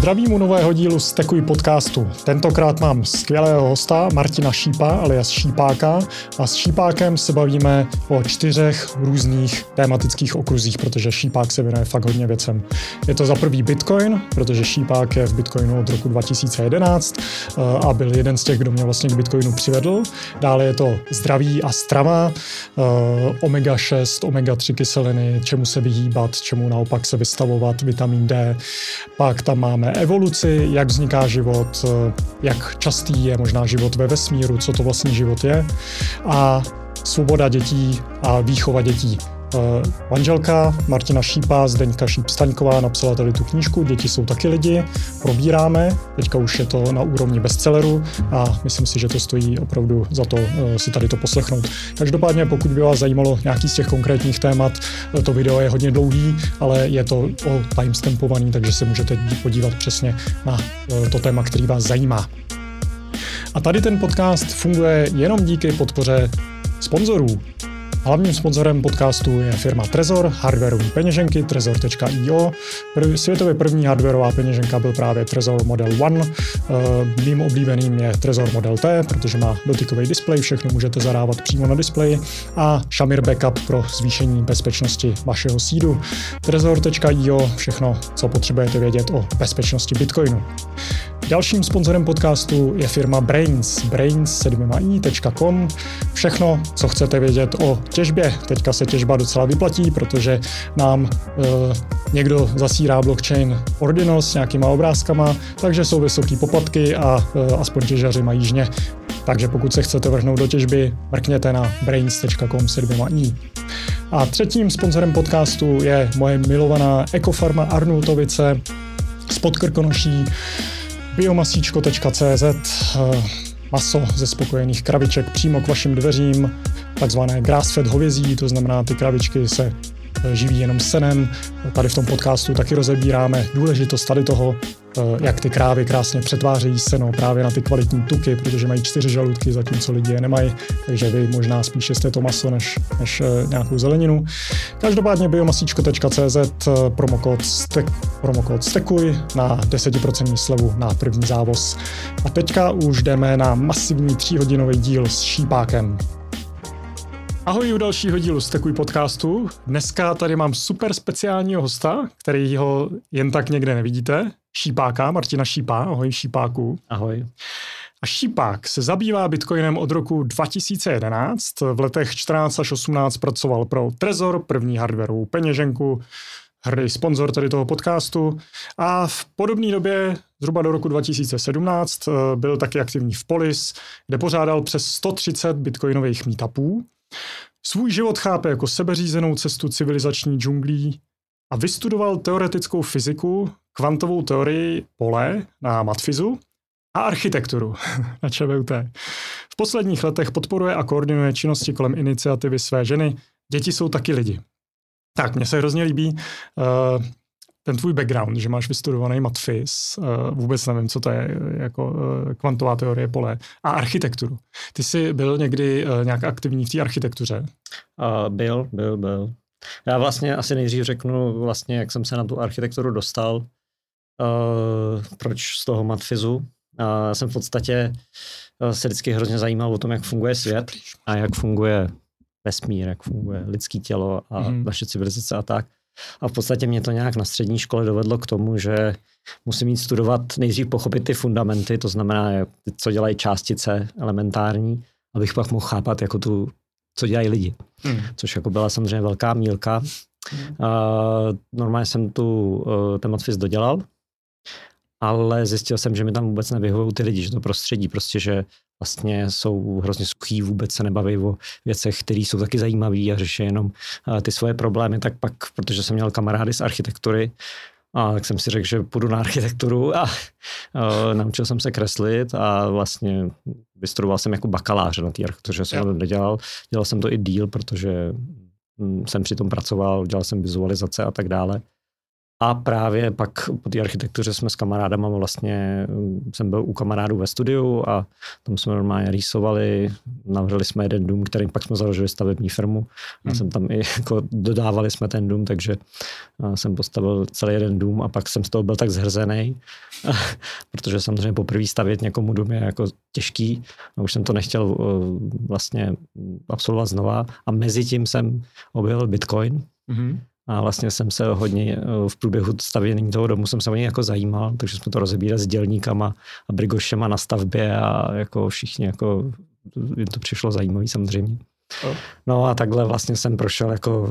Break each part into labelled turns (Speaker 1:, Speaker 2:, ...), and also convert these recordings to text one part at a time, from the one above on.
Speaker 1: Zdravím u nového dílu Stekuj podcastu. Tentokrát mám skvělého hosta Martina Šípa, alias Šípáka. A s Šípákem se bavíme o čtyřech různých tématických okruzích, protože Šípák se věnuje fakt hodně věcem. Je to za prvý Bitcoin, protože Šípák je v Bitcoinu od roku 2011 eh, a byl jeden z těch, kdo mě vlastně k Bitcoinu přivedl. Dále je to zdraví a strava, eh, omega-6, omega-3 kyseliny, čemu se vyhýbat, čemu naopak se vystavovat, vitamin D. Pak tam máme evoluci, jak vzniká život, jak častý je možná život ve vesmíru, co to vlastně život je a svoboda dětí a výchova dětí. Uh, manželka Martina Šípa, Zdeňka Šíp-Staňková napsala tady tu knížku Děti jsou taky lidi, probíráme, teďka už je to na úrovni bestselleru a myslím si, že to stojí opravdu za to uh, si tady to poslechnout. Každopádně, pokud by vás zajímalo nějaký z těch konkrétních témat, uh, to video je hodně dlouhý, ale je to o timestampovaný, takže se můžete podívat přesně na to téma, který vás zajímá. A tady ten podcast funguje jenom díky podpoře sponzorů. Hlavním sponzorem podcastu je firma Trezor, hardwareový peněženky Trezor.io. Světově první hardwareová peněženka byl právě Trezor Model 1. Eh, mým oblíbeným je Trezor Model T, protože má dotykový displej, všechno můžete zadávat přímo na displeji a Shamir Backup pro zvýšení bezpečnosti vašeho sídu. Trezor.io, všechno, co potřebujete vědět o bezpečnosti Bitcoinu. Dalším sponzorem podcastu je firma Brains, brains7i.com. Všechno, co chcete vědět o těžbě. Teďka se těžba docela vyplatí, protože nám e, někdo zasírá blockchain Ordinal s nějakýma obrázkama, takže jsou vysoké poplatky a e, aspoň těžaři mají žně. Takže pokud se chcete vrhnout do těžby, mrkněte na brains.com s i. A třetím sponzorem podcastu je moje milovaná ekofarma Arnultovice z Podkrkonoší biomasíčko.cz eh, maso ze spokojených kraviček přímo k vašim dveřím, takzvané grass-fed hovězí, to znamená, ty kravičky se živí jenom senem. Tady v tom podcastu taky rozebíráme důležitost tady toho, Eh, jak ty krávy krásně přetvářejí seno právě na ty kvalitní tuky, protože mají čtyři žaludky, zatímco lidi je nemají, takže vy možná spíše jste to maso než, než eh, nějakou zeleninu. Každopádně biomasíčko.cz eh, promokód, stek, promokód stekuj na 10% slevu na první závoz. A teďka už jdeme na masivní tříhodinový díl s šípákem. Ahoj u dalšího dílu Stekuj podcastu. Dneska tady mám super speciálního hosta, který ho jen tak někde nevidíte. Šípáka, Martina Šípá. Ahoj Šípáku.
Speaker 2: Ahoj.
Speaker 1: A Šípák se zabývá Bitcoinem od roku 2011. V letech 14 až 18 pracoval pro Trezor, první hardwareovou peněženku, hrdý sponzor tady toho podcastu. A v podobné době, zhruba do roku 2017, byl taky aktivní v Polis, kde pořádal přes 130 bitcoinových meetupů. Svůj život chápe jako sebeřízenou cestu civilizační džunglí a vystudoval teoretickou fyziku, kvantovou teorii pole na matfizu a architekturu na ČVUT. V posledních letech podporuje a koordinuje činnosti kolem iniciativy své ženy Děti jsou taky lidi. Tak, mně se hrozně líbí uh, ten tvůj background, že máš vystudovaný matfis, uh, vůbec nevím, co to je, jako uh, kvantová teorie pole, a architekturu. Ty jsi byl někdy uh, nějak aktivní v té architektuře?
Speaker 2: Uh, byl, byl, byl. Já vlastně asi nejdřív řeknu, vlastně, jak jsem se na tu architekturu dostal, uh, proč z toho matfizu. Uh, já jsem v podstatě uh, se vždycky hrozně zajímal o tom, jak funguje svět a jak funguje vesmír, jak funguje lidské tělo a mm. naše civilizace a tak. A v podstatě mě to nějak na střední škole dovedlo k tomu, že musím mít studovat nejdřív pochopit ty fundamenty, to znamená, co dělají částice elementární, abych pak mohl chápat jako tu, co dělají lidi. Hmm. Což jako byla samozřejmě velká mílka. Hmm. Uh, normálně jsem tu uh, ten matfiz dodělal, ale zjistil jsem, že mi tam vůbec nevyhovují ty lidi, že to prostředí, prostě, že vlastně jsou hrozně suchý, vůbec se nebaví o věcech, které jsou taky zajímavé a řeší jenom uh, ty svoje problémy, tak pak, protože jsem měl kamarády z architektury, a tak jsem si řekl, že půjdu na architekturu a uh, naučil jsem se kreslit a vlastně vystudoval jsem jako bakalář na té architektuře, jsem to nedělal. Dělal jsem to i díl, protože hm, jsem při tom pracoval, dělal jsem vizualizace a tak dále. A právě pak po té architektuře jsme s kamarádama vlastně, mm, jsem byl u kamarádů ve studiu a tam jsme normálně rýsovali, navrhli jsme jeden dům, který pak jsme založili stavební firmu. Já hmm. jsem tam i jako dodávali jsme ten dům, takže jsem postavil celý jeden dům a pak jsem z toho byl tak zhrzený, protože samozřejmě poprvé stavět někomu dům je jako těžký a už jsem to nechtěl vlastně absolvovat znova a mezi tím jsem objevil Bitcoin. Mm-hmm. A vlastně jsem se hodně eh, v průběhu stavění toho domu jsem se o něj jako zajímal, takže jsme to rozebírali s dělníkama a brigošema na stavbě a jako všichni jako jim to přišlo zajímavý samozřejmě. No a takhle vlastně jsem prošel jako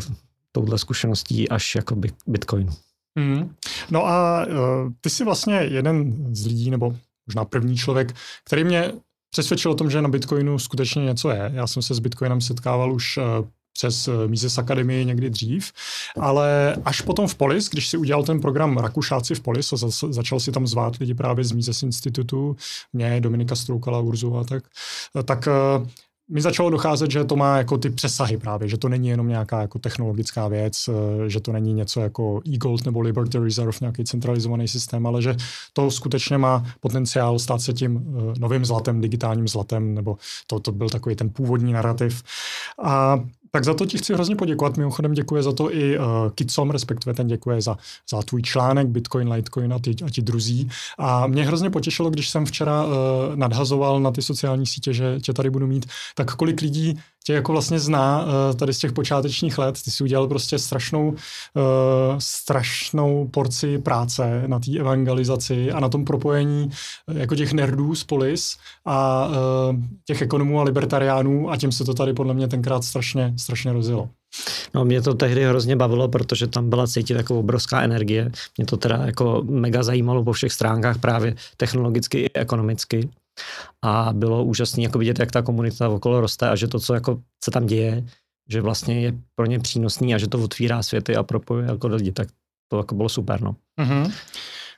Speaker 2: touhle zkušeností až jako Bitcoin.
Speaker 1: Mm. No a uh, ty jsi vlastně jeden z lidí, nebo možná první člověk, který mě přesvědčil o tom, že na Bitcoinu skutečně něco je. Já jsem se s Bitcoinem setkával už uh, přes eh, Mises Akademii někdy dřív, ale až potom v Polis, když si udělal ten program Rakušáci v Polis a za, začal si tam zvát lidi právě z Mises institutu, mě, Dominika Stroukala, Urzu a tak, tak eh, mi začalo docházet, že to má jako ty přesahy právě, že to není jenom nějaká jako technologická věc, eh, že to není něco jako e-gold nebo Liberty Reserve, nějaký centralizovaný systém, ale že to skutečně má potenciál stát se tím novým zlatem, digitálním zlatem, nebo to, to byl takový ten původní narrativ. A tak za to ti chci hrozně poděkovat. Mimochodem děkuje za to i uh, Kitsom, respektive ten děkuje za, za tvůj článek Bitcoin, Litecoin a ti, a ti druzí. A mě hrozně potěšilo, když jsem včera uh, nadhazoval na ty sociální sítě, že tě tady budu mít, tak kolik lidí tě jako vlastně zná uh, tady z těch počátečních let. Ty jsi udělal prostě strašnou, uh, strašnou porci práce na té evangelizaci a na tom propojení uh, jako těch nerdů z polis a těch ekonomů a libertariánů a tím se to tady podle mě tenkrát strašně, strašně rozjelo.
Speaker 2: No mě to tehdy hrozně bavilo, protože tam byla cítit taková obrovská energie. Mě to teda jako mega zajímalo po všech stránkách právě technologicky i ekonomicky a bylo úžasné jako vidět, jak ta komunita okolo roste a že to, co jako se tam děje, že vlastně je pro ně přínosný a že to otvírá světy a propojuje jako lidi, tak to jako bylo super, no. Mm-hmm.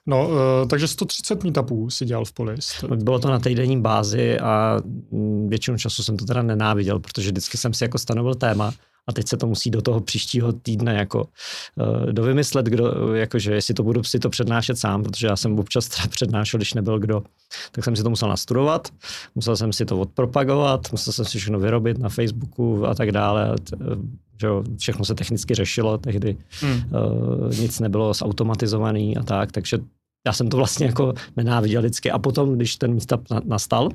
Speaker 1: No, uh, takže 130 meetupů si dělal v Polis.
Speaker 2: Bylo to na týdenní bázi a mm, většinu času jsem to teda nenáviděl, protože vždycky jsem si jako stanovil téma a teď se to musí do toho příštího týdne jako uh, dovymyslet, kdo, jakože jestli to budu si to přednášet sám, protože já jsem občas teda přednášel, když nebyl kdo, tak jsem si to musel nastudovat, musel jsem si to odpropagovat, musel jsem si všechno vyrobit na Facebooku a tak dále, že jo, všechno se technicky řešilo tehdy, hmm. uh, nic nebylo zautomatizovaný a tak, takže já jsem to vlastně jako nenáviděl vždycky. A potom, když ten místa nastal,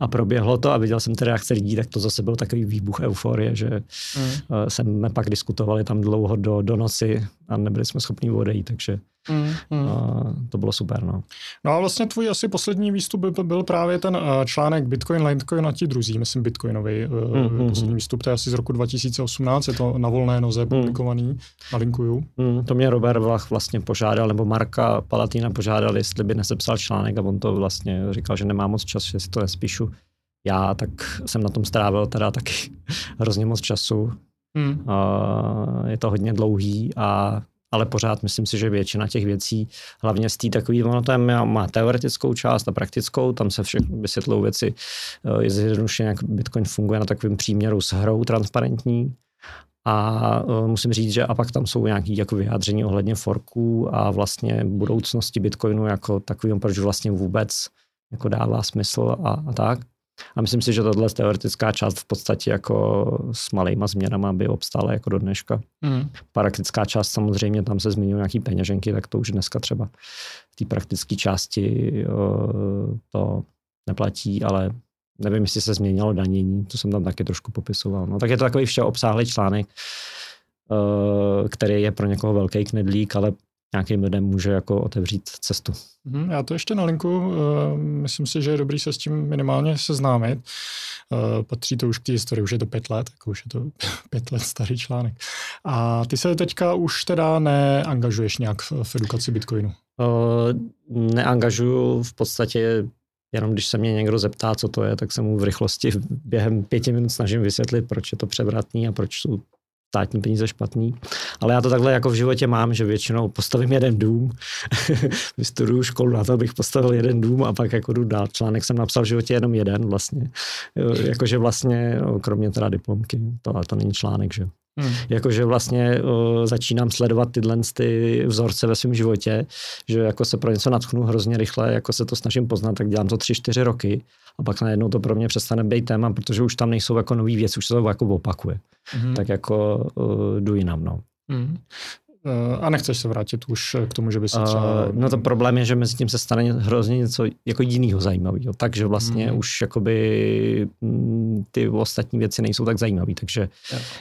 Speaker 2: a proběhlo to a viděl jsem ty reakce lidí, tak to zase byl takový výbuch euforie, že mm. jsme pak diskutovali tam dlouho do, do noci a nebyli jsme schopni odejít, takže Mm, mm. A to bylo super. No.
Speaker 1: no a vlastně tvůj asi poslední výstup byl, byl právě ten uh, článek Bitcoin, Litecoin a ti druzí, myslím Bitcoinový uh, mm, mm, poslední výstup, to je asi z roku 2018, je to na volné noze mm. publikovaný, nalinkuju.
Speaker 2: Mm, to mě Robert Vlach vlastně požádal, nebo Marka Palatina požádal, jestli by nesepsal článek a on to vlastně říkal, že nemá moc času, že si to nespíšu já, tak jsem na tom strávil teda taky hrozně moc času. Hmm. Uh, je to hodně dlouhý a ale pořád myslím si, že většina těch věcí, hlavně z té takový, ono tam má, teoretickou část a praktickou, tam se všechno vysvětlou věci, eh, je zjednodušeně, jak Bitcoin funguje na takovém příměru s hrou transparentní, a uh, musím říct, že a pak tam jsou nějaké jako vyjádření ohledně forků a vlastně budoucnosti Bitcoinu jako takovým, proč vlastně vůbec jako dává smysl a, a tak. A myslím si, že tahle teoretická část v podstatě jako s malýma změnama by obstála jako do dneška. Mm. Praktická část samozřejmě, tam se zmiňují nějaký peněženky, tak to už dneska třeba v té praktické části to neplatí, ale nevím, jestli se změnilo danění, to jsem tam taky trošku popisoval. No tak je to takový vše obsáhlý článek, který je pro někoho velký knedlík, ale nějakým lidem může jako otevřít cestu.
Speaker 1: Mhm, já to ještě na linku, eh, myslím si, že je dobrý se s tím minimálně seznámit. Eh, patří to už k té historii, už je to pět let, jako už je to pět let starý článek. A ty se teďka už teda neangažuješ nějak v edukaci Bitcoinu? Uh,
Speaker 2: neangažuju v podstatě jenom když se mě někdo zeptá, co to je, tak se mu v rychlosti během pěti minut snažím vysvětlit, proč je to převratný a proč jsou státní peníze špatný. Ale já to takhle jako v životě mám, že většinou postavím jeden dům, vystuduju školu na to, abych postavil jeden dům a pak jako jdu dál. Článek jsem napsal v životě jenom jeden vlastně. Jakože vlastně, kromě teda diplomky, to, ale to není článek, že Hmm. Jakože vlastně o, začínám sledovat tyhle ty vzorce ve svém životě, že jako se pro něco natchnu hrozně rychle, jako se to snažím poznat, tak dělám to tři, čtyři roky a pak najednou to pro mě přestane být téma, protože už tam nejsou jako nový věci, už se to jako opakuje. Hmm. Tak jako o, jdu jinam, no. Hmm.
Speaker 1: A nechceš se vrátit už k tomu, že by se třeba...
Speaker 2: Uh, no to problém je, že mezi tím se stane hrozně něco jako jiného zajímavého. Takže vlastně mm. už jakoby mm, ty ostatní věci nejsou tak zajímavé. Takže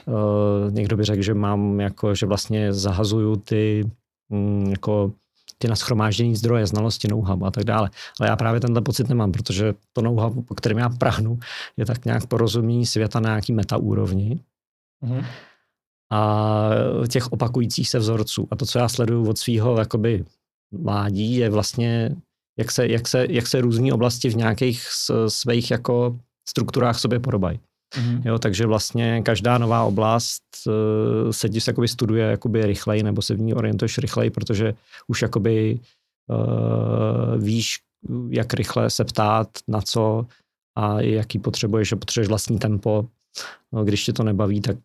Speaker 2: uh, někdo by řekl, že mám jako, že vlastně zahazuju ty mm, jako ty naschromáždění zdroje, znalosti, know-how a tak dále. Ale já právě tenhle pocit nemám, protože to know-how, po kterém já prahnu, je tak nějak porozumění světa na nějaký metaúrovni. Mm a těch opakujících se vzorců. A to, co já sleduju od svého jakoby mládí, je vlastně, jak se, jak se, jak se různé oblasti v nějakých svých jako strukturách sobě podobají. Mm-hmm. Jo, takže vlastně každá nová oblast uh, se ti jakoby studuje jakoby rychleji nebo se v ní orientuješ rychleji, protože už jakoby uh, víš, jak rychle se ptát, na co a jaký potřebuješ, že potřebuješ vlastní tempo. No, když ti to nebaví, tak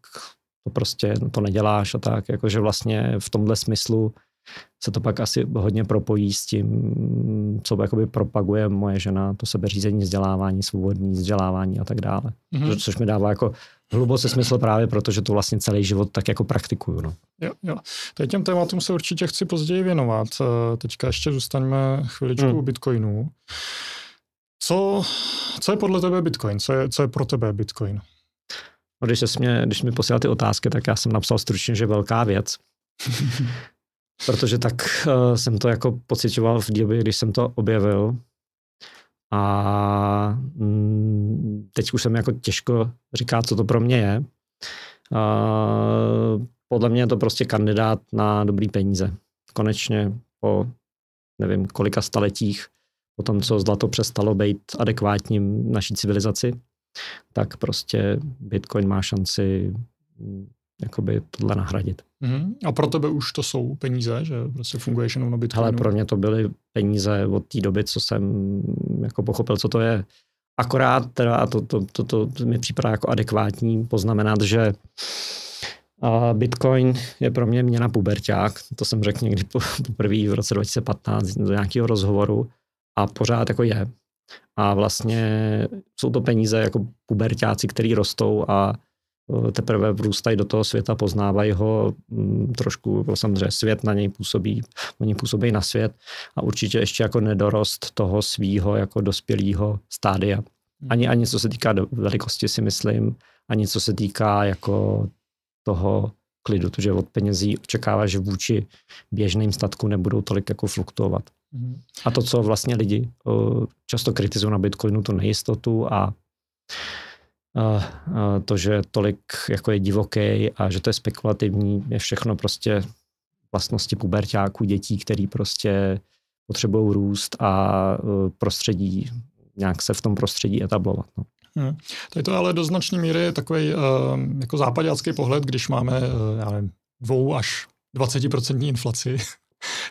Speaker 2: to prostě to neděláš a tak, jakože vlastně v tomhle smyslu se to pak asi hodně propojí s tím, co jakoby propaguje moje žena, to sebeřízení, vzdělávání, svobodní vzdělávání a tak dále. Mm-hmm. Což mi dává jako hluboce smysl právě, protože to vlastně celý život tak jako praktikuju. No.
Speaker 1: Jo, jo. Teď těm tématům se určitě chci později věnovat. Eh, teďka ještě zůstaňme chviličku mm. u Bitcoinu. Co, co je podle tebe Bitcoin? Co je, co je pro tebe Bitcoin?
Speaker 2: No, když, mě, když mi posílal ty otázky, tak já jsem napsal stručně, že velká věc. Protože tak uh, jsem to jako pocitoval v době, když jsem to objevil. A mm, teď už jsem jako těžko říká, co to pro mě je. Uh, podle mě je to prostě kandidát na dobrý peníze. Konečně po nevím kolika staletích, po tom, co zlato přestalo být adekvátním naší civilizaci, tak prostě Bitcoin má šanci mm, jakoby tohle nahradit.
Speaker 1: Mm-hmm. A pro tebe už to jsou peníze, že prostě funguje jenom na Bitcoinu?
Speaker 2: Ale pro mě to byly peníze od té doby, co jsem jako pochopil, co to je. Akorát teda, a to, to, to, to, to mi připadá jako adekvátní poznamenat, že a Bitcoin je pro mě měna puberták, to jsem řekl někdy poprvé v roce 2015 do nějakého rozhovoru a pořád jako je. A vlastně jsou to peníze jako pubertáci, který rostou a e, teprve vrůstají do toho světa, poznávají ho mm, trošku, jako samozřejmě svět na něj působí, oni působí na svět a určitě ještě jako nedorost toho svýho jako dospělého stádia. Hmm. Ani, ani co se týká velikosti si myslím, ani co se týká jako toho klidu, protože od penězí očekává, že vůči běžným statku nebudou tolik jako fluktuovat. A to, co vlastně lidi často kritizují na Bitcoinu, tu nejistotu a to, že tolik jako je divoký a že to je spekulativní, je všechno prostě vlastnosti pubertáků, dětí, který prostě potřebují růst a prostředí, nějak se v tom prostředí etablovat. No.
Speaker 1: Hmm. Tady to ale do značné míry je takový uh, jako západácký pohled, když máme uh, já nevím, dvou až 20% inflaci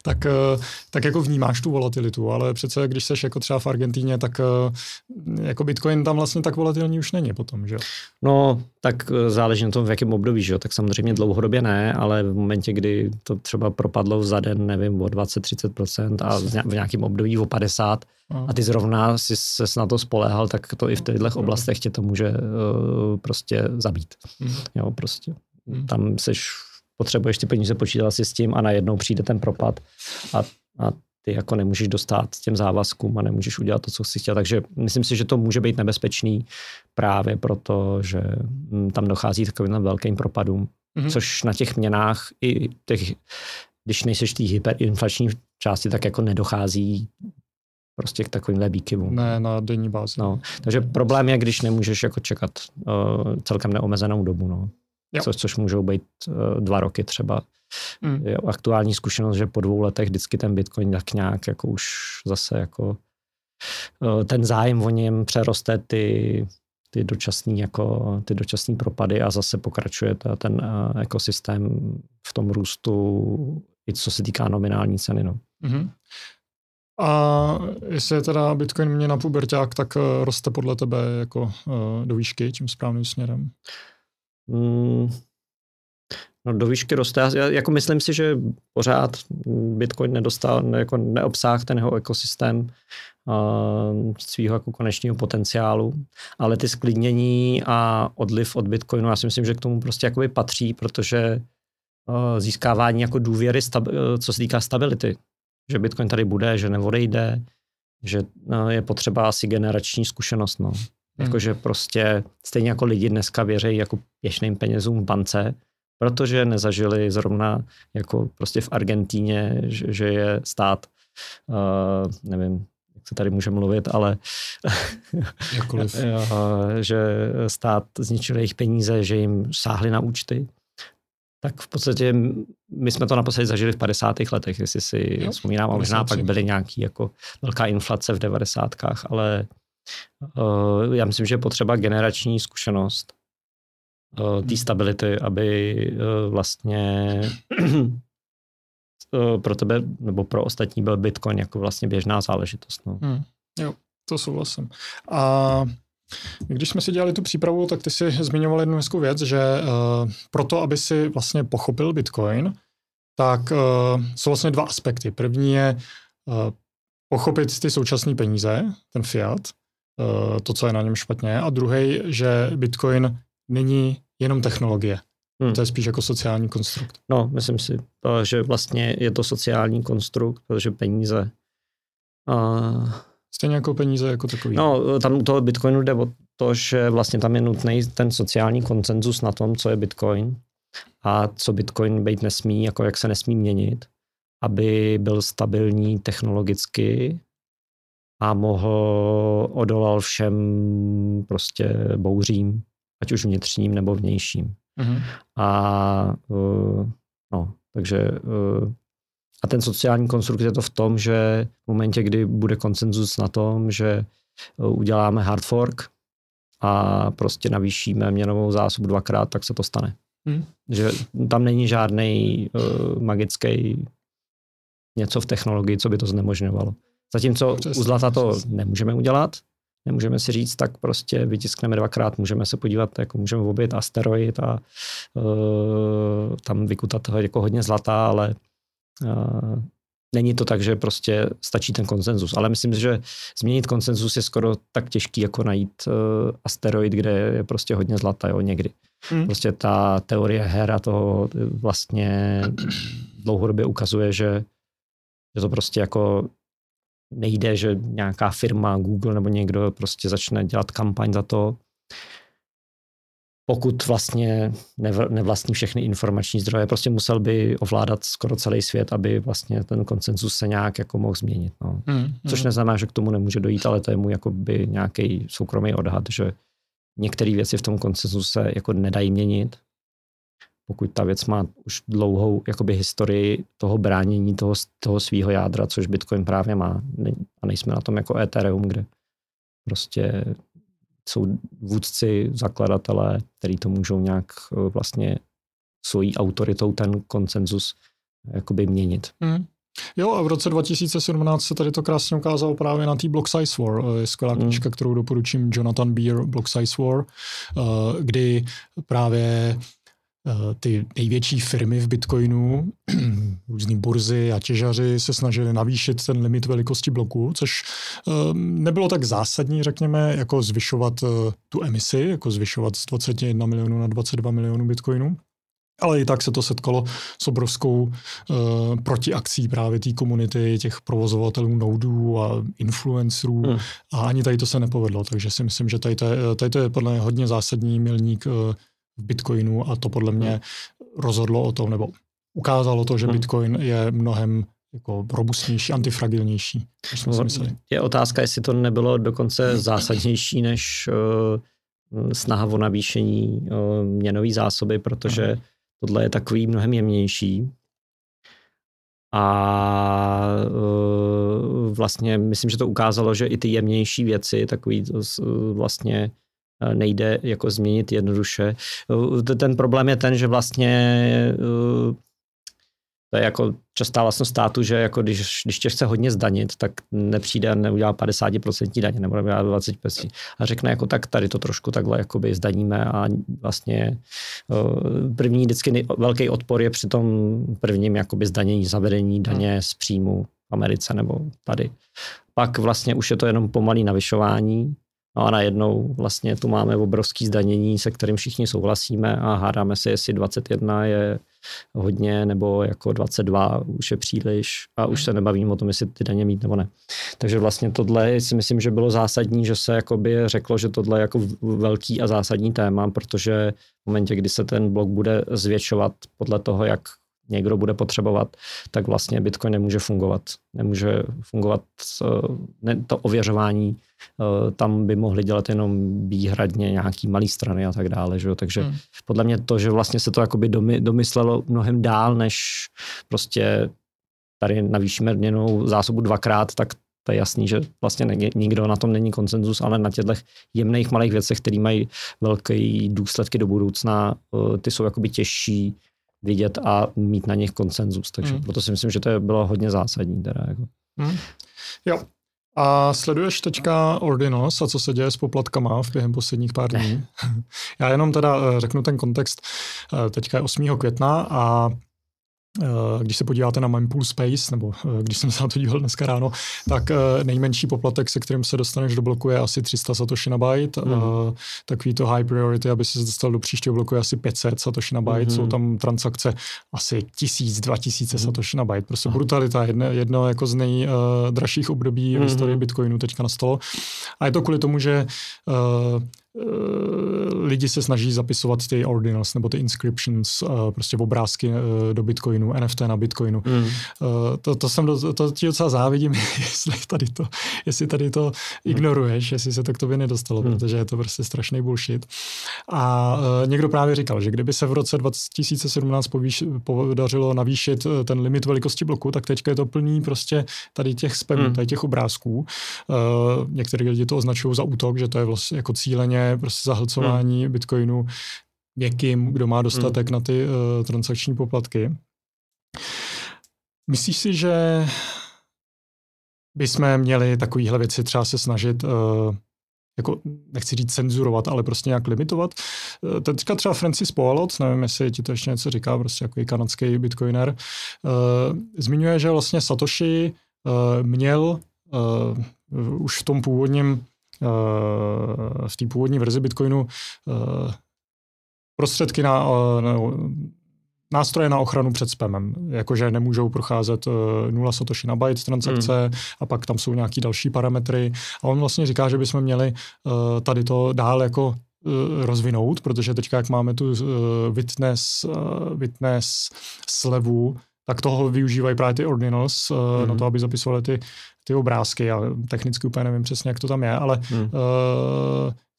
Speaker 1: tak, eh, tak jako vnímáš tu volatilitu, ale přece když seš jako třeba v Argentíně, tak eh, jako Bitcoin tam vlastně tak volatilní už není potom, že
Speaker 2: No, tak eh, záleží na tom, v jakém období, že jo, tak samozřejmě dlouhodobě ne, ale v momentě, kdy to třeba propadlo za den, nevím, o 20-30% a v nějakém období o 50 a ty zrovna si se na to spolehal, tak to i v těchto oblastech tě to může prostě zabít. Hmm. Jo, prostě. Hmm. Tam seš potřebuješ ty peníze počítat si s tím a najednou přijde ten propad a, a ty jako nemůžeš dostat těm závazkům a nemůžeš udělat to, co jsi chtěl. Takže myslím si, že to může být nebezpečný právě proto, že mm, tam dochází takovým velkým propadům, mm-hmm. což na těch měnách i těch, když nejseš v té hyperinflační části, tak jako nedochází prostě k takovým výkyvům.
Speaker 1: Ne, na denní bázi.
Speaker 2: No, takže problém je, když nemůžeš jako čekat uh, celkem neomezenou dobu. No co, což můžou být uh, dva roky třeba. Mm. Je aktuální zkušenost, že po dvou letech vždycky ten Bitcoin tak nějak jako už zase jako uh, ten zájem o něm přeroste ty, ty dočasný, jako, ty dočasný propady a zase pokračuje ta, ten uh, ekosystém v tom růstu, i co se týká nominální ceny. No. Mm-hmm.
Speaker 1: A jestli je teda Bitcoin mě na puberták, tak roste podle tebe jako uh, do výšky tím správným směrem?
Speaker 2: Mm, No do výšky roste. Já jako myslím si, že pořád Bitcoin nedostal, ne, jako neobsáh ten jeho ekosystém uh, svého jako konečního potenciálu, ale ty sklidnění a odliv od Bitcoinu, já si myslím, že k tomu prostě jakoby patří, protože uh, získávání jako důvěry, stab, uh, co se týká stability, že Bitcoin tady bude, že neodejde, že je potřeba asi generační zkušenost, no. Hmm. Jakože prostě stejně jako lidi dneska věří jako pěšným penězům v bance, protože nezažili zrovna jako prostě v Argentíně, že, že je stát, uh, nevím, jak se tady může mluvit, ale
Speaker 1: Jakoliv.
Speaker 2: že stát zničil jejich peníze, že jim sáhli na účty. Tak v podstatě my jsme to naposledy zažili v 50. letech, jestli si jo, vzpomínám, a možná pak byly nějaký jako velká inflace v 90. ale uh, já myslím, že je potřeba generační zkušenost uh, té stability, aby uh, vlastně pro tebe nebo pro ostatní byl Bitcoin jako vlastně běžná záležitost. No. Hmm.
Speaker 1: Jo, to souhlasím. A když jsme si dělali tu přípravu, tak ty si zmiňoval jednu hezkou věc, že uh, proto, aby si vlastně pochopil Bitcoin, tak uh, jsou vlastně dva aspekty. První je uh, pochopit ty současné peníze, ten fiat, to, co je na něm špatně, a druhý, že Bitcoin není jenom technologie. Hmm. To je spíš jako sociální konstrukt.
Speaker 2: No, myslím si, že vlastně je to sociální konstrukt, protože peníze.
Speaker 1: Uh, Stejně jako peníze jako takový.
Speaker 2: No, tam u toho Bitcoinu jde o to, že vlastně tam je nutný ten sociální koncenzus na tom, co je Bitcoin a co Bitcoin být nesmí, jako jak se nesmí měnit, aby byl stabilní technologicky a mohl odolal všem prostě bouřím ať už vnitřním nebo vnějším. Mm-hmm. A uh, no, takže uh, a ten sociální konstrukt je to v tom, že v momentě, kdy bude konsenzus na tom, že uh, uděláme hard fork a prostě navýšíme měnovou zásobu dvakrát, tak se to stane. Mm. Že tam není žádný uh, magický něco v technologii, co by to znemožňovalo. Zatímco Přesně, u zlata to nemůžeme udělat, nemůžeme si říct, tak prostě vytiskneme dvakrát, můžeme se podívat, jako můžeme obět asteroid a uh, tam vykutat jako hodně zlata, ale uh, není to tak, že prostě stačí ten konsenzus. Ale myslím, že změnit konsenzus je skoro tak těžký, jako najít uh, asteroid, kde je prostě hodně zlata, jo, někdy. Hmm. Prostě ta teorie her a toho vlastně dlouhodobě ukazuje, že, že to prostě jako nejde, že nějaká firma, Google nebo někdo prostě začne dělat kampaň za to, pokud vlastně nevlastní všechny informační zdroje, prostě musel by ovládat skoro celý svět, aby vlastně ten koncenzus se nějak jako mohl změnit. No. Hmm, Což hmm. neznamená, že k tomu nemůže dojít, ale to je mu jakoby nějaký soukromý odhad, že některé věci v tom koncenzu se jako nedají měnit pokud ta věc má už dlouhou jakoby historii toho bránění toho, toho svého jádra, což Bitcoin právě má. A nejsme na tom jako Ethereum, kde prostě jsou vůdci, zakladatelé, který to můžou nějak eh, vlastně svojí autoritou ten konsenzus jakoby měnit. Mm.
Speaker 1: Jo, a v roce 2017 se tady to krásně ukázalo právě na té Block Size War. Eh, je skvělá hmm. knížka, kterou doporučím Jonathan Beer, Block Size War, eh, kdy právě ty největší firmy v Bitcoinu, různý burzy a těžaři se snažili navýšit ten limit velikosti bloku, což eh, nebylo tak zásadní, řekněme, jako zvyšovat eh, tu emisi, jako zvyšovat z 21 milionů na 22 milionů Bitcoinů. Ale i tak se to setkalo s obrovskou uh, protiakcí právě té komunity, těch provozovatelů noudů a influencerů hmm. a ani tady to se nepovedlo, takže si myslím, že tady to je, tady to je podle mě hodně zásadní milník uh, Bitcoinu a to podle mě hmm. rozhodlo o tom, nebo ukázalo to, že hmm. Bitcoin je mnohem jako robustnější, antifragilnější, než jsme si no, mysleli.
Speaker 2: Je otázka, jestli to nebylo dokonce zásadnější než uh, snaha o navýšení uh, měnové zásoby, protože uh tohle je takový mnohem jemnější. A uh, vlastně myslím, že to ukázalo, že i ty jemnější věci, takový uh, vlastně nejde jako změnit jednoduše. Eh, ten problém je ten, že vlastně eh, to je jako častá vlastnost státu, že jako když, když tě chce hodně zdanit, tak nepřijde a neudělá 50% daně nebo neudělá 20% a řekne jako tak tady to trošku takhle jakoby zdaníme a vlastně první vždycky velký odpor je při tom prvním jakoby zdanění, zavedení daně z příjmu v Americe nebo tady. Pak vlastně už je to jenom pomalý navyšování, No a najednou vlastně tu máme obrovský zdanění, se kterým všichni souhlasíme a hádáme se, jestli 21 je hodně, nebo jako 22 už je příliš a už se nebavím o tom, jestli ty daně mít nebo ne. Takže vlastně tohle si myslím, že bylo zásadní, že se jakoby řeklo, že tohle je jako velký a zásadní téma, protože v momentě, kdy se ten blok bude zvětšovat podle toho, jak někdo bude potřebovat, tak vlastně Bitcoin nemůže fungovat. Nemůže fungovat ne, to ověřování, eh, tam by mohli dělat jenom výhradně nějaký malý strany a tak dále. Že? Takže hmm. podle mě to, že vlastně se to jakoby domyslelo mnohem dál, než prostě tady navýšíme měnou zásobu dvakrát, tak to je jasný, že vlastně nikdo na tom není konsenzus, ale na těchto jemných malých věcech, které mají velké důsledky do budoucna, eh, ty jsou jakoby těžší vidět a mít na nich konsenzus. Takže hmm. proto si myslím, že to bylo hodně zásadní. Teda, jako.
Speaker 1: Hmm. Jo. A sleduješ teďka Ordinos a co se děje s poplatkama v během posledních pár dní? Já jenom teda eh, řeknu ten kontext. Eh, teďka je 8. května a když se podíváte na Mempool Space, nebo eh, když jsem se na to díval dneska ráno, tak eh, nejmenší poplatek, se kterým se dostaneš do bloku, je asi 300 satoshi na byte. Mm. Takový to high priority, aby se dostal do příštího bloku, je asi 500 satoshi na byte. Mm. Jsou tam transakce asi 1000, 2000 mm. satoshi na byte. Prostě brutalita, jedno, jedno jako z nejdražších období mm. v historii Bitcoinu teďka nastalo. A je to kvůli tomu, že Eh, lidi se snaží zapisovat ty ordinals nebo ty inscriptions, uh, prostě obrázky uh, do Bitcoinu, NFT na Bitcoinu. Mm. Uh, to, to, jsem do, to ti docela závidím, jestli tady to, jestli tady to mm. ignoruješ, jestli se to k tobě nedostalo, mm. protože je to prostě strašný bullshit. A uh, někdo právě říkal, že kdyby se v roce 2017 povýš, podařilo navýšit ten limit velikosti bloku, tak teďka je to plný prostě tady těch spamů, mm. tady těch obrázků. Uh, některé lidi to označují za útok, že to je vlastně jako cíleně prostě zahlcování hmm. bitcoinu někým, kdo má dostatek hmm. na ty uh, transakční poplatky. Myslíš si, že bychom měli takovéhle věci třeba se snažit uh, jako nechci říct cenzurovat, ale prostě nějak limitovat. Uh, teďka třeba Francis Poalot, nevím, jestli ti to ještě něco říká, prostě jako kanadský bitcoiner, uh, zmiňuje, že vlastně Satoshi uh, měl uh, už v tom původním Eh, v té původní verzi Bitcoinu eh, prostředky na, eh, na nástroje na ochranu před spamem, jakože nemůžou procházet 0 satoshi na byte transakce mm. a pak tam jsou nějaký další parametry. A on vlastně říká, že bychom měli tady to dál jako rozvinout, protože teďka, jak máme tu witness, witness slevu, tak toho využívají právě ty ordinals mm. na mhm. to, aby zapisovali ty ty obrázky, já technicky úplně nevím přesně, jak to tam je, ale hmm. uh,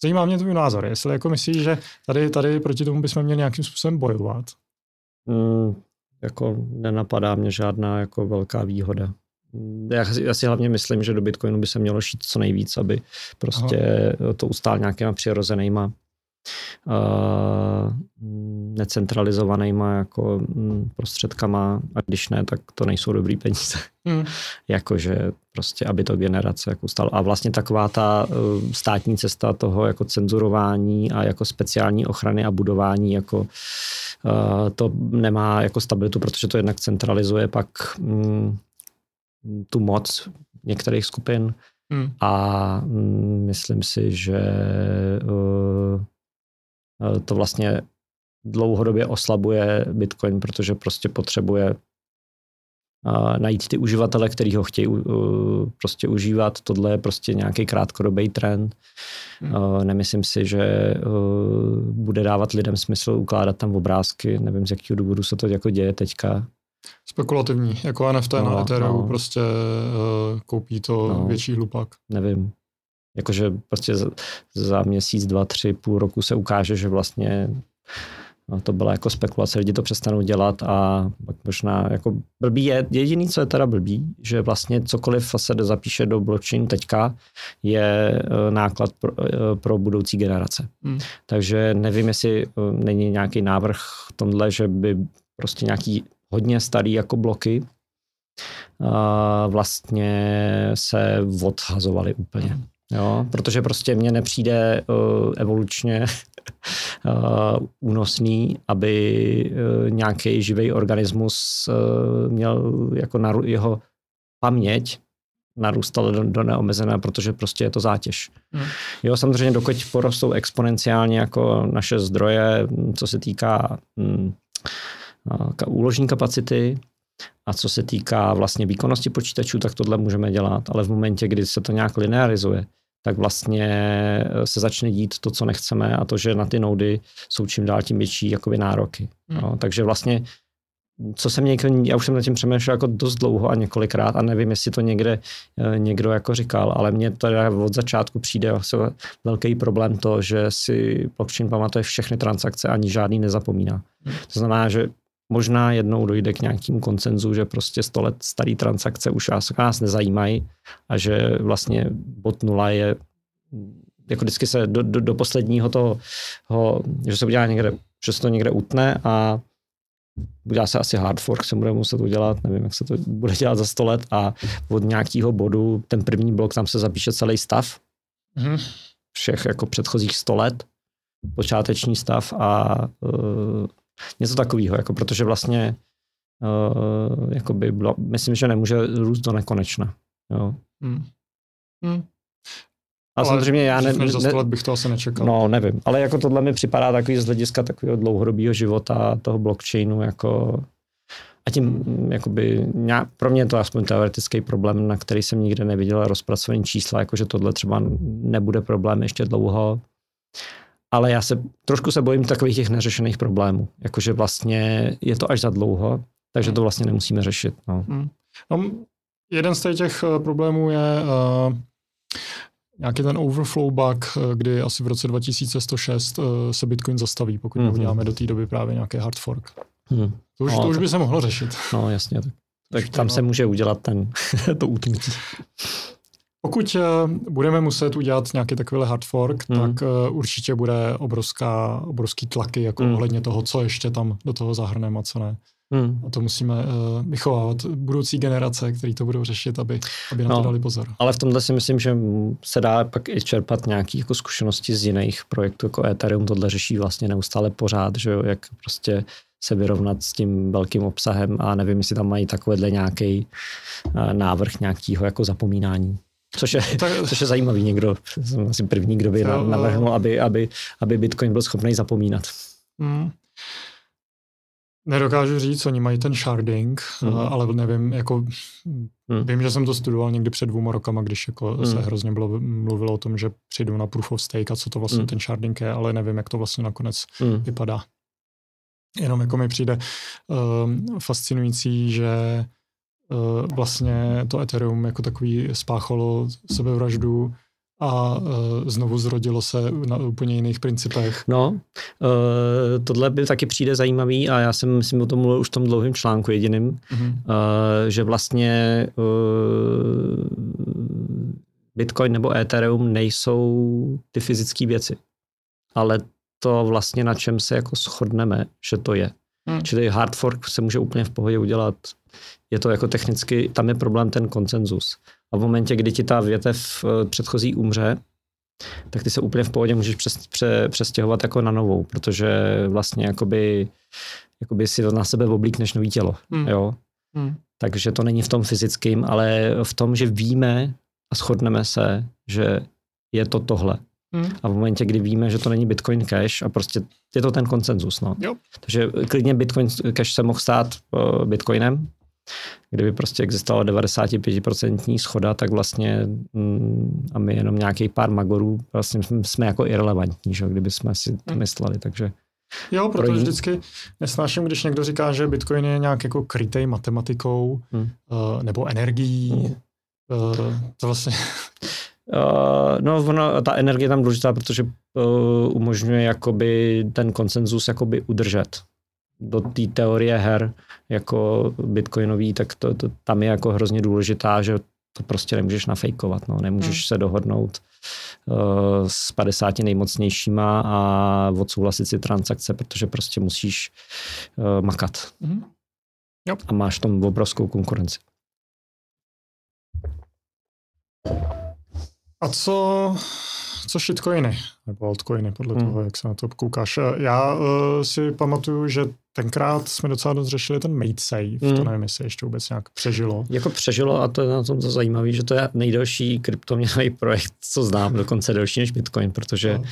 Speaker 1: zajímá mě tvůj názor, jestli jako myslíš, že tady, tady proti tomu bychom měli nějakým způsobem bojovat?
Speaker 2: Hmm, jako nenapadá mě žádná jako velká výhoda. Já, já si hlavně myslím, že do Bitcoinu by se mělo šít co nejvíc, aby prostě Aha. to ustál nějakýma přirozenýma necentralizovanýma jako mm, prostředkama a když ne, tak to nejsou dobrý peníze. Mm. Jakože prostě, aby to generace jako stalo. A vlastně taková ta uh, státní cesta toho jako cenzurování a jako speciální ochrany a budování jako uh, to nemá jako stabilitu, protože to jednak centralizuje pak um, tu moc některých skupin mm. a um, myslím si, že uh, Eh, to vlastně dlouhodobě oslabuje Bitcoin, protože prostě potřebuje uh, najít ty uživatele, kteří ho chtějí prostě užívat. Tohle je prostě nějaký krátkodobý trend. Hmm. Uh, nemyslím si, že bude dávat lidem smysl ukládat tam obrázky. Nevím, z jakého důvodu se to jako děje teďka.
Speaker 1: Spekulativní, jako NFT no, na Ethereum no. prostě koupí to no, větší hlupák.
Speaker 2: Nevím, Jakože prostě za měsíc, dva, tři, půl roku se ukáže, že vlastně no, to byla jako spekulace, lidi to přestanou dělat a pak možná jako blbý je, jediný, co je teda blbý, že vlastně cokoliv se zapíše do blockchain teďka je e, náklad pro, e, pro budoucí generace. Hmm. Takže nevím, jestli e, není nějaký návrh tomhle, že by prostě nějaký hodně starý jako bloky, vlastně se odhazovaly úplně. Jo, protože prostě mně nepřijde uh, evolučně uh, únosný, aby uh, nějaký živý organismus uh, měl jako na jeho paměť narůstala do, do neomezené, protože prostě je to zátěž. Hmm. Jo, samozřejmě dokud porostou exponenciálně jako naše zdroje, co se týká hm, úložní kapacity, a co se týká vlastně výkonnosti počítačů, tak tohle můžeme dělat, ale v momentě, kdy se to nějak linearizuje, tak vlastně eh, se začne dít to, co nechceme a to, že na ty noudy jsou čím dál tím větší jakoby nároky. Hmm. No, takže vlastně co jsem někdo, já už jsem nad tím přemýšlel jako dost dlouho a několikrát a nevím, jestli to někde eh, někdo jako říkal, ale mně teda od začátku přijde asi velký problém to, že si blockchain pamatuje všechny transakce ani žádný nezapomíná. Hmm. To znamená, že možná jednou dojde k nějakému koncenzu, že prostě 100 let starý transakce už nás nezajímají a že vlastně bot nula je jako vždycky se do, do, do posledního toho, ho, že se udělá někde, že se to někde utne a udělá se asi hard fork, se bude muset udělat, nevím, jak se to bude dělat za 100 let a od nějakého bodu, ten první blok, tam se zapíše celý stav mm-hmm. všech jako předchozích 100 let, počáteční stav a uh, Něco takového, jako protože vlastně uh, jakoby bylo, myslím, že nemůže růst do nekonečna. Jo. Hmm. Hmm. A ale samozřejmě já ne,
Speaker 1: ne, za let bych to asi nečekal.
Speaker 2: No, nevím. Ale jako tohle mi připadá takový z hlediska takového dlouhodobého života toho blockchainu jako a tím jakoby, nějak, pro mě je to aspoň teoretický problém, na který jsem nikdy neviděl rozpracovaný čísla, jakože tohle třeba nebude problém ještě dlouho ale já se trošku se bojím takových těch neřešených problémů. Jakože vlastně je to až za dlouho, takže to vlastně nemusíme řešit. No. Hmm.
Speaker 1: No, jeden z těch eh, problémů je uh, nějaký ten overflow bug, eh, kdy asi v roce 2106 uh, se Bitcoin zastaví, pokud mm-hmm. uděláme do té doby právě nějaký hard fork. Hmm. To už, no, to už by se mohlo řešit.
Speaker 2: No jasně, tak, tak tam se může udělat ten, to utnutí.
Speaker 1: Pokud eh, budeme muset udělat nějaký takový hard fork, mm. tak eh, určitě bude obrovská, obrovský tlaky jako mm. ohledně toho, co ještě tam do toho zahrneme a co ne. Hmm. A to musíme uh, vychovávat budoucí generace, který to budou řešit, aby, aby na no, to dali pozor.
Speaker 2: Ale v tomhle si myslím, že se dá pak i čerpat nějaké jako zkušenosti z jiných projektů, jako Ethereum tohle řeší vlastně neustále pořád, že jo, jak prostě se vyrovnat s tím velkým obsahem a nevím, jestli tam mají takovýhle nějaký uh, návrh nějakého jako zapomínání. Což je, tak, což je zajímavý někdo, jsem asi první, kdo by to, navrhnul, aby, aby, aby Bitcoin byl schopný zapomínat. Hmm.
Speaker 1: Nedokážu říct, oni mají ten sharding, hmm. ale nevím, jako hmm. vím, že jsem to studoval někdy před dvouma rokama, když jako hmm. se hrozně bylo, mluvilo o tom, že přijdou na proof of stake a co to vlastně hmm. ten sharding je, ale nevím, jak to vlastně nakonec hmm. vypadá. Jenom jako mi přijde uh, fascinující, že Eh, vlastně to Ethereum jako takový spáchalo sebevraždu a uh, znovu zrodilo se na úplně jiných principech.
Speaker 2: No, uh, tohle by taky přijde zajímavý a já jsem, myslím, o tom mluvil už v tom dlouhém článku jediným, mm-hmm. že vlastně Bitcoin nebo Ethereum nejsou ty fyzické věci, ale to vlastně na čem se jako shodneme, že to je. Hmm. Čili hard fork se může úplně v pohodě udělat je to jako technicky, tam je problém ten konsenzus. A v momentě, kdy ti ta větev eh, předchozí umře, tak ty se úplně v pohodě můžeš přes, pře, přestěhovat jako na novou, protože vlastně jakoby, jakoby si to na sebe oblíkneš nový tělo. Hmm. Jo? Hmm. Takže to není v tom fyzickém, ale v tom, že víme a shodneme se, že je to tohle. Hmm. A v momentě, kdy víme, že to není Bitcoin Cash a prostě je to ten konsenzus. No. Jo. Takže klidně Bitcoin Cash se mohl stát uh, Bitcoinem, kdyby prostě existovala 95% schoda, tak vlastně mm, a my jenom nějaký pár magorů, vlastně jsme jako irrelevantní, že? kdyby jsme si to hmm. mysleli, takže
Speaker 1: Jo, protože pro vždycky nesnáším, když někdo říká, že Bitcoin je nějak jako krytej matematikou hmm. uh, nebo energií. Hmm. Uh, to vlastně...
Speaker 2: Uh, no, ono, ta energie je tam důležitá, protože uh, umožňuje jakoby ten konsenzus jakoby udržet do té teorie her jako bitcoinový, tak to, to, tam je jako hrozně důležitá, že to prostě nemůžeš nafejkovat, no. nemůžeš hmm. se dohodnout uh, s 50 nejmocnějšíma a odsouhlasit si transakce, protože prostě musíš uh, makat. Hmm.
Speaker 1: Jo.
Speaker 2: A máš tam obrovskou konkurenci.
Speaker 1: A co, co shitcoiny? Nebo altcoiny, podle
Speaker 2: Hmm.
Speaker 1: toho, jak se na to koukáš. Já uh, si pamatuju, že tenkrát jsme docela dost řešili ten mate save.
Speaker 2: Hmm.
Speaker 1: To nevím, jestli ještě vůbec nějak přežilo.
Speaker 2: Jako přežilo a to je na tom to zajímavé, že to je nejdelší kryptoměnový projekt, co znám, dokonce delší než Bitcoin, protože
Speaker 1: No.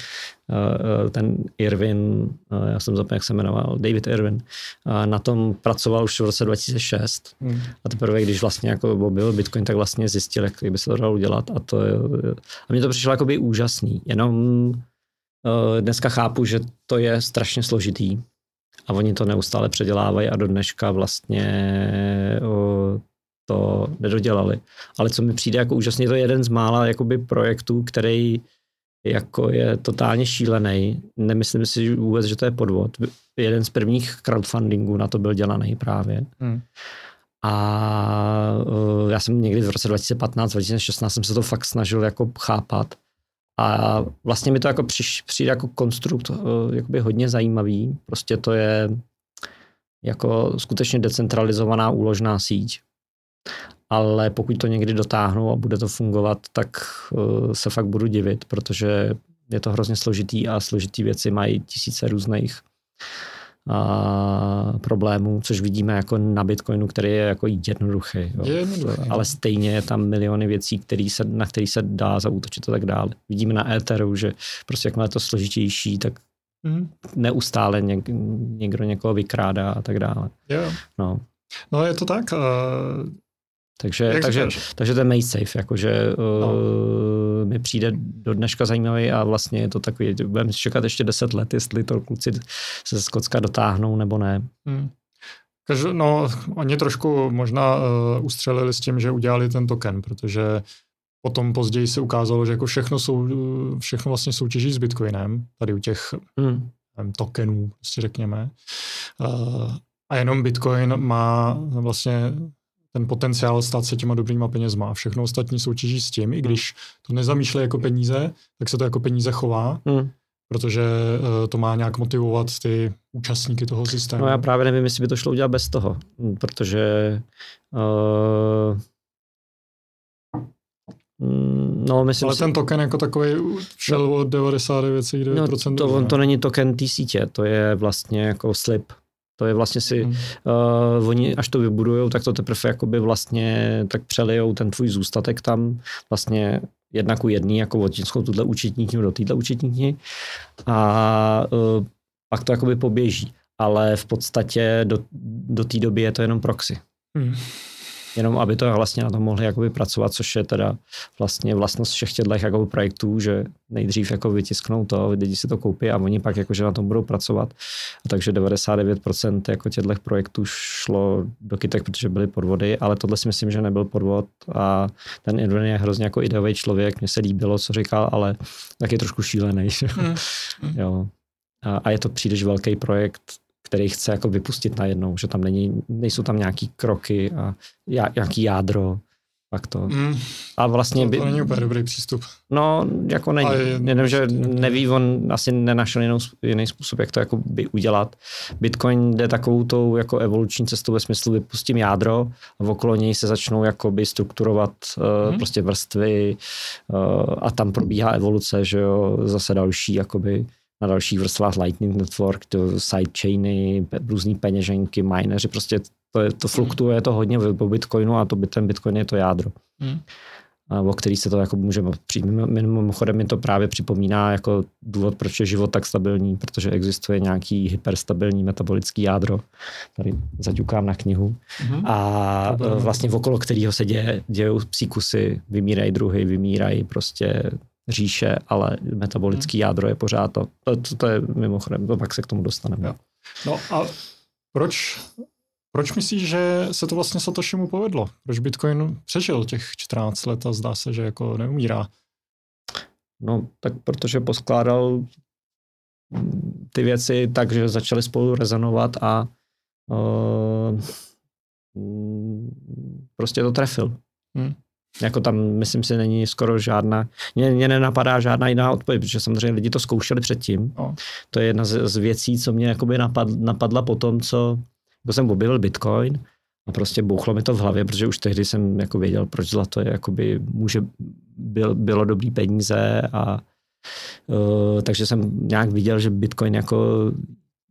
Speaker 2: uh, uh, ten Irvin, uh, já jsem zapomněl, jak se jmenoval, David Irvin, uh, na tom pracoval už v roce 2006
Speaker 1: Hmm.
Speaker 2: a teprve, když vlastně jako objevil Bitcoin, tak vlastně zjistil, jak by se to dalo udělat a to je, a mně to přišlo jakoby úžasný, jenom dneska chápu, že to je strašně složitý a oni to neustále předělávají a do dneška vlastně uh, to nedodělali. Ale co mi přijde jako úžasně, to je jeden z mála jakoby projektů, který jako je totálně šílený. Nemyslím si vůbec, že to je podvod. Jeden z prvních crowdfundingů na to byl dělaný právě.
Speaker 1: Hmm.
Speaker 2: A já jsem někdy v roce 2015, 2016 jsem se to fakt snažil jako chápat. A vlastně mi to jako přiš, přijde jako konstrukt uh, jakoby hodně zajímavý. Prostě to je jako skutečně decentralizovaná úložná síť. Ale pokud to někdy dotáhnu a bude to fungovat, tak uh, se fakt budu divit, protože je to hrozně složitý a složitý věci mají tisíce různých a problémů, což vidíme jako na Bitcoinu, který je jako jednoduchý. Jo.
Speaker 1: Je jednoduchý, no.
Speaker 2: Ale stejně je tam miliony věcí, který se, na které se dá zaútočit a tak dále. Vidíme na Etheru, že prostě jakmile je to složitější, tak
Speaker 1: Hmm.
Speaker 2: neustále něk, někdo někoho vykrádá a tak dále.
Speaker 1: Jo.
Speaker 2: No.
Speaker 1: No je to tak.
Speaker 2: Takže,
Speaker 1: jak
Speaker 2: takže,
Speaker 1: říkáš?
Speaker 2: takže ten MateSafe, jakože no. uh, mi přijde do dneška zajímavý a vlastně je to takový, budeme čekat ještě 10 let, jestli to kluci se z Skocka dotáhnou nebo ne.
Speaker 1: Hmm. Každou, no, oni trošku možná uh, ustřelili s tím, že udělali ten token, protože potom později se ukázalo, že jako všechno, sou, všechno vlastně soutěží s Bitcoinem, tady u těch
Speaker 2: Hmm.
Speaker 1: nevím, tokenů, prostě řekněme. Uh, a jenom Bitcoin má vlastně ten potenciál stát se těma dobrýma penězma. A všechno ostatní soutěží s tím, i když to nezamýšlí jako peníze, tak se to jako peníze chová,
Speaker 2: Hmm.
Speaker 1: protože uh, to má nějak motivovat ty účastníky toho systému.
Speaker 2: No já právě nevím, jestli by to šlo udělat bez toho, hm, protože uh, no myslím
Speaker 1: Ale
Speaker 2: si,
Speaker 1: ten token jako takový šel o 99,9%.
Speaker 2: no, to, to není token té sítě, to je vlastně jako slip. To je vlastně si,
Speaker 1: Hmm.
Speaker 2: uh, oni až to vybudujou, tak to teprve jakoby vlastně tak přelijou ten tvůj zůstatek tam vlastně jedna ku jedný, jako odtisknou tuhle účetní knihu do téhle účetní knihy a uh, pak to jakoby poběží. Ale v podstatě do, do té doby je to jenom proxy.
Speaker 1: Hmm.
Speaker 2: Jenom aby to vlastně na tom mohli jakoby pracovat, což je teda vlastně vlastnost všech těchto jakoby projektů, že nejdřív jako vytisknou to, lidi si to koupí a oni pak jakože na tom budou pracovat. A takže 99% jako těchto projektů šlo do kytek, protože byly podvody, ale tohle si myslím, že nebyl podvod a ten Irvin je hrozně jako ideový člověk, mně se líbilo, co říkal, ale tak je trošku šílený.
Speaker 1: Hmm.
Speaker 2: jo. A, a je to příliš velký projekt, který chce jako vypustit najednou, že tam není, nejsou tam nějaký kroky a já, nějaký jádro, tak to.
Speaker 1: Hmm.
Speaker 2: A vlastně
Speaker 1: To,
Speaker 2: by,
Speaker 1: to není úplně dobrý přístup.
Speaker 2: no, jako není.
Speaker 1: Je-
Speaker 2: Jenom, že
Speaker 1: ne-
Speaker 2: neví, on asi nenašel jinou, jiný způsob, jak to jako by udělat. Bitcoin jde takovou tou jako evoluční cestou ve smyslu vypustím jádro a okolo něj se začnou jakoby strukturovat uh,
Speaker 1: Mhm.
Speaker 2: prostě vrstvy uh, a tam probíhá evoluce, že jo, zase další jakoby na dalších vrstvách Lightning Network, to sidechainy, různý peněženky, mineři, prostě to, je, to fluktuuje to hodně po Bitcoinu a to by ten Bitcoin je to jádro
Speaker 1: Hmm.
Speaker 2: a o který se to jako můžeme přijít. Mimo- Mimochodem mi to právě připomíná jako důvod, proč je život tak stabilní, protože existuje nějaký hyperstabilní metabolický jádro. Tady zaťukám na knihu.
Speaker 1: Hmm.
Speaker 2: A e, vlastně okolo kterého se děje, dějou psí kusy, vymírají druhy, vymírají prostě říše, ale metabolický jádro je pořád to. To, to, to je mimochodem, to pak se k tomu dostaneme.
Speaker 1: Jo. No a proč, proč myslíš, že se to vlastně Satoshimu povedlo? Proč Bitcoin přežil těch 14 let a zdá se, že jako neumírá?
Speaker 2: No, tak protože poskládal ty věci tak, že začaly spolu rezonovat a uh, prostě to trefil.
Speaker 1: Hmm.
Speaker 2: Jako tam, myslím si, není skoro žádná, mě, mě nenapadá žádná jiná odpověď, protože samozřejmě lidi to zkoušeli předtím.
Speaker 1: No.
Speaker 2: To je jedna z, z věcí, co mě jakoby napad, napadla po tom, co jako jsem objevil Bitcoin A prostě bouchlo mi to v hlavě, protože už tehdy jsem jako věděl, proč zlato je, jakoby může, byl, bylo dobrý peníze a uh, takže jsem nějak viděl, že Bitcoin jako,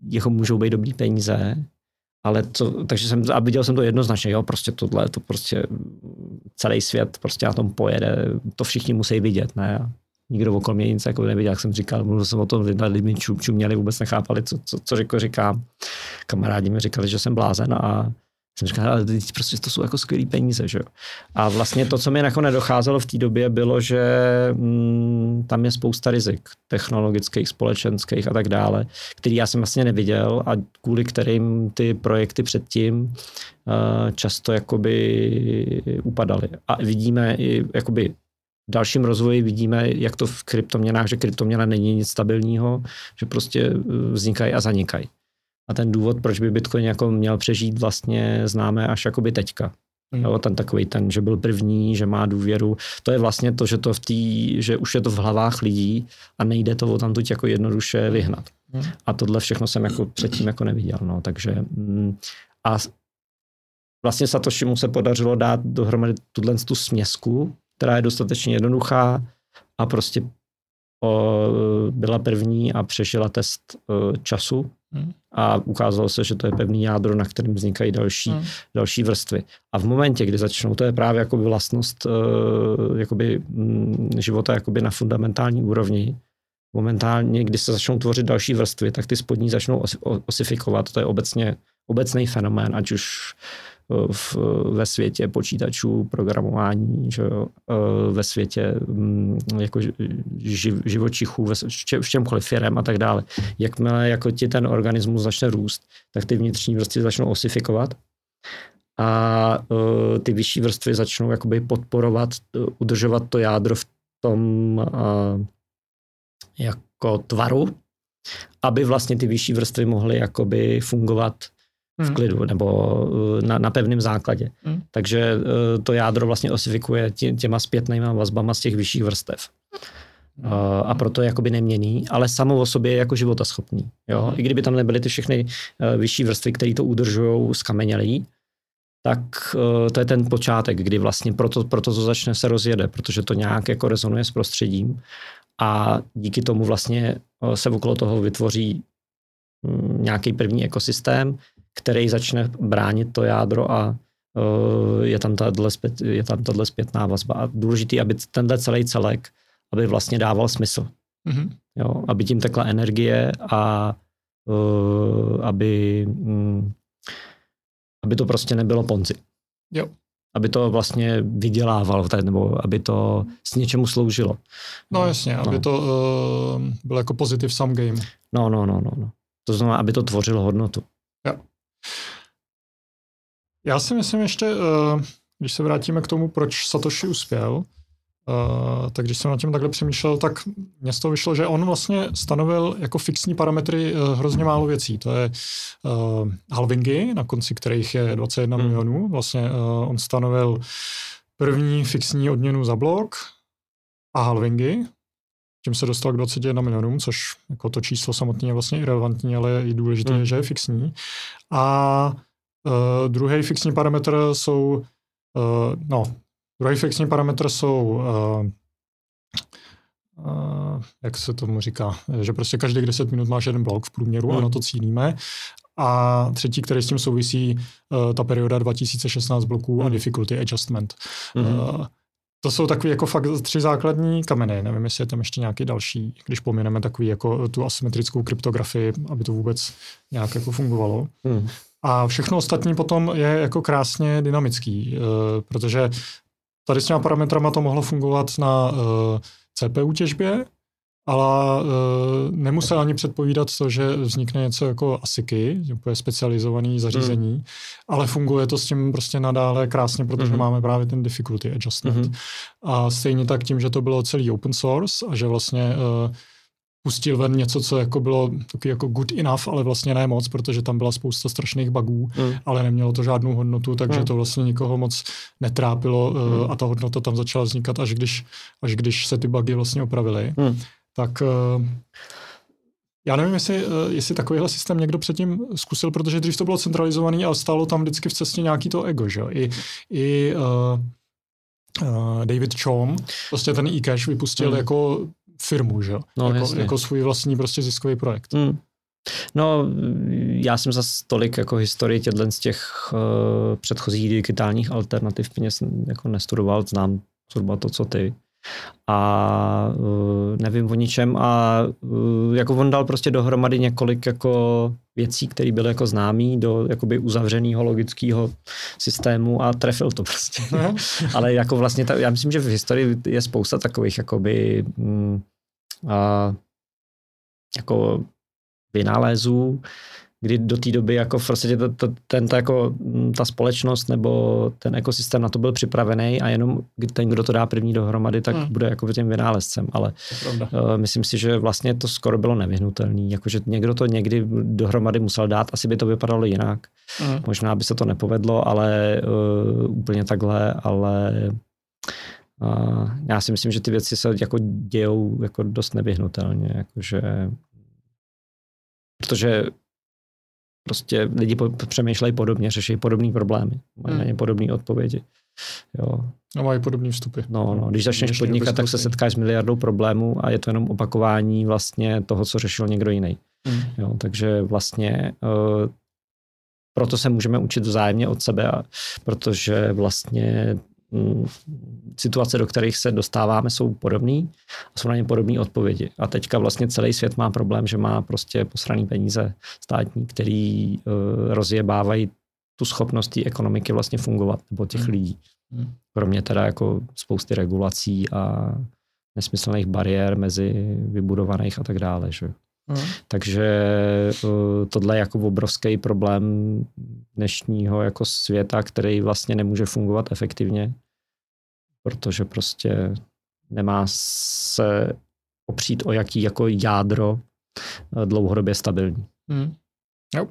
Speaker 2: jako můžou být dobrý peníze, ale to, takže jsem, a viděl jsem to jednoznačně, jo, prostě tohle, to prostě celý svět prostě na tom pojede, to všichni musí vidět, ne, nikdo okolo mě nic jako neviděl, jak jsem říkal, mluvil jsem o tom, lidi čum, čuměli, vůbec nechápali, co, co, co říkám. Kamarádi mi říkali, že jsem blázen a jsem říkal, ale prostě to jsou jako skvělé peníze, že. A vlastně to, co mi jako nedocházelo v té době, bylo, že mm, tam je spousta rizik technologických, společenských a tak dále, který já jsem vlastně neviděl a kvůli kterým ty projekty předtím uh, často jakoby upadaly. A vidíme i jakoby v dalším rozvoji vidíme, jak to v kryptoměnách, že kryptoměna není nic stabilního, že prostě eh, vznikají a zanikají. A ten důvod, proč by Bitcoin jako měl přežít, vlastně známe až jakoby teďka. Mm. Jo, ten takový ten, že byl první, že má důvěru. To je vlastně to, že to v tý, že už je to v hlavách lidí a nejde to tam tuď jako jednoduše vyhnat. Mm. A tohle všechno jsem jako předtím jako neviděl. No, takže mm, a vlastně Satoshi se podařilo dát dohromady tuhle tu směsku, která je dostatečně jednoduchá a prostě o, byla první a přežila test o, času. A ukázalo se, že to je pevný jádro, na kterém vznikají další, hmm. další vrstvy. A v momentě, kdy začnou, to je právě jakoby vlastnost uh, jakoby, m, života jakoby na fundamentální úrovni, momentálně, kdy se začnou tvořit další vrstvy, tak ty spodní začnou osifikovat. To je obecně obecný fenomén, ať už v, ve světě počítačů, programování, že jo, e, ve světě mm, jako živ, živočichů, ve, v čemkoliv firem a tak dále. Jakmile jako ti ten organismus začne růst, tak ty vnitřní vrstvy začnou osifikovat a uh, ty vyšší vrstvy začnou jakoby podporovat, uh, udržovat to jádro v tom jako tvaru, aby vlastně ty vyšší vrstvy mohly jakoby fungovat v hmm. klidu nebo eh, na, na pevném základě. Hmm. Takže eh, to jádro vlastně osifikuje tě, těma zpětnýma vazbama z těch vyšších vrstev. Hmm. A proto je jakoby neměný, ale samo o sobě je jako životaschopný. Jo? Hmm. I kdyby tam nebyly ty všechny vyšší vrstvy, které to udržují skamenělý, tak to je ten počátek, kdy vlastně proto, proto to začne se rozjede, protože to nějak jako rezonuje s prostředím a díky tomu vlastně se okolo toho vytvoří hm, nějaký první ekosystém, který začne bránit to jádro a uh, je tam tato, zpět, je tam tato zpětná vazba. A důležitý, aby tenhle celý celek, aby vlastně dával smysl. Mm-hmm. Jo, aby tím tekla energie a uh, aby, um, aby to prostě nebylo ponzi.
Speaker 1: Jo.
Speaker 2: Aby to vlastně vydělávalo, nebo aby to s něčemu sloužilo.
Speaker 1: No jasně, no. aby to uh, bylo jako positive sum game.
Speaker 2: No, no, no, no, no. To znamená, aby to tvořilo hodnotu.
Speaker 1: Já si myslím ještě, eh, když se vrátíme k tomu, proč Satoshi uspěl, Uh, tak když jsem na tím takhle přemýšlel, tak mě z toho vyšlo, že on vlastně stanovil jako fixní parametry uh, hrozně málo věcí. To je halvingy, na konci kterých je 21 hmm. milionů. Vlastně on stanovil první fixní odměnu za blok a halvingy, tím se dostal k 21 milionům, což jako to číslo samotné je vlastně irrelevantní, ale je důležité, hmm. že je fixní. A uh, druhý fixní parametr jsou, uh, no, druhý fixní parametr jsou, uh, uh, jak se tomu říká, že prostě každý 10 minut máš jeden blok v průměru hmm. a na to cílíme. A třetí, který s tím souvisí, uh, ta perioda 2016 bloků hmm. a difficulty adjustment. Hmm. Uh, to jsou takové jako fakt tři základní kameny. Nevím, jestli je tam ještě nějaký další, když pomineme takový jako tu asymetrickou kryptografii, aby to vůbec nějak jako fungovalo. Hmm. A všechno ostatní potom je jako krásně dynamický, uh, protože tady s těma parametrama to mohlo fungovat na eh, CPU těžbě, ale uh, nemusel ani předpovídat to, že vznikne něco jako ASICy, úplně specializovaný zařízení, mm. ale funguje to s tím prostě nadále krásně, protože mm. máme právě ten difficulty adjustment. Mm. A stejně tak tím, že to bylo celý open source a že vlastně uh, pustil ven něco, co jako bylo taky jako good enough, ale vlastně ne moc, protože tam byla spousta strašných bugů, mm. ale nemělo to žádnou hodnotu, takže mm. to vlastně nikoho moc netrápilo mm. a ta hodnota tam začala vznikat, až když, až když se ty bugy vlastně opravily. Mm tak uh, Já nevím, jestli, eh, jestli takovýhle systém někdo předtím zkusil, protože dřív to bylo centralizovaný a stálo tam vždycky v cestě nějaký to ego, že I, i uh, uh, David Chom, prostě ten e-cash vypustil mm. jako firmu, že
Speaker 2: no,
Speaker 1: jako, jako svůj vlastní prostě ziskový projekt.
Speaker 2: Mm. No, já jsem za tolik jako historii těchto z těch uh, předchozích digitálních alternativ peněz jako nestudoval, znám zhruba to, co ty a uh, nevím o ničem a uh, jako on dal prostě dohromady několik jako věcí, které byly jako známý do jakoby uzavřeného logického systému a trefil to prostě. No. Ale jako vlastně, ta, já myslím, že v historii je spousta takových jakoby mm, a, jako vynálezů, kdy do té doby jako v podstatě to, to, ten, ta, jako, mm, ta společnost nebo ten ekosystém na to byl připravený a jenom ten, kdo to dá první dohromady, tak hmm. bude jako tím vynálezcem, ale uh, myslím si, že vlastně to skoro bylo nevyhnutelné, jakože někdo to někdy dohromady musel dát, asi by to vypadalo jinak, hmm. možná by se to nepovedlo, ale uh, úplně takhle, ale uh, já si myslím, že ty věci se jako dějou jako dost nevyhnutelně, jakože protože Prostě lidi po, přemýšlejí podobně, řeší podobné problémy, mají hmm. na ně podobné odpovědi. Jo.
Speaker 1: A mají podobné vstupy.
Speaker 2: No, no, když začneš podnikat, tak se setkáš s miliardou problémů a je to jenom opakování vlastně toho, co řešil někdo jiný. Hmm. Jo, takže vlastně uh, proto se můžeme učit vzájemně od sebe, protože vlastně Mm, situace, do kterých se dostáváme, jsou podobné a jsou na ně podobné odpovědi. A teďka vlastně celý svět má problém, že má prostě posraný peníze státní, který uh, rozjebávají tu schopnost té ekonomiky vlastně fungovat, nebo těch hmm. lidí. Hmm. Kromě teda jako spousty regulací a nesmyslných bariér mezi vybudovaných a tak dále. Že? Hmm. Takže uh, tohle je jako obrovský problém dnešního jako světa, který vlastně nemůže fungovat efektivně protože prostě nemá se opřít o jaký jako jádro eh, dlouhodobě stabilní. Hmm.
Speaker 1: Jo.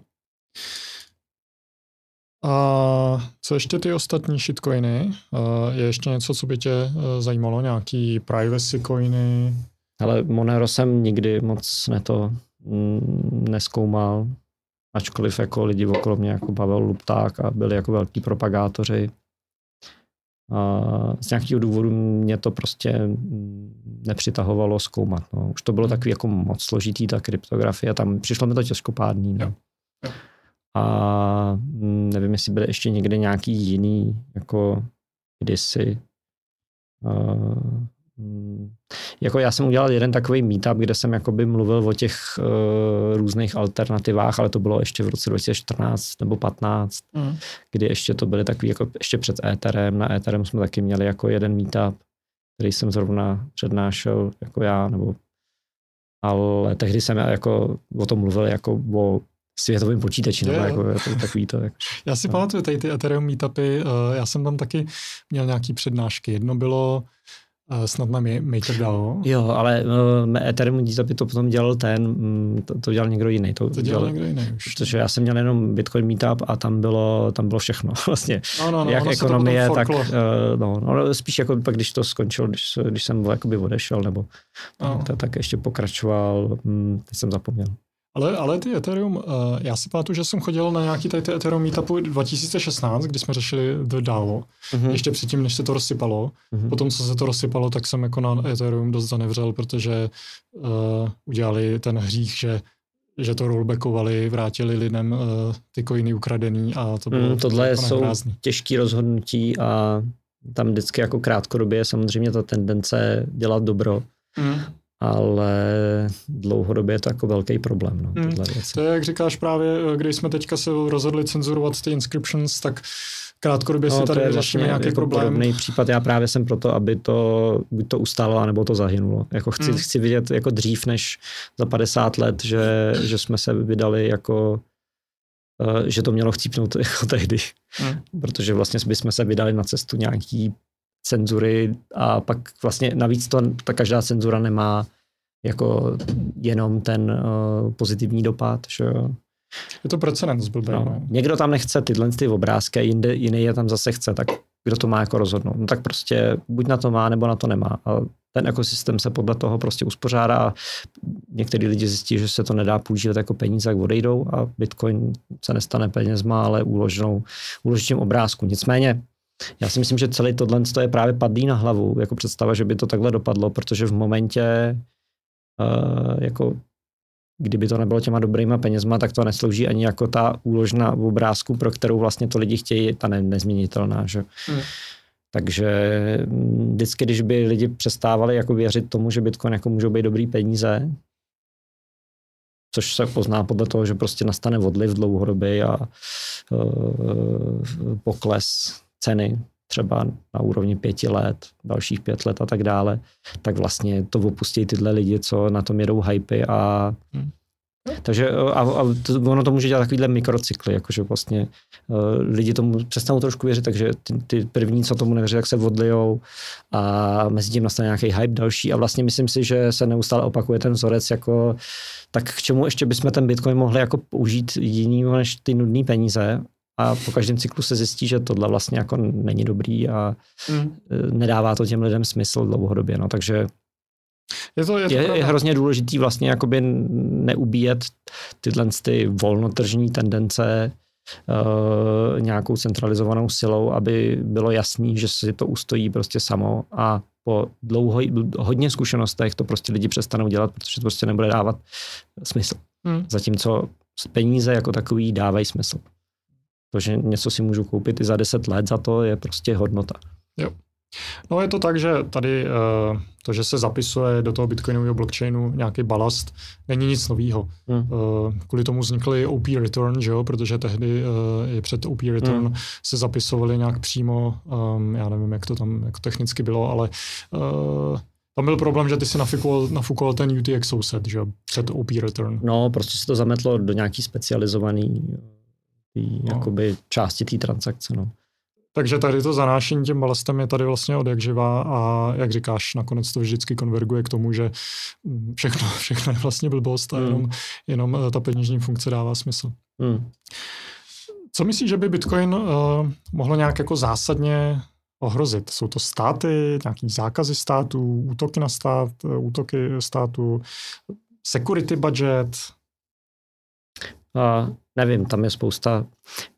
Speaker 1: A co ještě ty ostatní shitcoiny? Eh, je ještě něco, co by tě eh, zajímalo? Nějaký privacy coiny?
Speaker 2: Ale Monero jsem nikdy moc neto mm, neskoumal, ačkoliv jako lidi okolo mě jako Pavel Lupták a byli jako velký propagátoři z nějakého důvodu mě to prostě nepřitahovalo zkoumat. No. Už to bylo hmm. takový jako moc složitý, ta kryptografie, tam přišlo mi to těžkopádný. No. A nevím, jestli byly ještě někde nějaký jiný, jako kdysi. Uh, Hmm. Jako já jsem udělal jeden takový meetup, kde jsem jakoby mluvil o těch uh, různých alternativách, ale to bylo ještě v roce 2014 nebo 15, mm. kdy ještě to byly takový jako ještě před Etherem. Na Etherem jsme taky měli jako jeden meetup, který jsem zrovna přednášel jako já, nebo ale tehdy jsem jako o tom mluvil jako o světovým počítači, nebo jako, jako takový to. Jako,
Speaker 1: já si no. pamatuju tady ty Ethereum meetupy, uh, já jsem tam taky měl nějaký přednášky. Jedno bylo snad na MakerDAO.
Speaker 2: Jo, ale uh, Ethereum by to potom dělal ten, um, to, to dělal někdo jiný.
Speaker 1: To, to dělal někdo jiný už.
Speaker 2: Protože já jsem měl jenom Bitcoin Meetup a tam bylo, tam bylo všechno vlastně. No, no, no, Jak ekonomie, tak uh, no, no, spíš jako pak, když to skončil, když, když jsem jakoby odešel, nebo no. tak, tak ještě pokračoval, hm, teď jsem zapomněl.
Speaker 1: Ale, ale ty Ethereum, uh, já si pamatuju, že jsem chodil na nějaký tady ty Ethereum meetupu 2016, kdy jsme řešili The DAO, uh-huh. ještě předtím, než se to rozsypalo. Uh-huh. Potom, co se to rozsypalo, tak jsem jako na Ethereum dost zanevřel, protože uh, udělali ten hřích, že že to rollbackovali, vrátili lidem uh, ty coiny ukradený a to bylo mm,
Speaker 2: Tohle to jsou těžké rozhodnutí a tam vždycky jako krátkodobě je samozřejmě ta tendence dělat dobro. Mm ale dlouhodobě je to jako velký problém. No, hmm.
Speaker 1: To je, jak říkáš právě, když jsme teďka se rozhodli cenzurovat ty inscriptions, tak krátkodobě no, si tady řešíme vlastně nějaký jako problém.
Speaker 2: Podobný případ. Já právě jsem proto, aby to buď to ustálo, anebo to zahynulo. Jako chci, hmm. chci vidět jako dřív než za 50 let, že, že jsme se vydali jako uh, že to mělo chcípnout jako tehdy. Hmm. Protože vlastně bychom se vydali na cestu nějaký cenzury a pak vlastně navíc to, ta každá cenzura nemá jako jenom ten uh, pozitivní dopad, že jo.
Speaker 1: Je to precedens blbý. No. No.
Speaker 2: Někdo tam nechce tyhle ty obrázky, jinde, jiný je tam zase chce, tak kdo to má jako rozhodnout. No tak prostě buď na to má, nebo na to nemá. A ten ekosystém se podle toho prostě uspořádá a některý lidi zjistí, že se to nedá používat jako peníze, jak odejdou a Bitcoin se nestane penězma, ale úloženou, úložičím obrázku. Nicméně já si myslím, že celý tohle je právě padlý na hlavu, jako představa, že by to takhle dopadlo, protože v momentě uh, jako kdyby to nebylo těma dobrýma penězma, tak to neslouží ani jako ta úložna v obrázku, pro kterou vlastně to lidi chtějí, ta ne, nezměnitelná. Že? Hmm. Takže mm, vždycky, když by lidi přestávali jako věřit tomu, že Bitcoin jako můžou být dobrý peníze, což se pozná podle toho, že prostě nastane odliv dlouhodobý a uh, pokles ceny třeba na úrovni pěti let, dalších pět let a tak dále, tak vlastně to opustí tyhle lidi, co na tom jedou hypy a hmm. Takže a, a to, ono to může dělat takovýhle mikrocykly, jakože vlastně uh, lidi tomu přestanou trošku věřit, takže ty, ty první, co tomu nevěří, tak se odlijou a mezi tím nastane nějaký hype další a vlastně myslím si, že se neustále opakuje ten vzorec jako tak k čemu ještě bychom ten Bitcoin mohli jako použít jiný než ty nudné peníze a po každém cyklu se zjistí, že tohle vlastně jako není dobrý a mm. nedává to těm lidem smysl dlouhodobě, no, takže je, to, je, to je, je hrozně důležitý vlastně jakoby neubíjet tyhle ty volnotržní tendence uh, nějakou centralizovanou silou, aby bylo jasný, že si to ustojí prostě samo a po dlouho, hodně zkušenostech to prostě lidi přestanou dělat, protože to prostě nebude dávat smysl. Hmm. Zatímco peníze jako takový dávají smysl. To, že něco si můžu koupit i za 10 let, za to je prostě hodnota.
Speaker 1: Jo. No je to tak, že tady uh, to, že se zapisuje do toho bitcoinového blockchainu nějaký balast, není nic nového. Hmm. Uh, kvůli tomu vznikly OP return, že jo? protože tehdy uh, i před OP return hmm. se zapisovali nějak přímo, um, já nevím, jak to tam jak technicky bylo, ale tam byl problém, že ty si nafukoval, nafukoval ten UTXO set, že před OP return.
Speaker 2: No, prostě se to zametlo do nějaký specializovaný tý, no. jakoby části té transakce. No.
Speaker 1: Takže tady to zanášení tím balastem je tady vlastně od jak živá a jak říkáš, nakonec to vždycky konverguje k tomu, že všechno, všechno je vlastně blbost a mm. jenom, jenom eh, ta peněžní funkce dává smysl. Mm. Co myslíš, že by Bitcoin uh, mohlo nějak jako zásadně ohrozit? Jsou to státy, nějaký zákazy států, útoky na stát, eh, útoky států, security budget?
Speaker 2: Uh, nevím, tam je spousta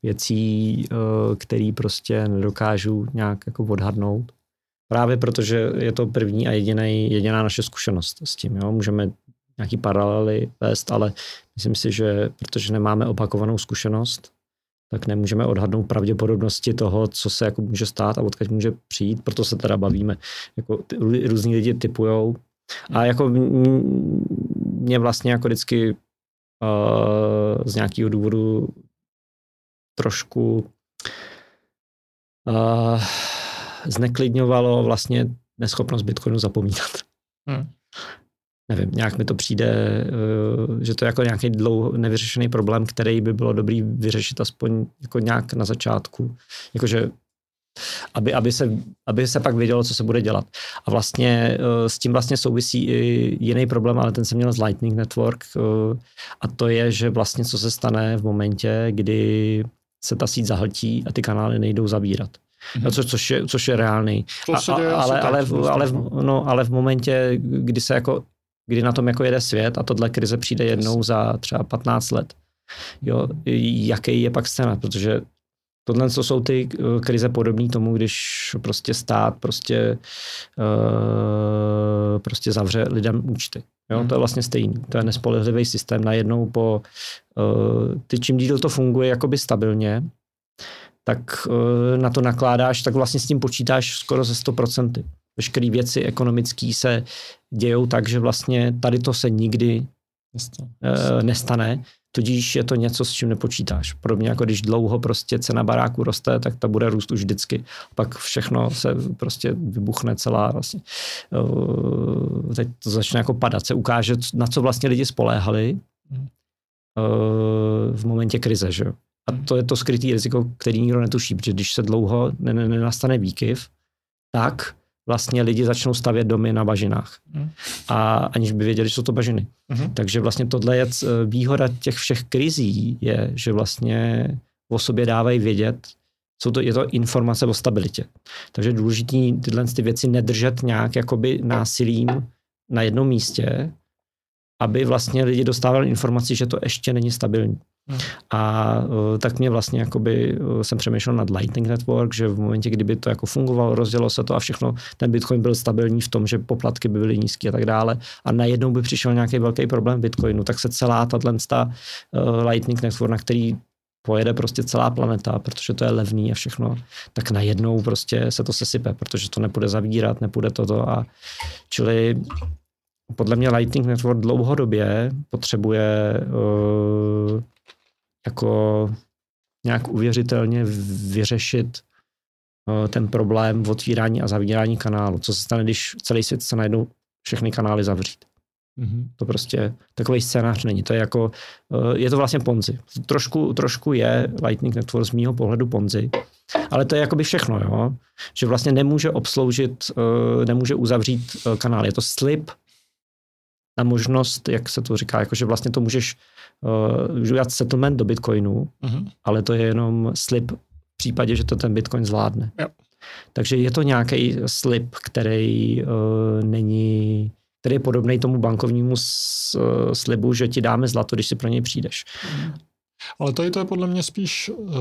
Speaker 2: věcí, uh, které prostě nedokážu nějak jako odhadnout. Právě protože je to první a jediný, jediná naše zkušenost s tím. Jo? Můžeme nějaký paralely vést, ale myslím si, že protože nemáme opakovanou zkušenost, tak nemůžeme odhadnout pravděpodobnosti toho, co se jako může stát a odkud může přijít, proto se teda bavíme. Jako ty, různí lidi typujou. A jako mě vlastně jako vždycky z nějakého důvodu trošku uh, zneklidňovalo vlastně neschopnost Bitcoinu zapomínat. Hmm. Nevím, nějak mi to přijde, uh, že to je jako nějaký dlouho nevyřešený problém, který by bylo dobrý vyřešit aspoň jako nějak na začátku. Jakože aby, aby, se, aby se pak vědělo, co se bude dělat. A vlastně uh, s tím vlastně souvisí i jiný problém, ale ten jsem měl z Lightning Network uh, a to je, že vlastně co se stane v momentě, kdy se ta síť zahltí a ty kanály nejdou zavírat. Mm-hmm. No, co, což, je, což je reálný. A, a, ale, ale, v, ale, v, no, ale v momentě, kdy se jako, kdy na tom jako jede svět a tohle krize přijde jednou za třeba 15 let, jo, jaký je pak scéna, protože Tohle to jsou ty eh, krize podobné tomu, když prostě stát prostě, uh, prostě zavře lidem účty. Jo. To je vlastně stejný. To je nespolehlivý systém. Najednou po uh, ty čím díl to funguje jakoby stabilně, tak uh, na to nakládáš, tak vlastně s tím počítáš skoro ze 100%. Veškeré věci ekonomické se dějou tak, že vlastně tady to se nikdy nestane. Uh, nestane Tudíž je to něco, s čím nepočítáš. Podobně jako když dlouho prostě cena baráku roste, tak ta bude růst už vždycky. Pak všechno se prostě vybuchne celá vlastně. Eh, teď to začne jako padat, se ukáže, na co vlastně lidi spoléhali eh, v momentě krize, že A to je to skrytý riziko, který nikdo netuší, protože když se dlouho nenastane výkyv, tak vlastně lidi začnou stavět domy na bažinách. Mm. A aniž by věděli, že jsou to bažiny. Mm. Takže vlastně tohle je výhoda těch všech krizí, je, že vlastně o sobě dávají vědět, Jsou to, je to informace o stabilitě. Takže je důležité tyhle ty věci nedržet nějak jakoby násilím na jednom místě, aby vlastně lidi dostávali informaci, že to ještě není stabilní. Hmm. A uh, tak mě vlastně jakoby, uh, jsem přemýšlel nad Lightning Network, že v momentě, kdyby to jako fungovalo, rozdělo se to a všechno, ten Bitcoin byl stabilní v tom, že poplatky by byly nízké a tak dále a najednou by přišel nějaký velký problém Bitcoinu, tak se celá tato uh, Lightning Network, na který pojede prostě celá planeta, protože to je levný a všechno, tak najednou prostě se to sesype, protože to nepůjde zavírat, nepůjde toto a čili podle mě Lightning Network dlouhodobě potřebuje uh, jako nějak uvěřitelně vyřešit uh, ten problém v otvírání a zavírání kanálu. Co se stane, když celý svět se najednou všechny kanály zavřít. Mm-hmm. To prostě takový scénář není. To je jako, uh, je to vlastně Ponzi. Trošku, trošku je Lightning Network z mýho pohledu Ponzi, ale to je jakoby všechno, jo? že vlastně nemůže obsloužit, uh, nemůže uzavřít kanál. Je to slip na možnost, jak se to říká, jakože vlastně to můžeš uh, udělat settlement do Bitcoinu, uh-huh. ale to je jenom slib v případě, že to ten Bitcoin zvládne. Jo. Takže je to nějaký slib, který uh, není, který je podobný tomu bankovnímu slibu, že ti dáme zlato, když si pro něj přijdeš. Uh-huh.
Speaker 1: Ale tady to je podle mě spíš uh,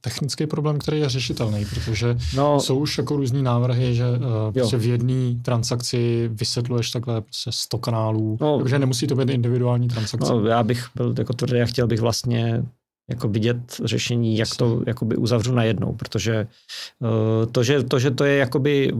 Speaker 1: technický problém, který je řešitelný, protože no, jsou už jako různý návrhy, že uh, prostě v jedné transakci vysvětluješ takhle prostě 100 kanálů, no, takže nemusí to být individuální transakce.
Speaker 2: No, já bych byl jako tvrdý a chtěl bych vlastně jako vidět řešení, jak to jakoby uzavřu najednou, protože uh, to, že, to, že to je jakoby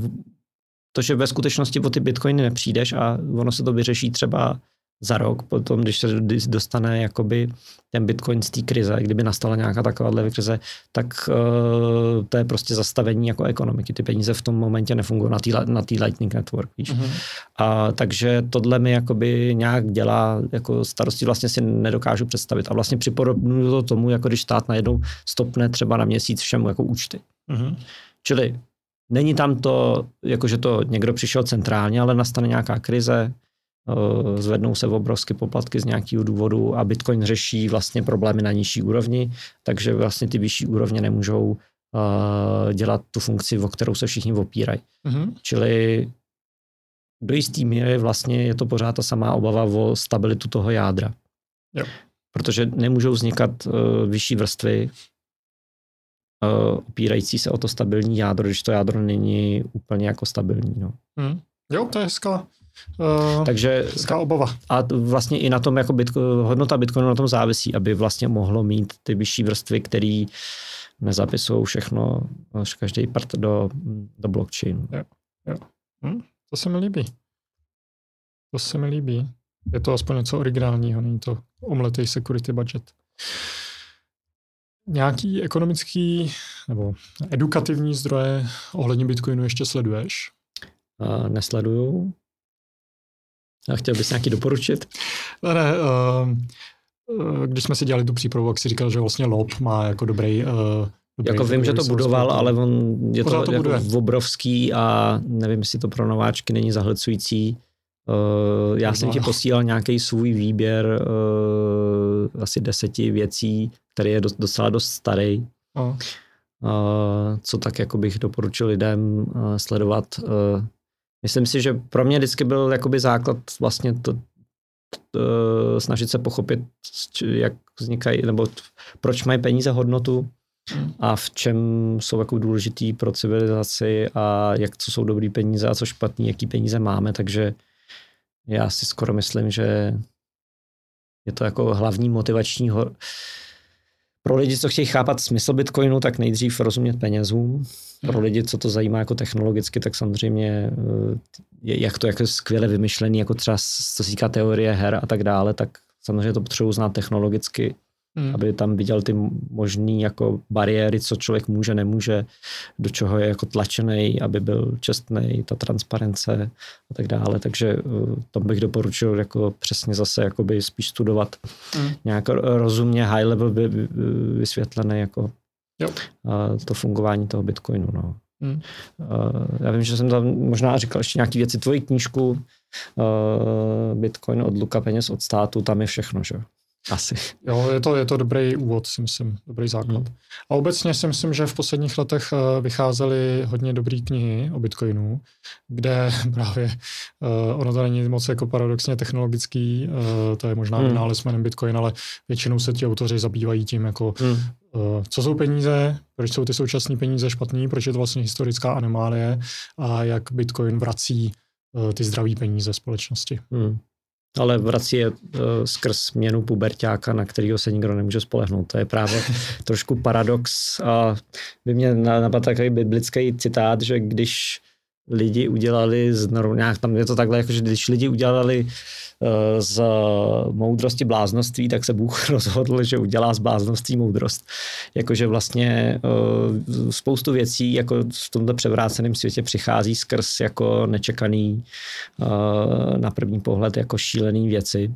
Speaker 2: to, že ve skutečnosti o ty bitcoiny nepřijdeš a ono se to vyřeší třeba za rok, potom, když se dostane jakoby ten Bitcoin z té krize, kdyby nastala nějaká takováhle krize, tak uh, to je prostě zastavení jako ekonomiky. Ty peníze v tom momentě nefungují na té na tý Lightning Network, víš. Mm-hmm. A, takže tohle mi jakoby nějak dělá jako starosti, vlastně si nedokážu představit. A vlastně připodobnuju to tomu, jako když stát najednou stopne třeba na měsíc všemu jako účty. Mm-hmm. Čili není tam to, jako že to někdo přišel centrálně, ale nastane nějaká krize, zvednou se obrovské poplatky z nějakého důvodu a Bitcoin řeší vlastně problémy na nižší úrovni, takže vlastně ty vyšší úrovně nemůžou uh, dělat tu funkci, o kterou se všichni opírají. Mm-hmm. Čili do jistý míry vlastně je to pořád ta samá obava o stabilitu toho jádra. Jo. Protože nemůžou vznikat uh, vyšší vrstvy uh, opírající se o to stabilní jádro, když to jádro není úplně jako stabilní. No.
Speaker 1: Mm. Jo, to je hezká, Uh, Takže obava.
Speaker 2: A vlastně i na tom, jako Bitco, hodnota Bitcoinu na tom závisí, aby vlastně mohlo mít ty vyšší vrstvy, které nezapisují všechno, každý part do, do blockchainu.
Speaker 1: Jo, jo. Hm, to se mi líbí. To se mi líbí. Je to aspoň něco originálního, není to omletý security budget. Nějaký ekonomický nebo edukativní zdroje ohledně Bitcoinu ještě sleduješ?
Speaker 2: Uh, nesleduju. A chtěl bys nějaký doporučit?
Speaker 1: Ne, ne, uh, když jsme si dělali tu přípravu, jak si říkal, že vlastně LOP má jako dobrý uh,
Speaker 2: Dobrý, jako vím, že to budoval, ale on je to, to jako obrovský a nevím, jestli to pro nováčky není zahlcující. Uh, já jsem ti posílal nějaký svůj výběr uh, asi deseti věcí, který je dost, docela dost starý. Uh. Uh, co tak jako bych doporučil lidem uh, sledovat. Uh, Myslím si, že pro mě vždycky byl jakoby základ vlastně to, to, snažit se pochopit, jak vznikají, nebo proč mají peníze hodnotu a v čem jsou jako důležitý pro civilizaci a jak co jsou dobrý peníze a co špatný, jaký peníze máme, takže já si skoro myslím, že je to jako hlavní motivační pro lidi, co chtějí chápat smysl Bitcoinu, tak nejdřív rozumět penězům. Pro lidi, co to zajímá jako technologicky, tak samozřejmě eh, jak to jako skvěle vymyšlený, jako třeba co se týká teorie her a tak dále, tak samozřejmě to potřebuji znát technologicky hmm. aby tam viděl ty možné jako bariéry, co člověk může, nemůže, do čeho je jako tlačený, aby byl čestný, ta transparence a tak dále. Takže uh, to bych doporučil jako přesně zase jakoby spíš studovat hmm. nějak rozumně high level by, vysvětlené jako jo. To fungování toho Bitcoinu. No. Hmm. Já vím, že jsem tam možná říkal ještě nějaké věci. Tvoji knížku uh, Bitcoin od Luka peněz od státu, tam je všechno, že? Asi.
Speaker 1: Jo, je to, je to dobrý úvod, si myslím, dobrý základ. Hmm. A obecně si myslím, že v posledních letech eh, vycházely hodně dobré knihy o Bitcoinu, kde právě uh, ono to není moc jako paradoxně technologický, uh, to je možná hmm. vynález jménem Bitcoin, ale většinou se ti autoři zabývají tím, jako hmm. uh, co jsou peníze, proč jsou ty současné peníze špatný, proč je to vlastně historická anomálie a jak Bitcoin vrací uh, ty zdraví peníze společnosti. Hmm
Speaker 2: ale vrací je uh, skrz měnu pubertáka, na kterého se nikdo nemůže spolehnout. To je právě trošku paradox. A by mě napadl takový biblický citát, že když lidi udělali z, nějak tam je to takhle, jako, že když lidi udělali Eh, z moudrosti bláznoství, tak se Bůh rozhodl, že udělá z bláznoství moudrost. Jakože vlastně eh, spoustu věcí jako v tomto převráceném světě přichází skrz jako nečekaný eh, na první pohled jako šílený věci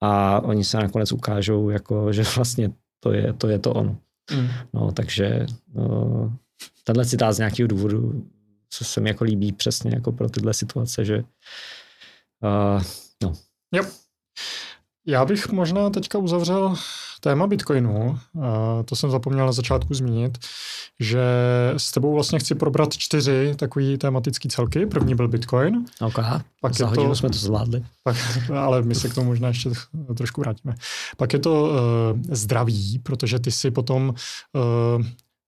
Speaker 2: a oni se nakonec ukážou, jako, že vlastně to je to, je to ono. Mm. No, takže no, tenhle citát z nějakého důvodu co se mi jako líbí přesně jako pro tyhle situace, že uh, No.
Speaker 1: Jo. Já bych možná teďka uzavřel téma Bitcoinu. To jsem zapomněl na začátku zmínit, že s tebou vlastně chci probrat čtyři takový tematický celky. První byl Bitcoin.
Speaker 2: Ok, pak za hodinu to, jsme to zvládli.
Speaker 1: Pak, ale my se k tomu možná ještě trošku vrátíme. Pak je to uh, zdraví, protože ty si potom uh,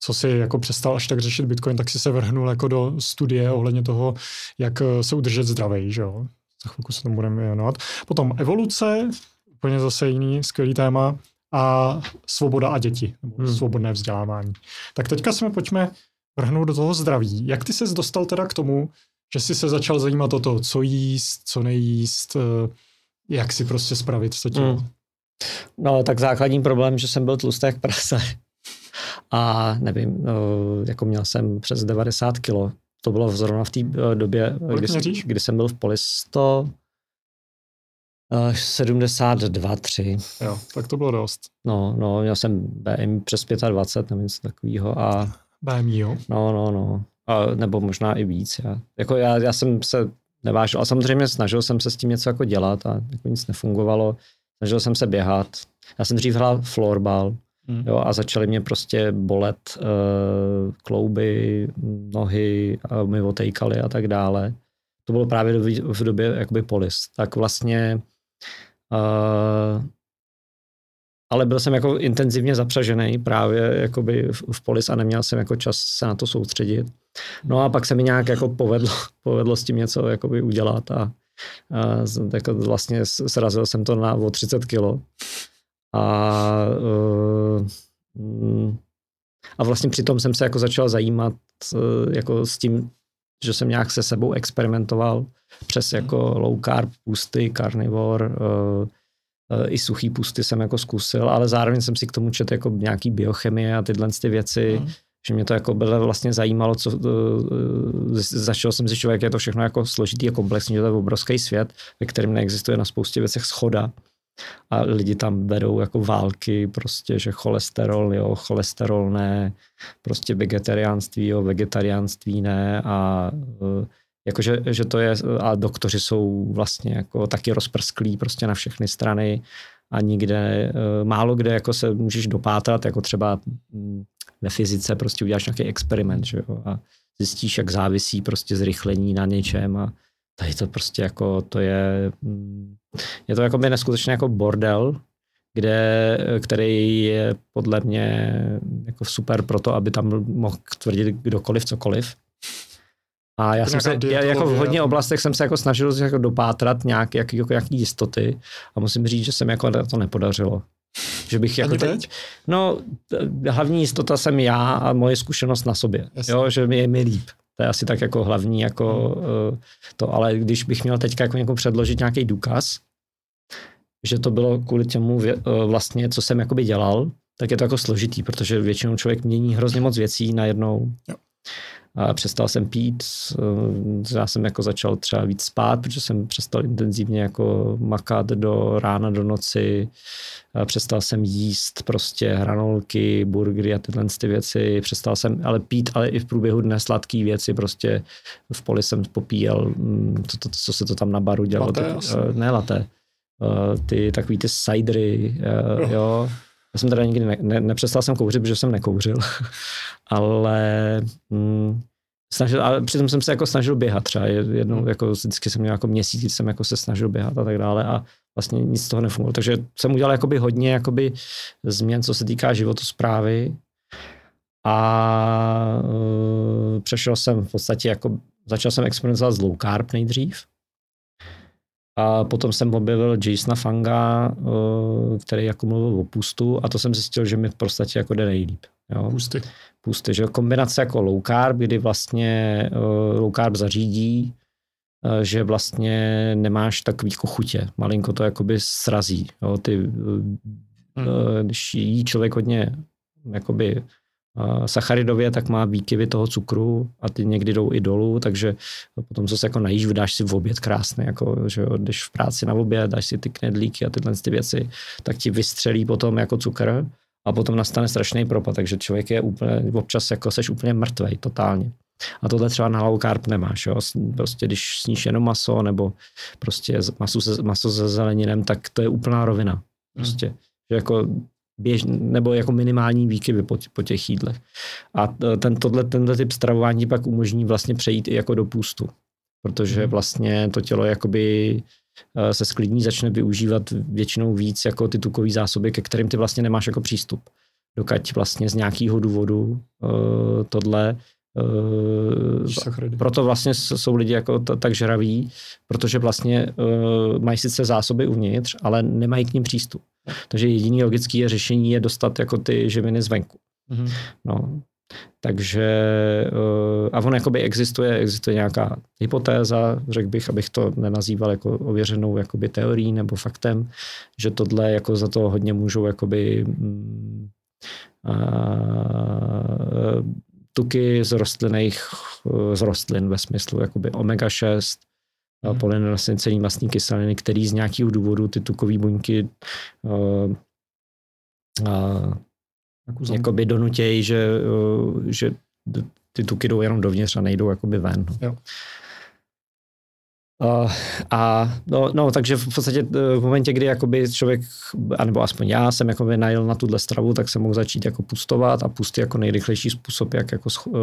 Speaker 1: co si jako přestal až tak řešit Bitcoin, tak si se vrhnul jako do studie ohledně toho, jak se udržet zdravý, že jo? za chvilku se tomu budeme věnovat. Potom evoluce, úplně zase jiný skvělý téma, a svoboda a děti, nebo hmm. svobodné vzdělávání. Tak teďka jsme pojďme vrhnout do toho zdraví. Jak ty ses dostal teda k tomu, že jsi se začal zajímat o to, co jíst, co nejíst, eh, jak si prostě spravit to tělo? Hmm.
Speaker 2: No, tak základní problém, že jsem byl tlustý jak prase. A nevím, no, jako měl jsem přes 90 kilo to bylo zrovna v té eh, době, kdy, jsem, kdy jsem byl v Polis 100, 72, 3.
Speaker 1: Jo, tak to bylo dost.
Speaker 2: No, no, měl jsem BMI přes 25, nevím, něco takového. A,
Speaker 1: BMI, jo?
Speaker 2: No, no, no. A, nebo možná i víc. Já, jako já, já jsem se nevážil, a samozřejmě snažil jsem se s tím něco jako dělat a jako nic nefungovalo. Snažil jsem se běhat. Já jsem dřív hrál floorball, Hmm. Jo, a začaly mě prostě bolet uh, klouby, nohy, a mi otejkaly a tak dále. To bylo právě v době jakoby polis. Tak vlastně uh, ale byl jsem jako intenzivně zapřažený právě jakoby v, v polis a neměl jsem jako čas se na to soustředit. No a pak se mi nějak jako povedlo, povedlo s tím něco jakoby udělat a, a jako vlastně srazil jsem to na o 30 kilo. A, uh, a vlastně přitom jsem se jako začal zajímat uh, jako s tím, že jsem nějak se sebou experimentoval přes jako low carb pusty, carnivore, uh, i suchý pusty jsem jako zkusil, ale zároveň jsem si k tomu četl jako nějaký biochemie a tyhle ty věci, mm. že mě to jako bylo vlastně zajímalo, co, začal jsem zjišťovat, jak je to všechno jako složitý a komplexní, že to je obrovský svět, ve kterém neexistuje na spoustě věcech schoda a lidi tam vedou jako války, prostě, že cholesterol, jo, cholesterol ne, prostě vegetariánství, jo, vegetariánství ne a e, jakože, že to je, a doktoři jsou vlastně jako taky rozprsklí prostě na všechny strany a nikde, e, málo kde jako se můžeš dopátrat, jako třeba mm, ve fyzice prostě uděláš nějaký experiment, že jo, a zjistíš, jak závisí prostě zrychlení na něčem a tady to prostě jako, to je, mm, je to jako by neskutečně jako bordel, kde, který je podle mě jako super pro to, aby tam mohl tvrdit kdokoliv cokoliv. A já jsem se, já, jako v hodně oblastech jsem se jako snažil jako dopátrat nějak, jak, jako nějaký jistoty a musím říct, že se mi jako to nepodařilo. Že bych jako
Speaker 1: teď?
Speaker 2: No, hlavní jistota jsem já a moje zkušenost na sobě. Jo, že mi je mi líp. To je asi tak jako hlavní jako hmm. to, ale když bych měl teďka jako někomu předložit nějaký důkaz, že to bylo kvůli těmu eh, vlastně, co jsem jakoby dělal, tak je to jako složitý, protože většinou člověk mění hrozně moc věcí najednou. Jo. A přestal jsem pít, eh, já jsem jako začal třeba víc spát, protože jsem přestal intenzivně jako makat do rána, do noci, přestal jsem jíst prostě hranolky, burgery a tyhle ty věci, přestal jsem ale pít, ale i v průběhu dne sladké věci, prostě. V poli jsem popíjel, to, to, co se to tam na baru dělalo.
Speaker 1: Laté,
Speaker 2: tak, ne laté, uh, ty takový ty cidery, uh, jo. Já jsem teda nikdy ne, ne, nepřestal jsem kouřit, protože jsem nekouřil, ale mm, snažil, ale přitom jsem se jako snažil běhat třeba jednou, hmm. jako vždycky jsem měl jako měsíc, jsem jako se snažil běhat a tak dále a vlastně nic z toho nefungovalo. Takže jsem udělal jakoby hodně jakoby změn, co se týká životosprávy a uh, přešel jsem v podstatě jako, začal jsem experimentovat s low carb nejdřív, a potom jsem objevil Jasona Fanga, uh, který jako mluvil o pustu a to jsem zjistil, že mi v podstatě jako jde nejlíp. Jo.
Speaker 1: Pusty.
Speaker 2: Pusty, že kombinace jako low carb, kdy vlastně uh, low carb zařídí, uh, že vlastně nemáš takový jako chutě. Malinko to jakoby srazí. Jo. Ty, hmm. když jí člověk hodně jakoby sacharidově, tak má výkyvy toho cukru a ty někdy jdou i dolů, takže potom, co se jako najíš, vydáš si v oběd krásný, jako, že jo, když v práci na oběd, dáš si ty knedlíky a tyhle ty věci, tak ti vystřelí potom jako cukr a potom nastane strašný propad, takže člověk je úplně, občas jako seš úplně mrtvej totálně. A tohle třeba na low carb nemáš, jo? prostě když sníš jenom maso nebo prostě maso se, maso se zeleninem, tak to je úplná rovina. Prostě, hmm. že jako běž, nebo jako minimální výkyvy po, po těch jídlech. A ten, tohle, tenhle typ stravování pak umožní vlastně přejít i jako do půstu, protože hmm. vlastně to tělo jakoby eh, se sklidní, začne využívat většinou víc jako ty tukové zásoby, ke kterým ty vlastně nemáš jako přístup. Dokud vlastně z nějakého důvodu uh, tohle Uh, proto vlastně jsou lidi jako t- tak žraví, protože vlastně uh, mají sice zásoby uvnitř, ale nemají k ním přístup. Takže jediný logický řešení je dostat jako ty živiny zvenku. Mm-hmm. No, takže uh, a on jakoby existuje, existuje nějaká hypotéza, řekl bych, abych to nenazýval jako ověřenou jakoby teorií nebo faktem, že tohle jako za to hodně můžou jakoby mm, uh, tuky z rostlinných, z rostlin ve smyslu jakoby omega-6, hmm. polynesencený mastní kyseliny, který z nějakého důvodu ty tukové buňky uh, uh, jakoby donutějí, že, uh, že ty tuky jdou jenom dovnitř a nejdou jakoby ven. Jo. Uh, a no, no, takže v podstatě v momentě, kdy jakoby člověk, anebo aspoň já jsem jakoby najel na tuhle stravu, tak jsem mohl začít jako pustovat a pusty jako nejrychlejší způsob, jak jako uh,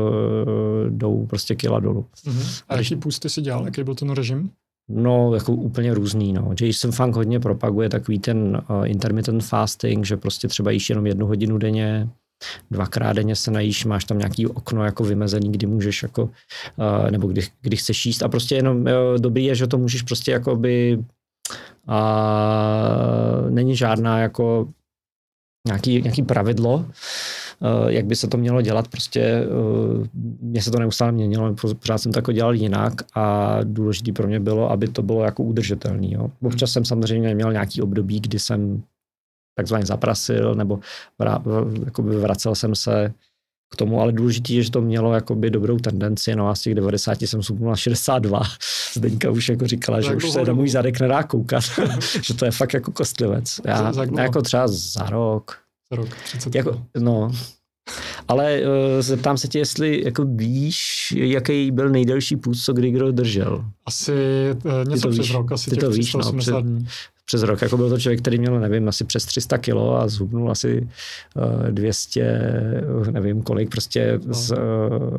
Speaker 2: jdou prostě kila dolů.
Speaker 1: Uh-huh. A jaký pusty si dělal? Jaký byl ten režim?
Speaker 2: No, jako úplně různý, no. Jason Funk hodně propaguje takový ten uh, intermittent fasting, že prostě třeba jíš jenom jednu hodinu denně, dvakrát denně se najíš, máš tam nějaký okno jako vymezený, kdy můžeš jako, uh, nebo kdy, kdy chceš jíst a prostě jenom uh, dobrý je, že to můžeš prostě jako by uh, není žádná jako nějaký, nějaký pravidlo, uh, jak by se to mělo dělat, prostě mě se to neustále měnilo, pořád jsem to jako dělal jinak a důležité pro mě bylo, aby to bylo jako udržitelný. Jo. Občas jsem samozřejmě měl nějaký období, kdy jsem takzvaně zaprasil, nebo vrá, jakoby vracel jsem se k tomu, ale důležité je, že to mělo jakoby dobrou tendenci, no a z těch 90 jsem supnul na 62. Zdeňka už jako říkala, že už se na můj zadek nedá koukat, že to je fakt jako kostlivec. Já, za jako třeba za rok.
Speaker 1: Za rok, 30
Speaker 2: jako, No, ale uh, zeptám se tě, jestli jako víš, jaký byl nejdelší půst, co kdy kdo držel.
Speaker 1: Asi uh, něco přes víš, rok, asi
Speaker 2: ty
Speaker 1: těch
Speaker 2: to víš, no, před,
Speaker 1: dní
Speaker 2: přes rok. Jako byl to člověk, který měl, nevím, asi přes 300 kilo a zhubnul asi uh, 200, nevím kolik, prostě no. z, uh,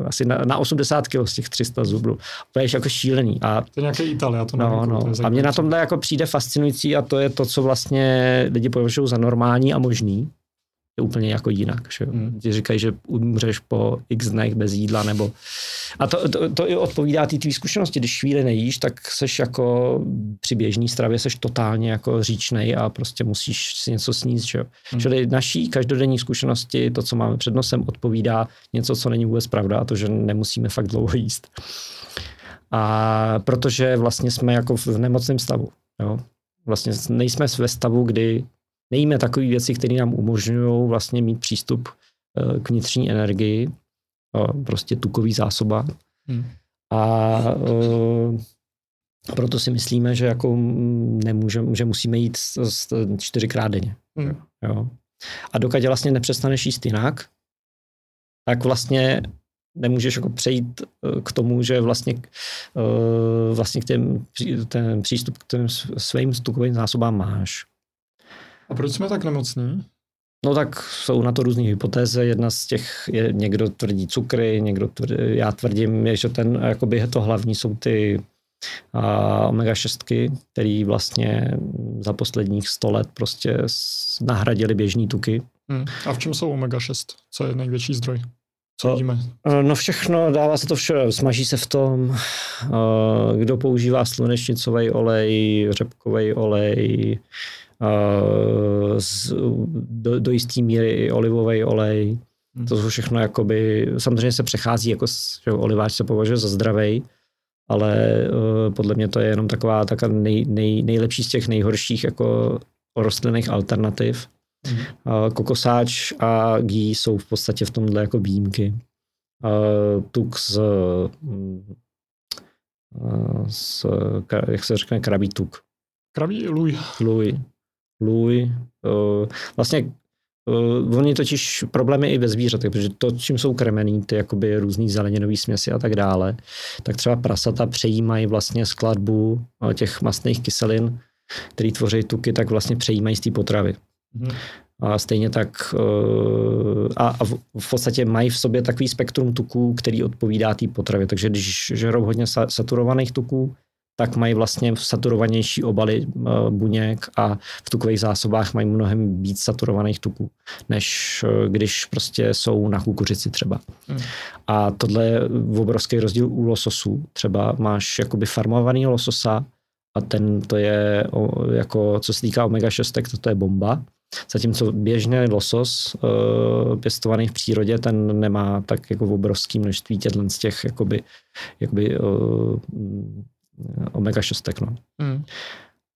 Speaker 2: asi na, na 80 kilo z těch 300 zubnul. To je jako šílený. A,
Speaker 1: to je nějaký Ital, já to
Speaker 2: no, nevím. No. To a mě na tomhle jako přijde fascinující a to je to, co vlastně lidi považují za normální a možný je úplně jako jinak. Že? Hmm. Ti říkají, že umřeš po x dnech bez jídla, nebo... A to, to, to i odpovídá té tvý zkušenosti. Když chvíli nejíš, tak seš jako při běžné stravě seš totálně jako říčnej a prostě musíš si něco sníst. Že? Hmm. Čili naší každodenní zkušenosti, to, co máme před nosem, odpovídá něco, co není vůbec pravda, a to, že nemusíme fakt dlouho jíst. A protože vlastně jsme jako v nemocném stavu. Jo? Vlastně nejsme ve stavu, kdy nejíme takové věci, které nám umožňují vlastně mít přístup eh, k vnitřní energii, prostě tukový zásoba. Hmm. A uh, proto si myslíme, že jako nemůžeme, že musíme jít čtyřikrát denně. Hmm. Jo. A dokud vlastně nepřestaneš jíst jinak, tak vlastně nemůžeš jako přejít eh, k tomu, že vlastně, vlastně k těm, ten přístup k těm svým tukovým zásobám máš.
Speaker 1: A proč jsme tak nemocní?
Speaker 2: No tak jsou na to různé hypotézy. Jedna z těch je, někdo tvrdí cukry, někdo tvrdí, já tvrdím, je, že ten, jakoby to hlavní jsou ty a omega-6, který vlastně za posledních 100 let prostě nahradili běžný tuky.
Speaker 1: Hmm. A v čem jsou omega-6? Co je největší zdroj? Co vidíme?
Speaker 2: No všechno, dává se to vše, smaží se v tom, kdo používá slunečnicový olej, řepkový olej, do, do jisté míry i olivový olej. Hmm. To jsou všechno jakoby, samozřejmě se přechází, jako že oliváč se považuje za zdravý, ale uh, podle mě to je jenom taková, taková nej, nej, nejlepší z těch nejhorších jako rostlinných alternativ. Mm. Uh, kokosáč a gí jsou v podstatě v tomhle jako výjimky. Uh, tuk z, uh, z, jak se řekne, krabí tuk.
Speaker 1: Krabí luj.
Speaker 2: Luj. Luj. Uh, vlastně Uh, oni totiž problémy i ve zvířatech, protože to, čím jsou krmený, ty jakoby různý zeleninový směsi a tak dále, tak třeba prasata přejímají vlastně skladbu těch mastných kyselin, který tvoří tuky, tak vlastně přejímají z té potravy. Mm. A stejně tak a, a v podstatě mají v sobě takový spektrum tuků, který odpovídá té potravě. Takže když žerou hodně saturovaných tuků, tak mají vlastně saturovanější obaly uh, buněk a v tukových zásobách mají mnohem víc saturovaných tuků, než uh, když prostě jsou na kukuřici třeba. Hmm. A tohle je obrovský rozdíl u lososů. Třeba máš jakoby farmovaný lososa a ten to je jako, co se týká omega-6, tak to, to je bomba. Zatímco běžný losos uh, pěstovaný v přírodě, ten nemá tak jako obrovský množství těchto z těch jakoby, jakoby uh, omega-6. No. Mm.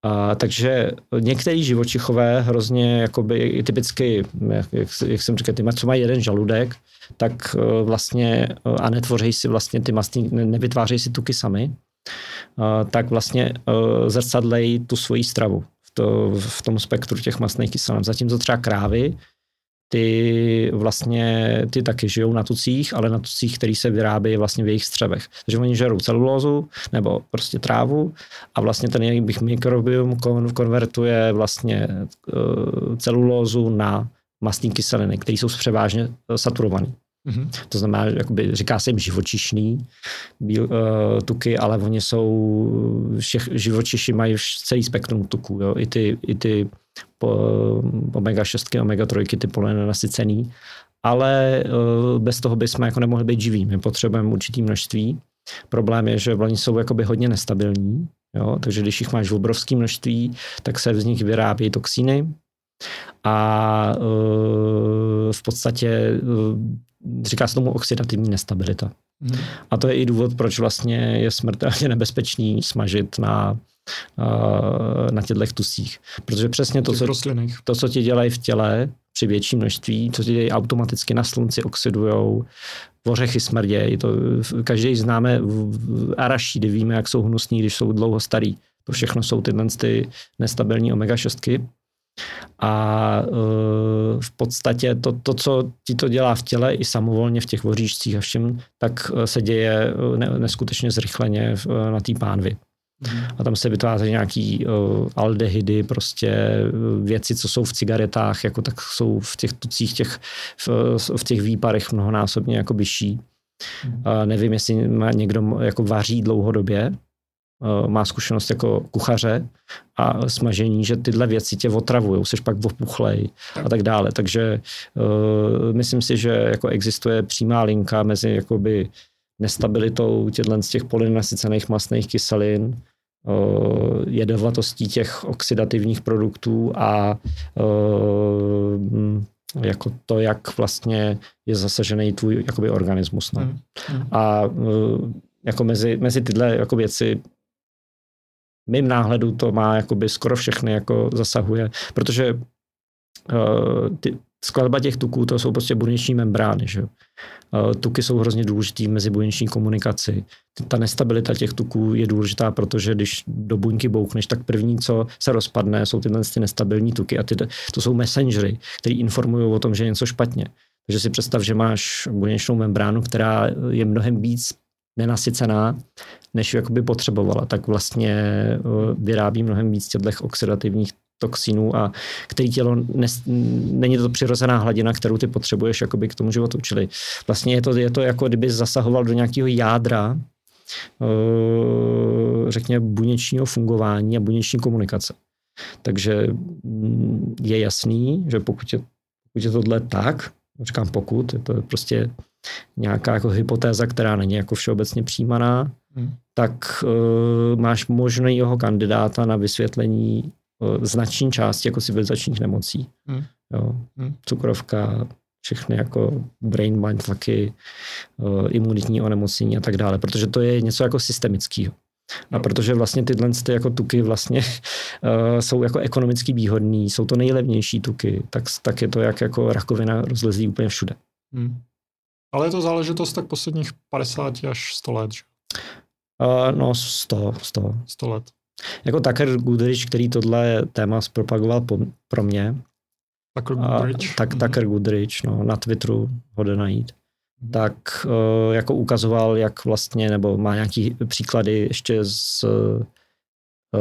Speaker 2: A, takže některý živočichové hrozně jakoby typicky, jak, jak, jak jsem říkal, ty co mají jeden žaludek, tak e, vlastně e, a netvoří si vlastně ty mastní, nevytvářejí si tuky sami, a, tak vlastně zrcadlejí tu svoji stravu v, to, v tom spektru těch mastných kyselin. Zatímco třeba krávy, ty vlastně, ty taky žijou na tucích, ale na tucích, který se vyrábí vlastně v jejich střevech. Takže oni žerou celulózu nebo prostě trávu a vlastně ten jejich mikrobiom konvertuje vlastně eh, celulózu na mastní kyseliny, které jsou převážně eh, saturované. Mm-hmm. To znamená, jakoby, říká se jim živočišný bíl, uh, tuky, ale oni jsou, všech živočiši mají celý spektrum tuků, jo? I, ty, i ty po, omega 6, omega 3, ty polynenasycený, ale uh, bez toho bychom jako nemohli být živí. My potřebujeme určitý množství. Problém je, že oni jsou jakoby hodně nestabilní, jo? takže když jich máš v obrovské množství, tak se z nich vyrábí toxíny a uh, v podstatě uh, říká se tomu oxidativní nestabilita. Hmm. A to je i důvod, proč vlastně je smrtelně nebezpečný smažit na, na těchto tusích. Protože přesně to, co, to, co ti dělají v těle při větší množství, co ti dělají automaticky na slunci, oxidujou, ořechy smrdějí. To, každý známe arašídy, víme, jak jsou hnusní, když jsou dlouho starý. To všechno jsou tyhle ty nestabilní omega-6. A uh, v podstatě to, to, co ti to dělá v těle i samovolně v těch voříšcích a všem, tak e, se děje e, ne, neskutečně zrychleně na té pánvi. Mm. A tam se vytváří nějaký uh, aldehydy, prostě věci, co jsou v cigaretách, jako tak jsou v těch tucích, těch, v, v těch výparech mnohonásobně jako vyšší. Uh, nevím, jestli má někdo jako vaří dlouhodobě, má zkušenost jako kuchaře a smažení, že tyhle věci tě otravují, jsi pak opuchlej a tak dále. Takže uh, myslím si, že jako existuje přímá linka mezi jakoby nestabilitou těchto z těch polynasycených masných kyselin, uh, jedovatostí těch oxidativních produktů a uh, jako to, jak vlastně je zasažený tvůj jakoby organismus. No. Hmm. Hmm. A uh, jako mezi, mezi tyhle jako věci mým náhledu to má jakoby skoro všechny jako zasahuje, protože uh, ty, skladba těch tuků to jsou prostě buněční membrány. Že? Uh, tuky jsou hrozně důležitý mezi buněční komunikaci. Ta nestabilita těch tuků je důležitá, protože když do buňky boukneš, tak první, co se rozpadne, jsou tyhle ty nestabilní tuky a ty, to jsou messengery, který informují o tom, že je něco špatně. Takže si představ, že máš buněčnou membránu, která je mnohem víc nenasycená, než jakoby potřebovala, tak vlastně eh, vyrábí mnohem víc těch oxidativních toxinů a který tělo, nes, není to přirozená hladina, kterou ty potřebuješ jakoby k tomu životu. Čili vlastně je to, je to jako kdyby zasahoval do nějakého jádra, eh, řekněme, buněčního fungování a buněční komunikace. Takže mm, je jasný, že pokud je, pokud je tohle tak, říkám pokud, je to prostě nějaká jako hypotéza, která není jako všeobecně přijímaná, hmm. tak uh, máš možného kandidáta na vysvětlení uh, značné části jako civilizačních nemocí. Hmm. Jo. Hmm. Cukrovka, všechny jako brain mindfucky, uh, imunitní onemocnění a tak dále, protože to je něco jako systemického. A protože vlastně tyhle ty jako tuky vlastně uh, jsou jako ekonomicky výhodný, jsou to nejlevnější tuky, tak, tak je to jak jako rakovina rozlezí úplně všude. Hmm.
Speaker 1: Ale je to záležitost tak posledních 50 až 100 let, že?
Speaker 2: Uh, no 100, 100.
Speaker 1: 100 let.
Speaker 2: Jako Tucker Goodrich, který tohle téma zpropagoval po, pro mě.
Speaker 1: Tucker Goodrich?
Speaker 2: Uh, tak, mm-hmm. Tucker Goodrich, no, na Twitteru ho jde najít. Mm-hmm. Tak uh, jako ukazoval, jak vlastně, nebo má nějaký příklady ještě z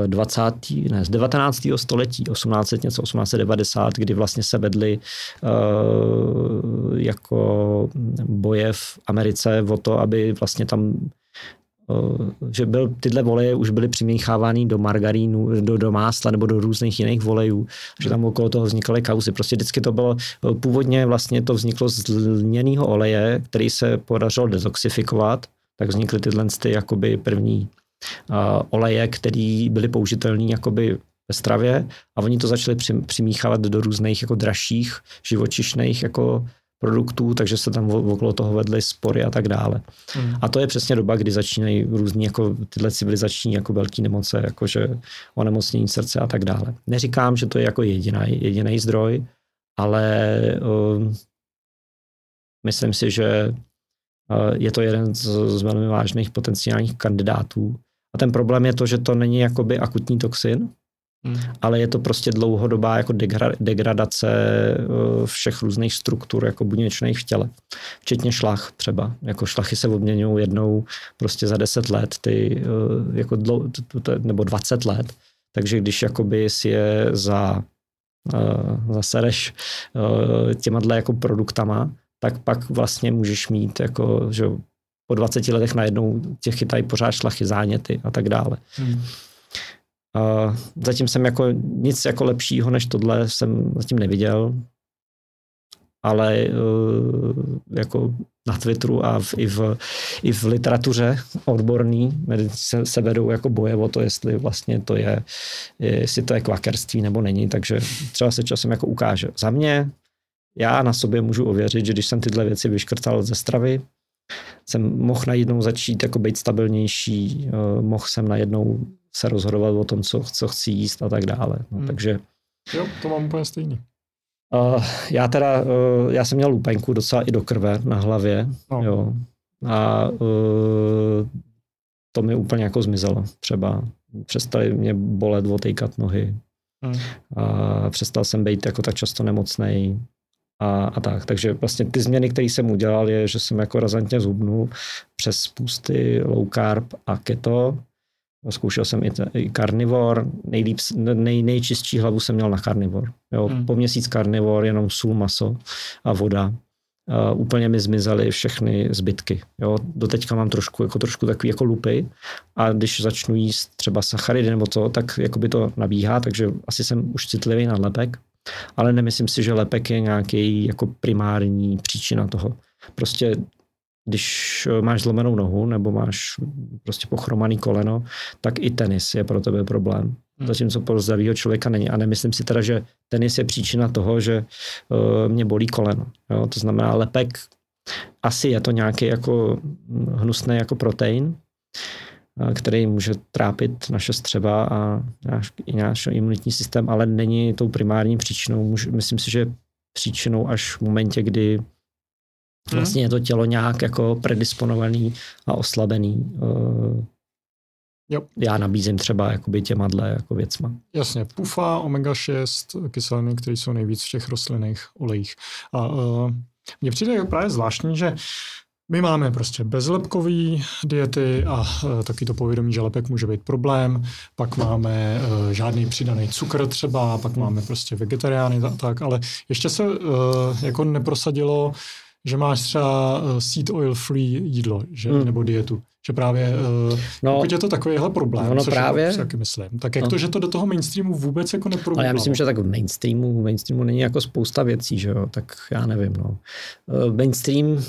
Speaker 2: 20. ne, z 19. století, 1800 něco, 1890, kdy vlastně se vedly uh, jako boje v Americe o to, aby vlastně tam uh, že byl, tyhle voleje už byly přimíchávány do margarínu, do, do másla nebo do různých jiných volejů, že tam okolo toho vznikaly kauzy. Prostě vždycky to bylo, původně vlastně to vzniklo z lněného oleje, který se podařilo detoxifikovat, tak vznikly tyhle ty jakoby první oleje, které byly použitelné jakoby ve stravě a oni to začali přimíchávat do různých jako dražších živočišných jako produktů, takže se tam okolo toho vedly spory a tak dále. Hmm. A to je přesně doba, kdy začínají různý jako tyhle civilizační jako velké nemoce, jakože onemocnění srdce a tak dále. Neříkám, že to je jako jediný, jediný zdroj, ale um, myslím si, že uh, je to jeden z, z velmi vážných potenciálních kandidátů a ten problém je to, že to není jakoby akutní toxin, hmm. ale je to prostě dlouhodobá jako degradace eh, všech různých struktur jako buněčných v těle. Včetně šlach třeba. Jako šlachy se obměňují jednou prostě za 10 let, ty eh, jako dlou, nebo 20 let. Takže když jakoby si je za uh, zasereš těma jako produktama, tak pak vlastně můžeš mít jako, že po 20 letech najednou tě chytají pořád šlachy, záněty a tak dále. Hmm. A zatím jsem jako nic jako lepšího než tohle jsem zatím neviděl, ale uh, jako na Twitteru a v, i, v, i v literatuře odborný se, se vedou jako boje o to, jestli vlastně to je, jestli to je kvakerství nebo není, takže třeba se časem jako ukáže. Za mě, já na sobě můžu ověřit, že když jsem tyhle věci vyškrtal ze stravy, jsem mohl najednou začít jako být stabilnější, uh, mohl jsem najednou se rozhodovat o tom, co, co chci jíst a tak dále. No, hmm. Takže
Speaker 1: Jo, to mám úplně stejný.
Speaker 2: Uh, já teda, uh, já jsem měl lupenku docela i do krve na hlavě, no. jo. A uh, to mi úplně jako zmizelo. Třeba přestali mě bolet, otejkat nohy. Hmm. A přestal jsem být jako tak často nemocnej a, a tak. Takže vlastně ty změny, které jsem udělal, je, že jsem jako razantně zhubnul přes spusty low carb a keto. Zkoušel jsem i, i karnivor, nejlíp, nej, nejčistší hlavu jsem měl na karnivor. Jo, hmm. Po měsíc karnivor, jenom sůl, maso a voda. Uh, úplně mi zmizely všechny zbytky. Jo. Doteďka mám trošku, jako trošku takový jako lupy a když začnu jíst třeba sacharidy nebo to, tak jako by to nabíhá, takže asi jsem už citlivý na lepek ale nemyslím si, že lepek je nějaký jako primární příčina toho. Prostě když máš zlomenou nohu nebo máš prostě pochromaný koleno, tak i tenis je pro tebe problém. Hmm. Zatímco pro zdravého člověka není. A nemyslím si teda, že tenis je příčina toho, že uh, mě bolí koleno. Jo? To znamená, lepek asi je to nějaký jako hnusný jako protein, který může trápit naše střeva a náš, i náš imunitní systém, ale není tou primární příčinou. Myslím si, že příčinou až v momentě, kdy vlastně je to tělo nějak jako predisponovaný a oslabený. Jo. Já nabízím třeba jakoby těma dle jako věcma.
Speaker 1: Jasně, pufa, omega-6, kyseliny, které jsou nejvíc v těch rostlinných olejích. A uh, Mně přijde právě zvláštní, že my máme prostě bezlepkový diety a e, taky to povědomí, že lepek může být problém. Pak máme e, žádný přidaný cukr třeba, pak máme prostě vegetariány a tak, ale ještě se e, jako neprosadilo, že máš třeba seed oil free jídlo, že, hmm. nebo dietu. Že právě, no, pokud je to takovýhle problém,
Speaker 2: no,
Speaker 1: což
Speaker 2: právě,
Speaker 1: je, taky myslím, tak jak no. to, že to do toho mainstreamu vůbec jako neprobíhalo?
Speaker 2: Ale já myslím, že tak v mainstreamu, v mainstreamu není jako spousta věcí, že jo, tak já nevím, no. Mainstream,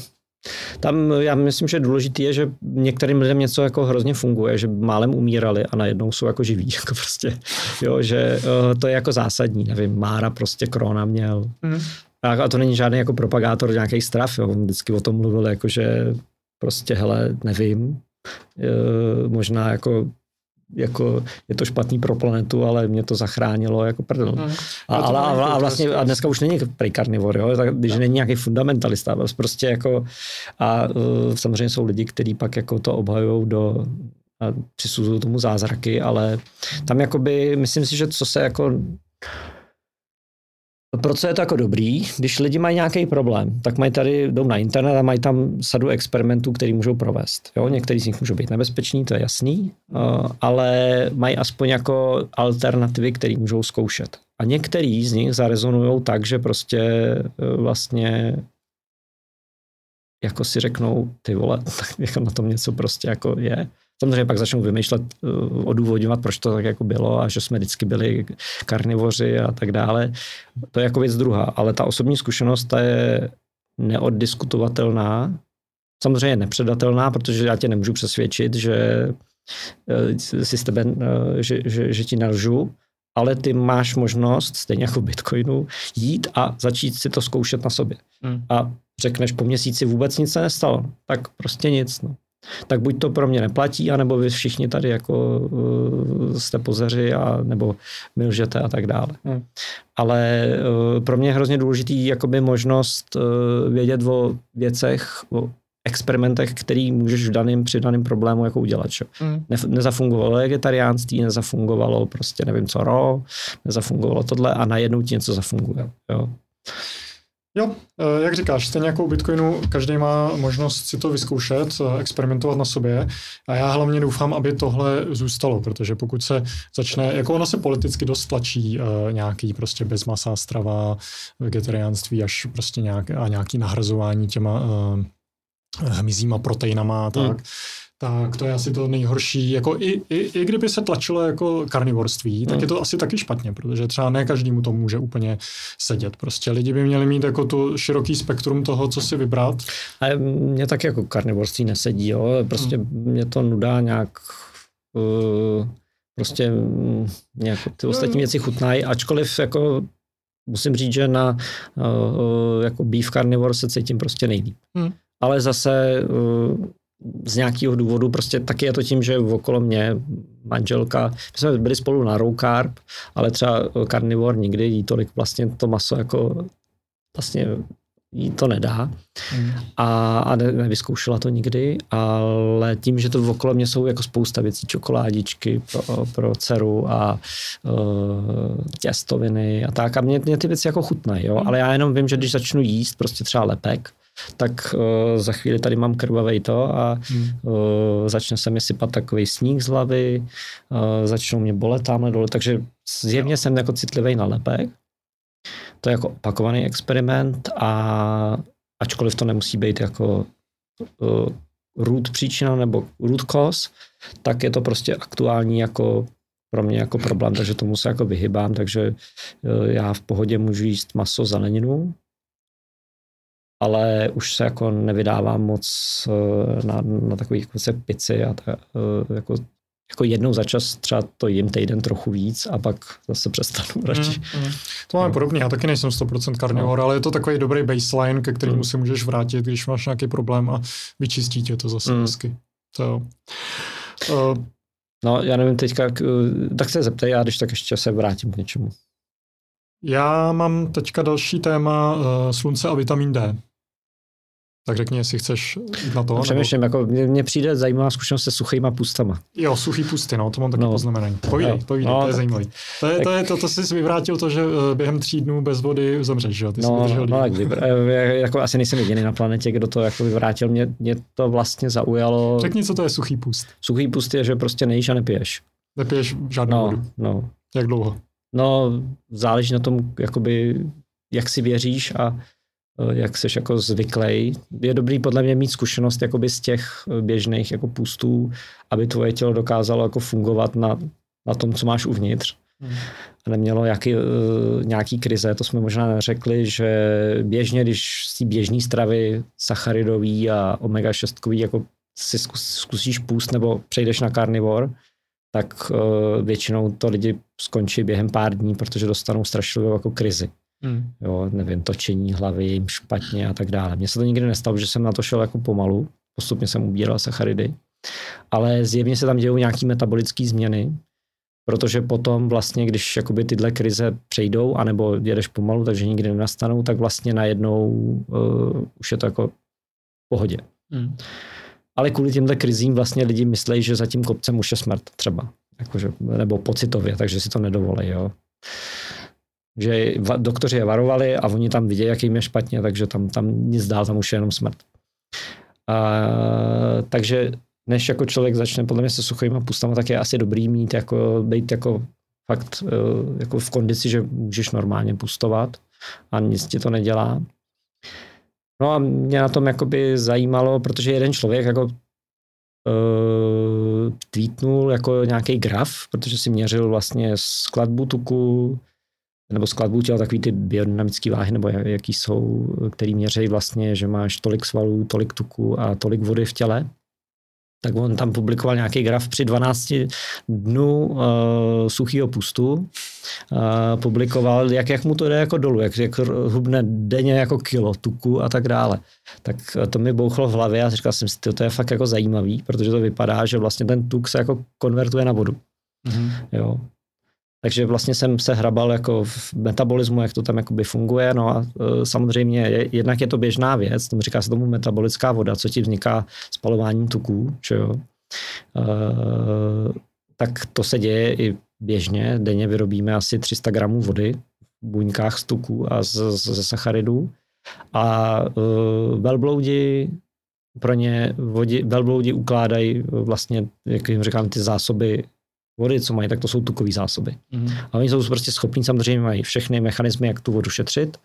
Speaker 2: tam já myslím, že důležité je, že některým lidem něco jako hrozně funguje, že málem umírali a najednou jsou jako živí, jako prostě, jo, že uh, to je jako zásadní, nevím, Mára prostě Krona měl, mm. a to není žádný jako propagátor nějakých strav, jo, on vždycky o tom mluvil, jako že prostě, hele, nevím, e, možná jako jako je to špatný pro planetu, ale mě to zachránilo jako prdel. Hmm. A, ale, a, a, vlastně a dneska už není prý karnivor, jo? Tak, když no. není nějaký fundamentalista, prostě jako a uh, samozřejmě jsou lidi, kteří pak jako to obhajují do a přisuzují tomu zázraky, ale tam jakoby, myslím si, že co se jako pro co je to jako dobrý, když lidi mají nějaký problém, tak mají tady, jdou na internet a mají tam sadu experimentů, který můžou provést. Jo? Některý z nich můžou být nebezpečný, to je jasný, uh, ale mají aspoň jako alternativy, které můžou zkoušet. A některý z nich zarezonují tak, že prostě uh, vlastně jako si řeknou, ty vole, tak jako na tom něco prostě jako je. Samozřejmě pak začnou vymýšlet, eh, odůvodňovat, proč to tak jako bylo a že jsme vždycky byli karnivoři a tak dále. To je jako věc druhá, ale ta osobní zkušenost ta je neoddiskutovatelná, samozřejmě nepředatelná, protože já tě nemůžu přesvědčit, že eh, si s tebe, eh, že, že, že ti nalžu, ale ty máš možnost, stejně jako Bitcoinu, jít a začít si to zkoušet na sobě. Hmm. A řekneš, po měsíci vůbec nic se nestalo, tak prostě nic. No tak buď to pro mě neplatí, anebo vy všichni tady jako uh, jste pozeři a nebo milžete a tak dále. Hmm. Ale uh, pro mě je hrozně důležitý jakoby možnost uh, vědět o věcech, o experimentech, který můžeš v daném, při daném problému jako udělat. Čo? Hmm. Ne, nezafungovalo vegetariánství, nezafungovalo prostě nevím co ro, nezafungovalo tohle a najednou ti něco zafunguje. Jo.
Speaker 1: Jo, eh, jak říkáš, stejně jako u Bitcoinu, každý má možnost si to vyzkoušet, eh, experimentovat na sobě a já hlavně doufám, aby tohle zůstalo, protože pokud se začne, jako ono se politicky dost tlačí uh, nějaký prostě bezmasá strava, vegetariánství až prostě nějak, a nějaký nahrazování těma hmyzíma proteinama a tak. Hmm tak to je asi to nejhorší. Jako i, i, i kdyby se tlačilo jako karnivorství, tak hmm. je to asi taky špatně, protože třeba ne každému to může úplně sedět. Prostě lidi by měli mít jako tu široký spektrum toho, co si vybrat.
Speaker 2: Ale mě tak jako karnivorství nesedí, jo. Prostě hmm. mě to nudá nějak uh, prostě nějak ty ostatní no. věci chutnají, ačkoliv jako musím říct, že na uh, jako beef carnivore se cítím prostě nejlíp. Hmm. Ale zase uh, z nějakého důvodu, prostě taky je to tím, že okolo mě manželka, my jsme byli spolu na low carb, ale třeba carnivore nikdy jí tolik vlastně to maso jako vlastně jí to nedá mm. a, a ne, nevyzkoušela to nikdy, ale tím, že to okolo mě jsou jako spousta věcí, čokoládičky pro, pro dceru a uh, těstoviny a tak a mě, mě ty věci jako chutnají, jo, mm. ale já jenom vím, že když začnu jíst prostě třeba lepek, tak uh, za chvíli tady mám krvavej to a hmm. uh, začne se mi sypat takový sníh z hlavy, uh, začnou mě bolet tamhle dole, takže zjevně jsem jako citlivý na lepek. To je jako opakovaný experiment a ačkoliv to nemusí být jako uh, root příčina nebo root cause, tak je to prostě aktuální jako pro mě jako problém, takže tomu se jako vyhybám, takže já v pohodě můžu jíst maso, zeleninu, ale už se jako nevydávám moc eh, na, na takový jako se pici a ta, eh, jako, jako jednou za čas třeba to jim týden trochu víc a pak zase přestanu radši. Mm, mm.
Speaker 1: To máme no. podobně, já taky nejsem 100% karnivor, no. ale je to takový dobrý baseline, ke kterému mm. se můžeš vrátit, když máš nějaký problém a vyčistí tě to zase mm. hezky. To
Speaker 2: Uh, no, já nevím teďka, tak se zeptej, já když tak ještě se vrátím k něčemu.
Speaker 1: Já mám teďka další téma uh, slunce a vitamin D. Tak řekni, jestli chceš jít na to.
Speaker 2: No, přemýšlím, nebo... jako mně, přijde zajímavá zkušenost se suchýma pustama.
Speaker 1: Jo, suchý pusty, no, to mám taky no. poznamenaný. Povídej, jo. povídej, no, to je tak, zajímavý. To, je, tak, to, je, to, to jsi vyvrátil to, že eh, během tří dnů bez vody zemřeš, že jo? Ty
Speaker 2: no, no, no, tak vybr- eh, jako asi nejsem jediný na planetě, kdo to jako vyvrátil. Mě, mě to vlastně zaujalo.
Speaker 1: Řekni, co to je suchý pust.
Speaker 2: Suchý pust je, že prostě nejíš a nepiješ.
Speaker 1: Nepiješ žádnou
Speaker 2: no,
Speaker 1: vodu.
Speaker 2: No.
Speaker 1: Jak dlouho?
Speaker 2: No, záleží na tom, jakoby, jak si věříš a jak seš jako zvyklej. Je dobrý podle mě mít zkušenost jakoby z těch eh, běžných jako pustů, aby tvoje tělo dokázalo jako fungovat na, na tom, co máš uvnitř. Hmm. A nemělo jaký, uh, nějaký krize, to jsme možná neřekli, že běžně, když si běžný stravy sacharidový a omega-6 jako si zkus, zkusíš půst nebo přejdeš na karnivor, tak uh, většinou to lidi skončí během pár dní, protože dostanou strašlivou jako krizi. Hmm. Jo, nevím, točení hlavy, jim špatně a tak dále. Mně se to nikdy nestalo, že jsem na to šel jako pomalu, postupně jsem ubíral sacharidy, ale zjevně se tam dějou nějaké metabolické změny, protože potom vlastně, když jakoby tyhle krize přejdou, anebo jedeš pomalu, takže nikdy nenastanou, tak vlastně najednou uh, už je to jako v pohodě. Hmm. Ale kvůli těmhle krizím vlastně lidi myslí, že za tím kopcem už je smrt třeba. Jakože, nebo pocitově, takže si to nedovolí. Jo že doktoři je varovali a oni tam vidějí, jak jim je špatně, takže tam, tam nic dál, tam už je jenom smrt. A, takže než jako člověk začne podle mě se suchýma pustama, tak je asi dobrý mít jako, být jako fakt e, jako v kondici, že můžeš normálně pustovat a nic ti to nedělá. No a mě na tom jakoby zajímalo, protože jeden člověk jako uh, tweetnul jako nějaký graf, protože si měřil vlastně skladbu tuku, nebo skladbu těla, takový ty biodynamické váhy, nebo jaký jsou, který měří vlastně, že máš tolik svalů, tolik tuku a tolik vody v těle. Tak on tam publikoval nějaký graf při 12 dnů uh, suchého pustu. Uh, publikoval, jak, jak mu to jde jako dolů, jak, jak hubne denně jako kilo tuku a tak dále. Tak to mi bouchlo v hlavě a říkal jsem si, to je fakt jako zajímavý, protože to vypadá, že vlastně ten tuk se jako konvertuje na vodu. Mm-hmm. Jo. Takže vlastně jsem se hrabal jako v metabolismu, jak to tam jakoby funguje. No a e, samozřejmě je, jednak je to běžná věc, tomu říká se tomu metabolická voda, co ti vzniká spalováním tuků, že jo. E, tak to se děje i běžně. Denně vyrobíme asi 300 gramů vody v buňkách z tuků a ze sacharidů. A e, velbloudi pro ně vodi, velbloudi ukládají vlastně, jak jim říkám, ty zásoby vody, co mají, tak to jsou tukové zásoby. Mm. A oni jsou prostě schopní, samozřejmě mají všechny mechanismy, jak tu vodu šetřit.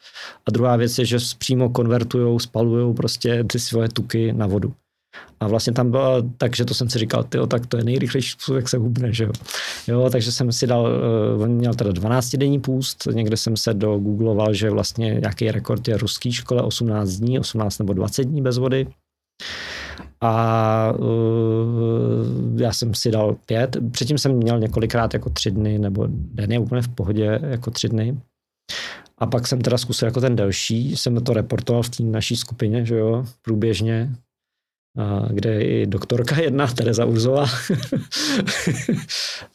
Speaker 2: A druhá věc je, že přímo konvertují, spalují prostě ty svoje tuky na vodu. A vlastně tam bylo, takže to jsem si říkal, tyjo, tak to je nejrychlejší způsob, jak se hubne, že jo. jo takže jsem si dal, uh, on měl teda 12 denní půst, někde jsem se do googloval, že vlastně nějaký rekord je ruský škole 18 dní, 18 nebo 20 dní bez vody. A uh, já jsem si dal pět. Předtím jsem měl několikrát jako tři dny, nebo den je úplně v pohodě jako tři dny. A pak jsem teda zkusil jako ten delší, jsem to reportoval v té naší skupině, že jo, průběžně, a kde i doktorka jedna, Tereza Urzová.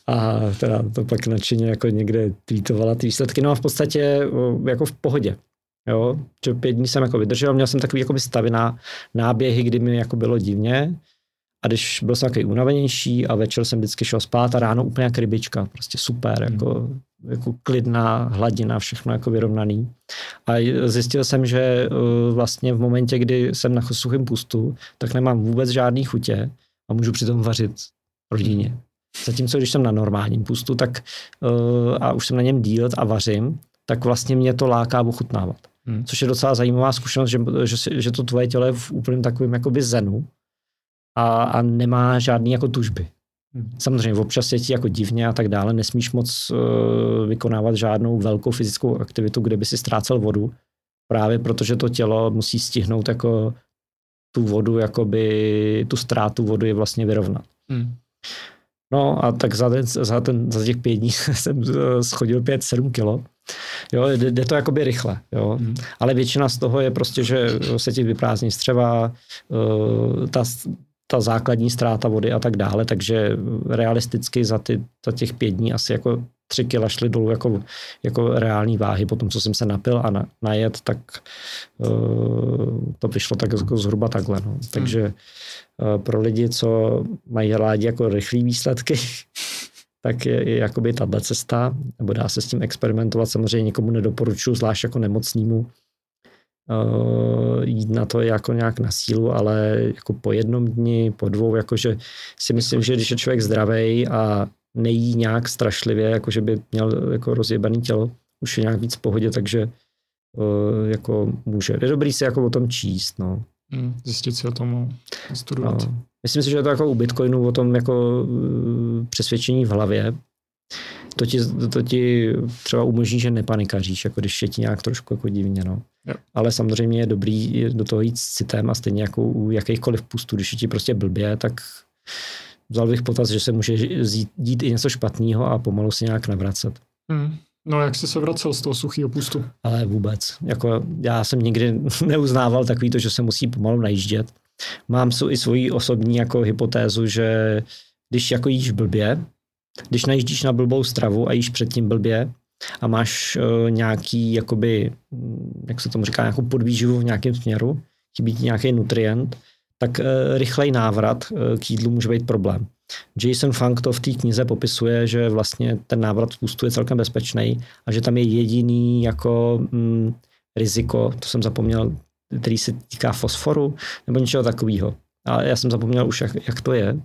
Speaker 2: a teda to pak nadšeně jako někde tweetovala ty výsledky. No a v podstatě jako v pohodě. Jo, že pět dní jsem jako vydržel, měl jsem takový jako stavy na náběhy, kdy mi jako bylo divně. A když byl jsem takový unavenější a večer jsem vždycky šel spát a ráno úplně jak rybička, prostě super, mm. jako, jako klidná hladina, všechno jako vyrovnaný. A zjistil jsem, že uh, vlastně v momentě, kdy jsem na suchém pustu, tak nemám vůbec žádný chutě a můžu přitom vařit rodině. Zatímco když jsem na normálním pustu, tak uh, a už jsem na něm díl a vařím, tak vlastně mě to láká ochutnávat. Hmm. Což je docela zajímavá zkušenost, že, že, že to tvoje tělo je v úplném takovém jakoby zenu a, a nemá žádný jako tužby. Hmm. Samozřejmě občas je ti jako divně a tak dále, nesmíš moc uh, vykonávat žádnou velkou fyzickou aktivitu, kde by si ztrácel vodu, právě protože to tělo musí stihnout jako tu vodu, jakoby tu ztrátu vody je vlastně vyrovnat. Hmm. No a tak za, ten, za, ten, za těch pět dní jsem eh, schodil 5-7 kilo. Jo, jde to jakoby rychle, jo. Hmm. Ale většina z toho je prostě, že se ti vyprázdní střeva, eh, ta, ta základní ztráta vody a tak dále, takže realisticky za, ty, za těch pět dní asi jako tři kila šly dolů jako, jako reální váhy po tom, co jsem se napil a na, najet, tak uh, to vyšlo tak jako zhruba takhle. No. Takže uh, pro lidi, co mají rádi jako rychlé výsledky, tak je, je jakoby tahle cesta, nebo dá se s tím experimentovat. Samozřejmě nikomu nedoporučuji, zvlášť jako nemocnému, uh, jít na to jako nějak na sílu, ale jako po jednom dni, po dvou, jakože si myslím, že když je člověk zdravý a nejí nějak strašlivě, jakože by měl jako rozjebaný tělo, už je nějak víc v pohodě, takže uh, jako může. Je dobrý si jako o tom číst, no.
Speaker 1: Hmm, zjistit si o tom, studovat. No.
Speaker 2: Myslím si, že je to jako u Bitcoinu o tom jako uh, přesvědčení v hlavě. To ti, to ti třeba umožní, že nepanikaříš, jako když je ti nějak trošku jako divně, no. Jo. Ale samozřejmě je dobrý do toho jít s citem a stejně jako u jakýchkoliv pustů, když je ti prostě blbě, tak vzal bych potaz, že se může dít i něco špatného a pomalu se nějak navracet.
Speaker 1: Hmm. No jak jsi se vracel z toho suchého pustu?
Speaker 2: Ale vůbec. Jako já jsem nikdy neuznával takový to, že se musí pomalu najíždět. Mám i svoji osobní jako hypotézu, že když jako jíš blbě, když najíždíš na blbou stravu a jíš předtím blbě a máš uh, nějaký, jakoby, hm, jak se tomu říká, nějakou podvýživu v nějakém směru, chybí ti nějaký nutrient, tak uh, rychlej návrat uh, k jídlu může být problém. Jason Funk to v té knize popisuje, že vlastně ten návrat v pustu je celkem bezpečný a že tam je jediný jako mm, riziko, to jsem zapomněl, který se týká fosforu nebo něčeho takového. A já jsem zapomněl už, jak, jak to je,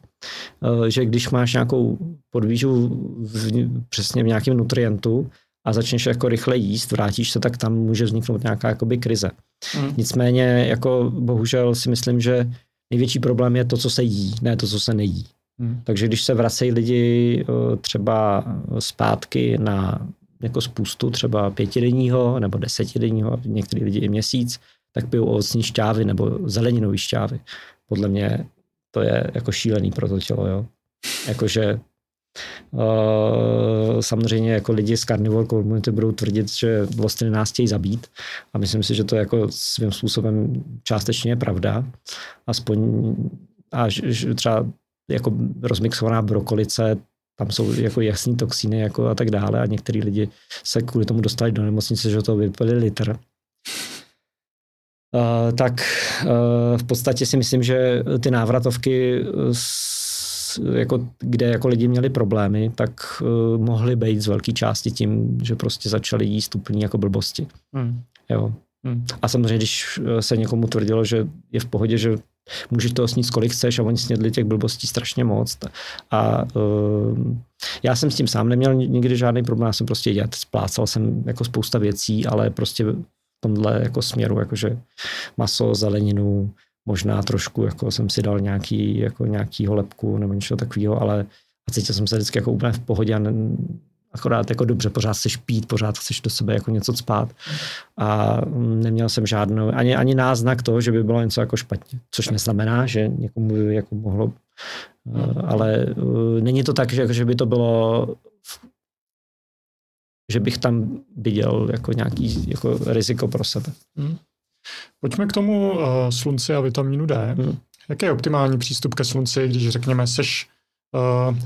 Speaker 2: eh, že když máš nějakou podvížu v, přesně v nějakém nutrientu a začneš jako rychle jíst, vrátíš se, tak tam může vzniknout nějaká jakoby krize. Mm. Nicméně, jako bohužel si myslím, že největší problém je to, co se jí, ne to, co se nejí. Hmm. Takže když se vracejí lidi eh, třeba zpátky na jako spoustu třeba pětidenního nebo desetidenního, některý lidi i měsíc, tak pijou ovocní šťávy nebo zeleninové šťávy. Podle mě to je jako šílený pro to tělo, jo. Jakože Uh, samozřejmě jako lidi z carnivore community budou tvrdit, že vlastně nás chtějí zabít a myslím si, že to jako svým způsobem částečně je pravda. Aspoň a že třeba jako rozmixovaná brokolice, tam jsou jako jasný toxíny jako a tak dále a některý lidi se kvůli tomu dostali do nemocnice, že to vypili litr. Uh, tak uh, v podstatě si myslím, že ty návratovky, s, jako, kde jako lidi měli problémy, tak uh, mohly být z velké části tím, že prostě začali jíst úplně jako blbosti. Hmm. Jo. Hmm. A samozřejmě, když se někomu tvrdilo, že je v pohodě, že můžeš toho snít, kolik chceš a oni snědli těch blbostí strašně moc. A uh, já jsem s tím sám neměl nikdy žádný problém, já jsem prostě jet, splácal jsem jako spousta věcí, ale prostě v tomhle jako směru, jakože maso, zeleninu, možná trošku jako jsem si dal nějaký, jako nějakýho lepku nebo něco takového, ale cítil jsem se vždycky jako úplně v pohodě a ne, akorát jako dobře, pořád chceš pít, pořád chceš do sebe jako něco spát a neměl jsem žádnou, ani, ani náznak toho, že by bylo něco jako špatně, což neznamená, že někomu by jako mohlo, eh, ale uh, není to tak, že, že by to bylo že bych tam viděl jako nějaký jako riziko pro sebe. Hmm.
Speaker 1: Pojďme k tomu uh, slunci a vitamínu D. Hmm. Jaký je optimální přístup ke slunci, když řekněme, seš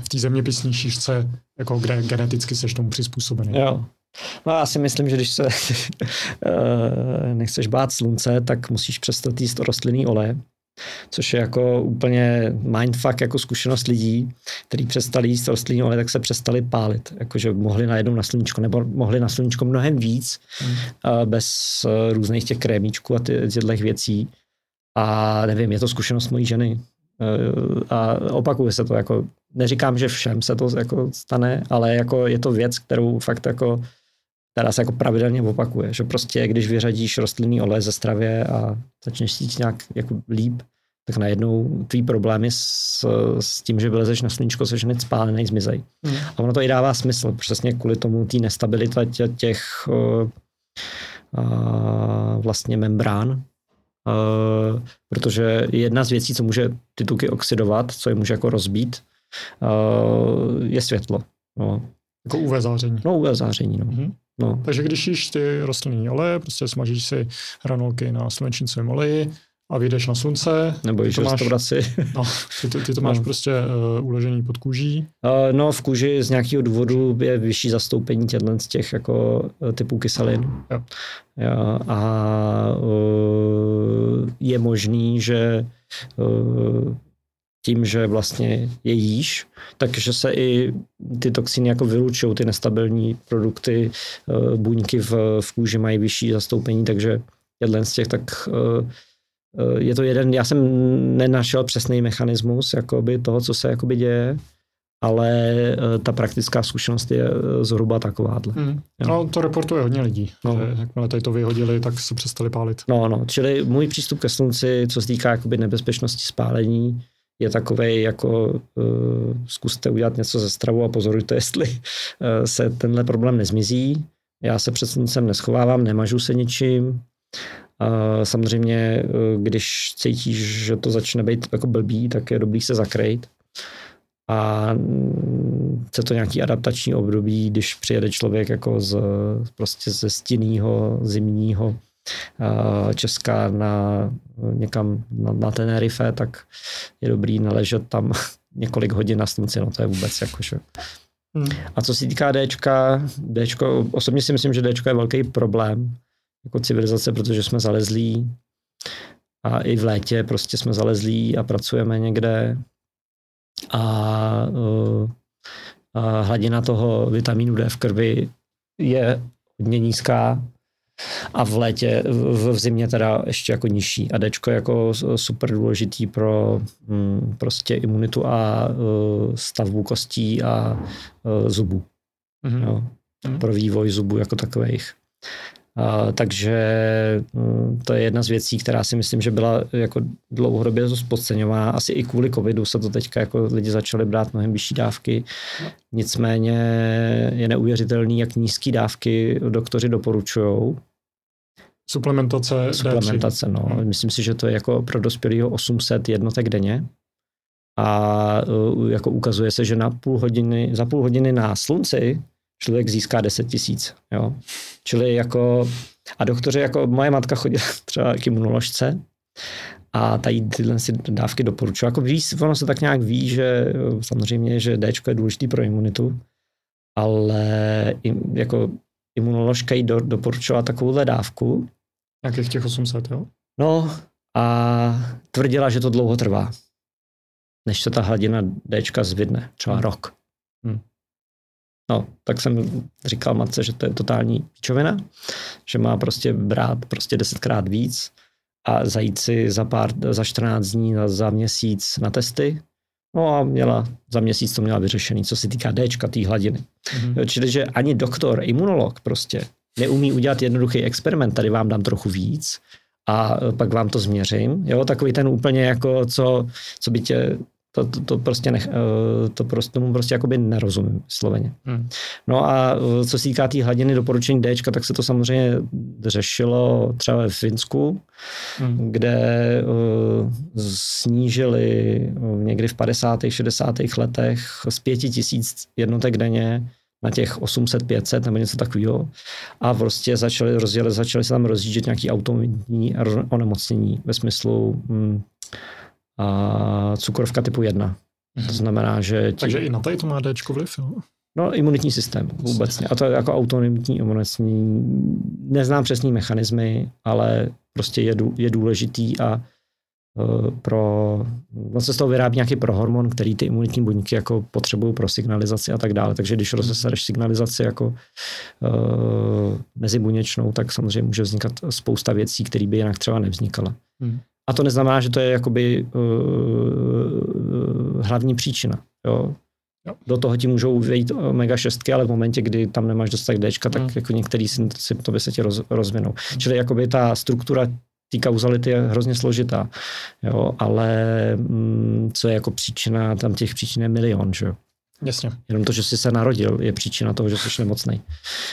Speaker 1: v té zeměpisní šířce, jako kde geneticky seš tomu přizpůsobený.
Speaker 2: Jo. No já si myslím, že když se uh, nechceš bát slunce, tak musíš přestat jíst rostlinný olej, což je jako úplně mindfuck jako zkušenost lidí, kteří přestali jíst rostlinný olej, tak se přestali pálit, jakože mohli najednou na sluníčko, nebo mohli na sluníčko mnohem víc, hmm. uh, bez různých těch krémíčků a ty, těchto věcí. A nevím, je to zkušenost mojí ženy. Uh, a opakuje se to, jako neříkám, že všem se to jako stane, ale jako je to věc, kterou fakt jako, která se jako pravidelně opakuje, že prostě když vyřadíš rostlinný olej ze stravě a začneš cítit nějak jako líp, tak najednou tvý problémy s, s tím, že vylezeš na sluníčko, seš hned spálený, zmizej. Hmm. A ono to i dává smysl, přesně kvůli tomu té nestabilita těch, těch uh, uh, vlastně membrán, uh, protože jedna z věcí, co může ty tuky oxidovat, co je může jako rozbít, uh, je světlo. No.
Speaker 1: Jako UV záření.
Speaker 2: No, UV záření, no. Mm-hmm.
Speaker 1: no. Takže když jíš ty rostlinné oleje, prostě smažíš si hranolky na slunečnicovém oleji, a vyjdeš na slunce.
Speaker 2: Nebo jíš restauraci.
Speaker 1: No, ty, ty, ty to máš no. prostě uh, uložený pod kůží.
Speaker 2: Uh, no, v kůži z nějakého důvodu je vyšší zastoupení těchto z těch jako typů kyselin. Jo. Jo, a uh, je možný, že uh, tím, že vlastně je jíš, takže se i ty toxiny jako vylučují, ty nestabilní produkty, uh, buňky v, v kůži mají vyšší zastoupení, takže jeden z těch, tak uh, je to jeden, já jsem nenašel přesný mechanismus jakoby toho, co se jakoby děje, ale eh, ta praktická zkušenost je eh, zhruba takováhle.
Speaker 1: Hmm. No, to reportuje hodně lidí, no. že jakmile tady to vyhodili, tak se přestali pálit.
Speaker 2: No, no, čili můj přístup ke slunci, co se týká jakoby nebezpečnosti spálení, je takový jako uh, zkuste udělat něco ze stravou a pozorujte, jestli uh, se tenhle problém nezmizí. Já se před sluncem neschovávám, nemažu se ničím. Samozřejmě, uh, když cítíš, že to začne být jako blbý, tak je dobrý se zakrejt a chce to nějaký adaptační období, když přijede člověk jako z, prostě ze stinného zimního Česka na, někam na, na Tenerife, tak je dobrý neležet tam několik hodin na slunci, no to je vůbec jakože. Hmm. A co se týká Dčka, Dčko, osobně si myslím, že Dčko je velký problém jako civilizace, protože jsme zalezlí a i v létě prostě jsme zalezlí a pracujeme někde a, eh, a hladina toho vitamínu D v krvi je hodně nízká a v létě, v, v zimě teda ještě jako nižší. A D je jako super důležitý pro hm, prostě imunitu a uh, stavbu kostí a uh, zubů. Mm-hmm. Jo, mm-hmm. Pro vývoj zubů jako takových. Takže um, to je jedna z věcí, která si myslím, že byla jako dlouhodobě podceňovaná. Asi i kvůli covidu se to teďka jako lidi začali brát mnohem vyšší dávky. Nicméně je neuvěřitelný, jak nízké dávky doktoři doporučují.
Speaker 1: Suplementace
Speaker 2: Suplementace, D3. no. Hmm. Myslím si, že to je jako pro dospělého 800 jednotek denně. A jako ukazuje se, že na půl hodiny, za půl hodiny na slunci člověk získá 10 tisíc. Jo. Čili jako, a doktoři, jako moje matka chodila třeba k imunoložce a tady tyhle si dávky doporučuji. Jako ví, ono se tak nějak ví, že samozřejmě, že D je důležitý pro imunitu, ale jako imunoložka jí do, doporučovala takovouhle dávku.
Speaker 1: Jakých těch 800, jo?
Speaker 2: No a tvrdila, že to dlouho trvá, než se ta hladina D zvidne, třeba hmm. rok. Hmm. No, tak jsem říkal matce, že to je totální píčovina, že má prostě brát prostě desetkrát víc a zajít si za, pár, za 14 dní, za měsíc na testy. No a měla, za měsíc to měla vyřešený, co se týká Dčka, té hladiny. Mm-hmm. Čili, že ani doktor, imunolog prostě neumí udělat jednoduchý experiment, tady vám dám trochu víc a pak vám to změřím. Jo, takový ten úplně jako, co, co by tě to, to, to prostě nech, eh, to prostě, tomu prostě jakoby nerozumím sloveně. Hmm. No a eh, co se týká té tý hladiny doporučení D, tak se to samozřejmě řešilo třeba ve Finsku, hmm. kde uh, snížili někdy v 50. 60. letech z 5000 jednotek denně na těch 800, 500 nebo něco takového. A prostě začali, rozdělit, začali se tam rozjíždět nějaký autoimunní onemocnění ve smyslu hm, a cukrovka typu 1. Mm-hmm. To mhm. znamená, že...
Speaker 1: Ti... Takže i na tady to má D vliv, jo?
Speaker 2: No, imunitní systém vůbec. A to je jako autoimunitní onemocnění. Neznám přesný mechanismy, ale prostě je, je důležitý a uh, pro, no se z toho vyrábí nějaký prohormon, který ty imunitní buňky jako potřebují pro signalizaci a tak dále. Takže když mhm. rozesereš signalizaci jako uh, mezibuněčnou, tak samozřejmě může vznikat spousta věcí, které by jinak třeba nevznikaly. Hmm. A to neznamená, že to je jakoby uh, hlavní příčina. Jo? Jo. Do toho ti můžou vejít omega 6, ale v momentě, kdy tam nemáš dostatek D, tak hmm. jako některý symptomy se ti roz, rozvinou. Hmm. Čili jakoby ta struktura té kauzality je hrozně složitá, jo, ale mm, co je jako příčina, tam těch příčin je milion, že jo.
Speaker 1: Jasně.
Speaker 2: Jenom to, že jsi se narodil, je příčina toho, že jsi nemocný.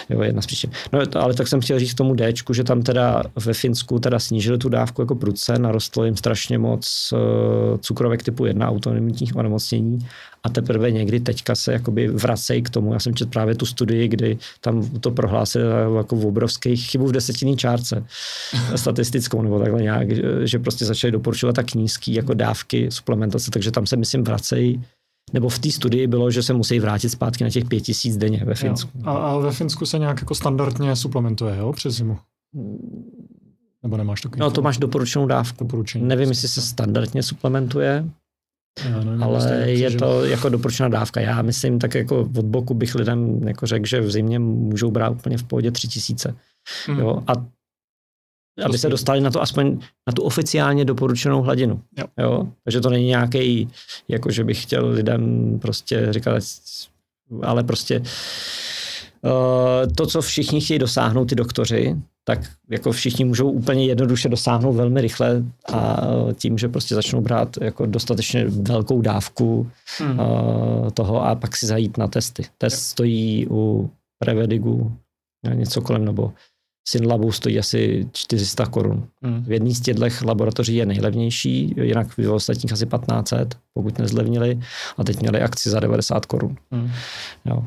Speaker 2: Jo, jedna z příčin. No, ale tak jsem chtěl říct tomu D, že tam teda ve Finsku teda snížili tu dávku jako prudce, narostlo jim strašně moc uh, cukrovek typu 1 autonomních onemocnění a teprve někdy teďka se jakoby vracejí k tomu. Já jsem četl právě tu studii, kdy tam to prohlásili jako v obrovské chybu v desetinní čárce statistickou nebo takhle nějak, že prostě začali doporučovat tak nízký jako dávky suplementace, takže tam se myslím vracejí nebo v té studii bylo, že se musí vrátit zpátky na těch pět tisíc denně ve Finsku.
Speaker 1: A, a ve Finsku se nějak jako standardně suplementuje, jo, přes zimu? Nebo nemáš takový?
Speaker 2: No to máš doporučenou dávku.
Speaker 1: Doporučení.
Speaker 2: Nevím, jestli se standardně suplementuje,
Speaker 1: Já nevím,
Speaker 2: ale
Speaker 1: jestli
Speaker 2: je
Speaker 1: že-
Speaker 2: to jako doporučená dávka. Já myslím, tak jako od boku bych lidem jako řekl, že v zimě můžou brát úplně v pohodě tři tisíce.
Speaker 1: Mhm.
Speaker 2: Jo? A aby se dostali na to aspoň na tu oficiálně doporučenou hladinu.
Speaker 1: Jo.
Speaker 2: Jo? Takže to není nějaký, jako že bych chtěl lidem prostě říkat, ale prostě uh, to, co všichni chtějí dosáhnout, ty doktoři, tak jako všichni můžou úplně jednoduše dosáhnout velmi rychle a tím, že prostě začnou brát jako dostatečně velkou dávku
Speaker 1: Mhm.
Speaker 2: uh, toho a pak si zajít na testy. Test stojí u Prevedigu eh, něco kolem, nebo Synlabu stojí asi 400 korun.
Speaker 1: Mhm.
Speaker 2: V jedné z těchto laboratoří je nejlevnější, jinak v ostatních asi 1500, pokud nezlevnili, a teď měli akci za 90 korun. Jo.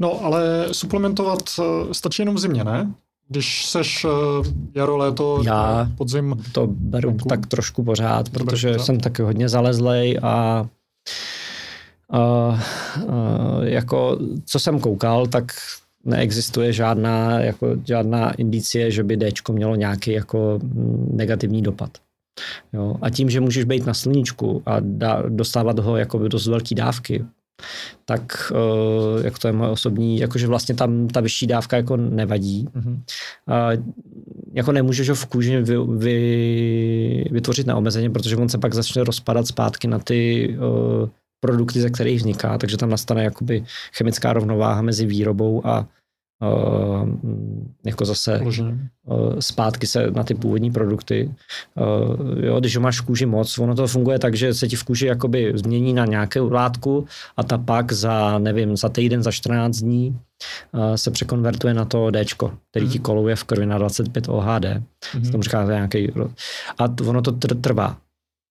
Speaker 1: No, ale suplementovat eh, stačí jenom v zimě, ne? Když seš eh, jaro, léto,
Speaker 2: Já-
Speaker 1: podzim,
Speaker 2: To beru
Speaker 1: Venku.
Speaker 2: tak trošku pořád, protože
Speaker 1: pořád?
Speaker 2: jsem taky hodně zalezlej a uh, uh, jako co jsem koukal, tak neexistuje žádná, jako, žádná indicie, že by Dčko mělo nějaký jako negativní dopad. Jo? A tím, že můžeš být na sluníčku a dá, dostávat ho jako dost velký dávky, tak uh, jak to je moje osobní, jakože vlastně tam ta vyšší dávka jako nevadí.
Speaker 1: Mhm.
Speaker 2: A jako nemůžeš ho v kůži vy, vy, vytvořit neomezeně, protože on se pak začne rozpadat zpátky na ty uh, produkty, ze kterých vzniká, takže tam nastane jakoby chemická rovnováha mezi výrobou a uh, jako zase uh, zpátky se na ty původní produkty. Uh, jo, když ho máš v kůži moc, ono to funguje tak, že se ti v kůži jakoby změní na nějakou látku a ta pak za, nevím, za týden, za 14 dní uh, se překonvertuje na to Dčko, který ti
Speaker 1: Mhm.
Speaker 2: koluje v krvi na 25 OHD.
Speaker 1: Mhm.
Speaker 2: Se tomu říká nějaký... A ono to tr- trvá.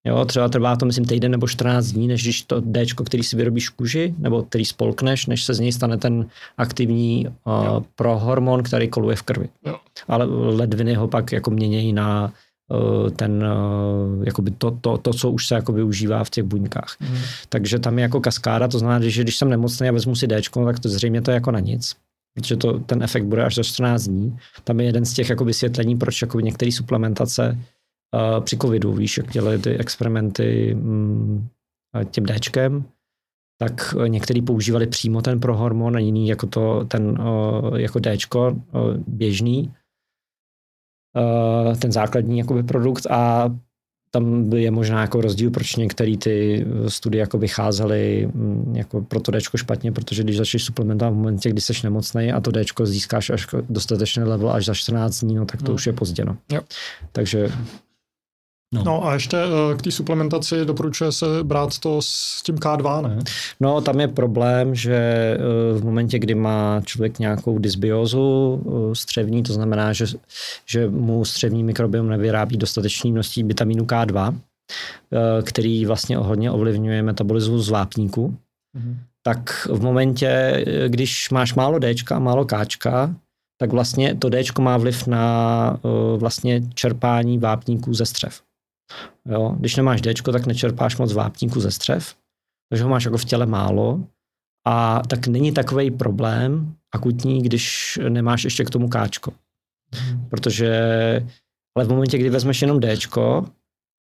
Speaker 2: Jo, třeba trvá to, myslím, týden nebo 14 dní, než když to Dčko, který si vyrobíš v kůži, nebo který spolkneš, než se z něj stane ten aktivní uh,
Speaker 1: Jo.
Speaker 2: prohormon, který koluje v krvi.
Speaker 1: Jo.
Speaker 2: Ale ledviny ho pak jako měnějí na uh, ten, uh, jakoby to, to, to, co už se jako využívá v těch buňkách.
Speaker 1: Mhm.
Speaker 2: Takže tam je jako kaskáda, to znamená, že když jsem nemocný a vezmu si Dčko, tak to zřejmě to je jako na nic. Protože to, ten efekt bude až za 14 dní. Tam je jeden z těch jako vysvětlení, proč jako některé suplementace uh, při covidu, víš, jak dělali ty experimenty a tím Dčkem, tak některý používali přímo ten prohormon a jiný jako to, ten uh, jako Dčko uh, běžný, uh, ten základní jakoby produkt a tam je možná jako rozdíl, proč některé ty studie jako vycházely mm, jako pro to Dčko špatně, protože když začneš suplementovat v momentě, kdy jsi nemocný a to Dčko získáš až dostatečný level až za 14 dní, no tak to
Speaker 1: No.
Speaker 2: už je pozdě. No.
Speaker 1: Jo.
Speaker 2: Takže No.
Speaker 1: No a ještě eh, k té suplementaci doporučuje se brát to s tím K2, ne?
Speaker 2: No, tam je problém, že eh, v momentě, kdy má člověk nějakou dysbiózu eh, střevní, to znamená, že, že mu střevní mikrobiom nevyrábí dostatečné množství vitamínu K2, eh, který vlastně hodně ovlivňuje metabolismus vápníku,
Speaker 1: Mhm.
Speaker 2: tak v momentě, když máš málo Dčka a málo Kčka, tak vlastně to Dčko má vliv na vlastně čerpání vápníků ze střev. Jo? Když nemáš Dčko, tak nečerpáš moc vápníků ze střev, takže ho máš jako v těle málo a tak není takový problém akutní, když nemáš ještě k tomu Kčko. Protože ale v momentě, kdy vezmeš jenom Dčko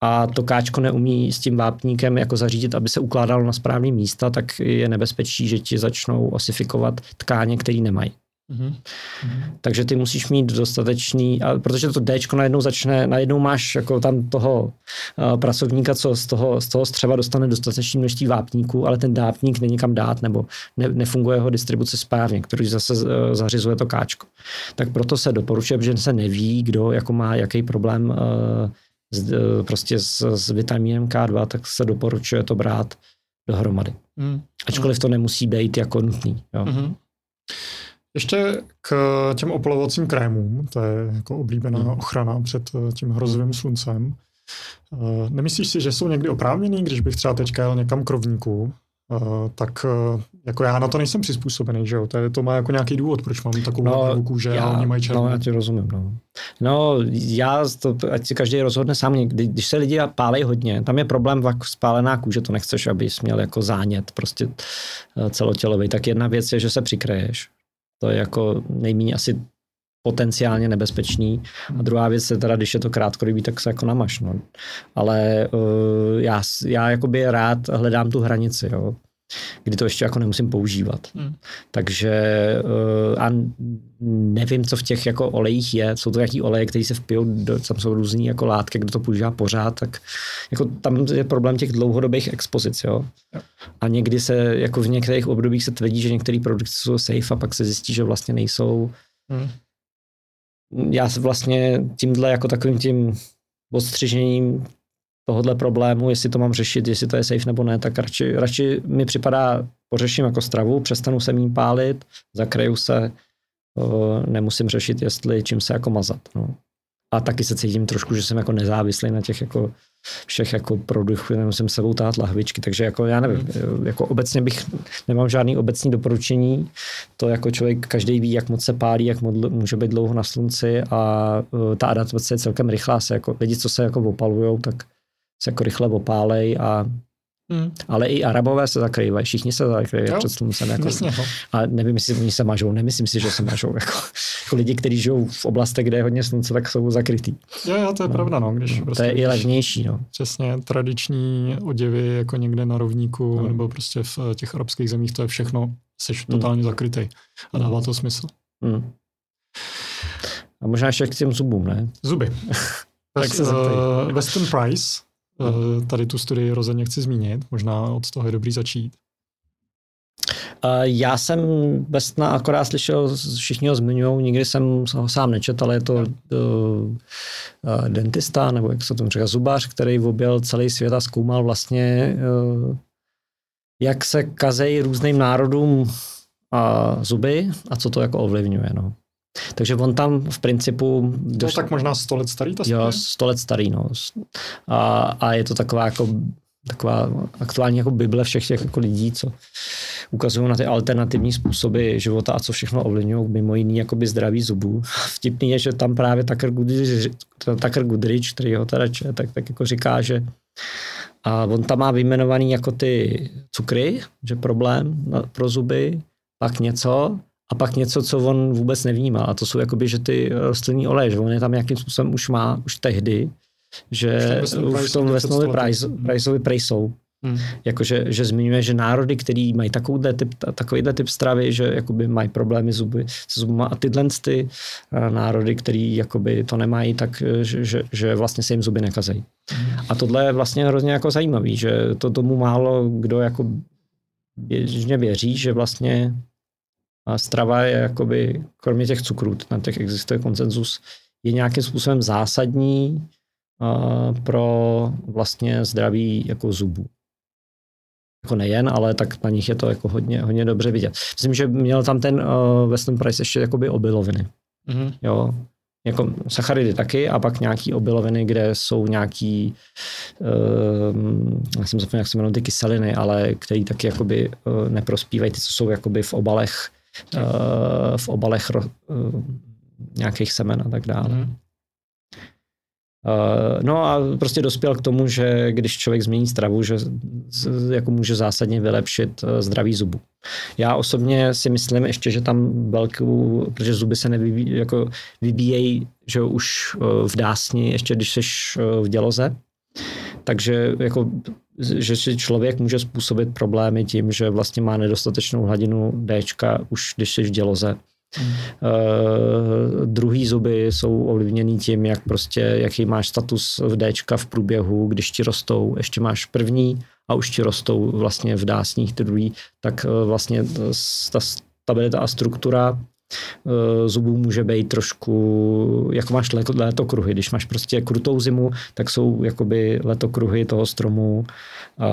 Speaker 2: a to Kčko neumí s tím vápníkem jako zařídit, aby se ukládalo na správný místa, tak je nebezpečí, že ti začnou osifikovat tkáně, které nemají.
Speaker 1: Mhm.
Speaker 2: Takže ty musíš mít dostatečný, a protože to Dčko najednou začne, najednou máš jako tam toho uh, pracovníka, co z toho, z toho střeva dostane dostatečné množství vápníků, ale ten vápník není kam dát, nebo ne, nefunguje jeho distribuce správně, který zase uh, zařizuje to káčko. Tak proto se doporučuje, že se neví, kdo jako má jaký problém uh, s, uh, prostě s, s vitamínem K2, tak se doporučuje to brát dohromady.
Speaker 1: Mhm.
Speaker 2: Ačkoliv to nemusí být jako nutný. Jo.
Speaker 1: Mhm. Ještě k těm opolovacím krémům, to je jako oblíbená
Speaker 2: Mhm.
Speaker 1: ochrana před eh, tím hrozivým sluncem. Eh, Nemyslíš si, že jsou někdy oprávněný, když bych třeba teďka jel někam k rovníku, eh, tak eh, jako já na to nejsem přizpůsobený, že jo? To, je, to má jako nějaký důvod, proč mám takovou no, kůže a oni mají
Speaker 2: no,
Speaker 1: červenou.
Speaker 2: já ti rozumím. No. no, já, to, ať si každý rozhodne sám, kdy, když se lidi pálej hodně, tam je problém jako spálená kůže, to nechceš, abys měl jako zánět prostě eh, celotělový. Tak jedna věc je, že se přikreješ. To je jako nejméně asi potenciálně nebezpečný. A druhá věc je teda, když je to krátkodobý, tak se jako namaš. No. Ale uh, já, já jakoby rád hledám tu hranici, jo kdy to ještě jako nemusím používat. Hmm. Takže uh, a nevím, co v těch jako olejích je. Jsou to jaký oleje, které se vpijou, do, tam jsou různé jako látky, kdo to používá pořád, tak jako tam je problém těch dlouhodobých expozic, jo. jo. A někdy se, jako v některých obdobích se tvrdí, že některé produkty jsou safe a pak se zjistí, že vlastně nejsou. Hmm. Já se vlastně tímhle jako takovým tím odstřižením tohohle problému, jestli to mám řešit, jestli to je safe nebo ne, tak radši, radši mi připadá, pořeším jako stravu, přestanu se mým pálit, zakryju se, nemusím řešit, jestli čím se jako mazat. No. A taky se cítím trošku, že jsem jako nezávislý na těch jako všech jako produktů, nemusím sebou tát lahvičky, takže jako já nevím, mm. jako obecně bych, nemám žádný obecný doporučení, to jako člověk každý ví, jak moc se pálí, jak moc může být dlouho na slunci a uh, ta adaptace je celkem rychlá, se jako lidi, co se jako opalujou, tak se jako rychle opálej a Hmm. Ale i Arabové se zakrývají, všichni se zakrývají před sluncem. Jako, Jasně, no. a nevím, jestli oni se mažou, nemyslím si, že se mažou. Jako, jako lidi, kteří žijou v oblastech, kde je hodně slunce, tak jsou zakrytý.
Speaker 1: Jo, jo, to je no. pravda, no. Když
Speaker 2: no,
Speaker 1: prostě,
Speaker 2: to je i levnější, no.
Speaker 1: Přesně, tradiční oděvy jako někde na rovníku, no. nebo prostě v těch arabských zemích, to je všechno, jsi hmm. totálně zakrytý. A dává to smysl. Hmm.
Speaker 2: A možná ještě k těm zubům, ne?
Speaker 1: Zuby. tak se uh, Western Price Eh, tady tu studii rozhodně chci zmínit, možná od toho je dobrý začít.
Speaker 2: Eh, já jsem Bestna akorát slyšel, všichni ho zmiňují, nikdy jsem ho sám nečetl, ale je to uh, dentista, nebo jak se to říká, zubař, který objel celý svět a zkoumal vlastně, uh, jak se kazejí různým národům a zuby a co to jako ovlivňuje. No. Takže on tam v principu...
Speaker 1: To je tak možná 100 let starý ta
Speaker 2: Jo, 100 let starý, no. A, a je to taková jako taková aktuální jako bible všech těch jako lidí, co ukazují na ty alternativní způsoby života a co všechno ovlivňují, mimo jiný jakoby zdraví zubů. Vtipný je, že tam právě Tucker Goodrich, Tucker Goodrich který ho teda če, tak, tak jako říká, že a on tam má vyjmenovaný jako ty cukry, že problém pro zuby, pak něco, a pak něco, co on vůbec nevnímá. A to jsou jakoby, že ty rostlinný oleje, že on je tam nějakým způsobem už má, už tehdy, že už v tom Westnovi Priceovi Priceou, Hmm. Jakože, že zmiňuje, že národy, který mají takovýhle typ, takovýhle typ stravy, že jakoby mají problémy zuby, s zubama a tyhle ty eh, národy, který jakoby to nemají, tak eh, že, že, že vlastně se jim zuby nekazejí. Hmm. A tohle je vlastně hrozně jako zajímavý, že to tomu málo kdo jako běžně věří, že vlastně a strava je jakoby, kromě těch cukrů, na těch existuje konsenzus, je nějakým způsobem zásadní uh, pro vlastně zdraví jako zubů. Jako nejen, ale tak na nich je to jako hodně, hodně dobře vidět. Myslím, že měl tam ten uh, Western Price ještě jakoby obiloviny. Mm-hmm. Jo, jako sacharidy taky a pak nějaký obiloviny, kde jsou nějaký, uh, já jsem zapomněl, jak se jmenují ty kyseliny, ale které taky jakoby uh, neprospívají, ty, co jsou jakoby v obalech v obalech uh, nějakých semen a tak dále. Mm. Uh, no a prostě dospěl k tomu, že když člověk změní stravu, že jako může zásadně vylepšit zdraví zubu. Já osobně si myslím ještě, že tam velkou, protože zuby se nevyvíjí, jako vybíjejí, že už v dásni, ještě když jsi v děloze, takže jako, že si člověk může způsobit problémy tím, že vlastně má nedostatečnou hladinu D už když jsi v děloze. Hmm. Uh, druhý zuby jsou ovlivněný tím, jak prostě, jaký máš status v D v průběhu, když ti rostou, ještě máš první a už ti rostou vlastně v dásních ty druhý, tak uh, vlastně ta stabilita a struktura Eh, zubů může být trošku, jako máš letokruhy. Když máš prostě krutou zimu, tak jsou jakoby letokruhy toho stromu a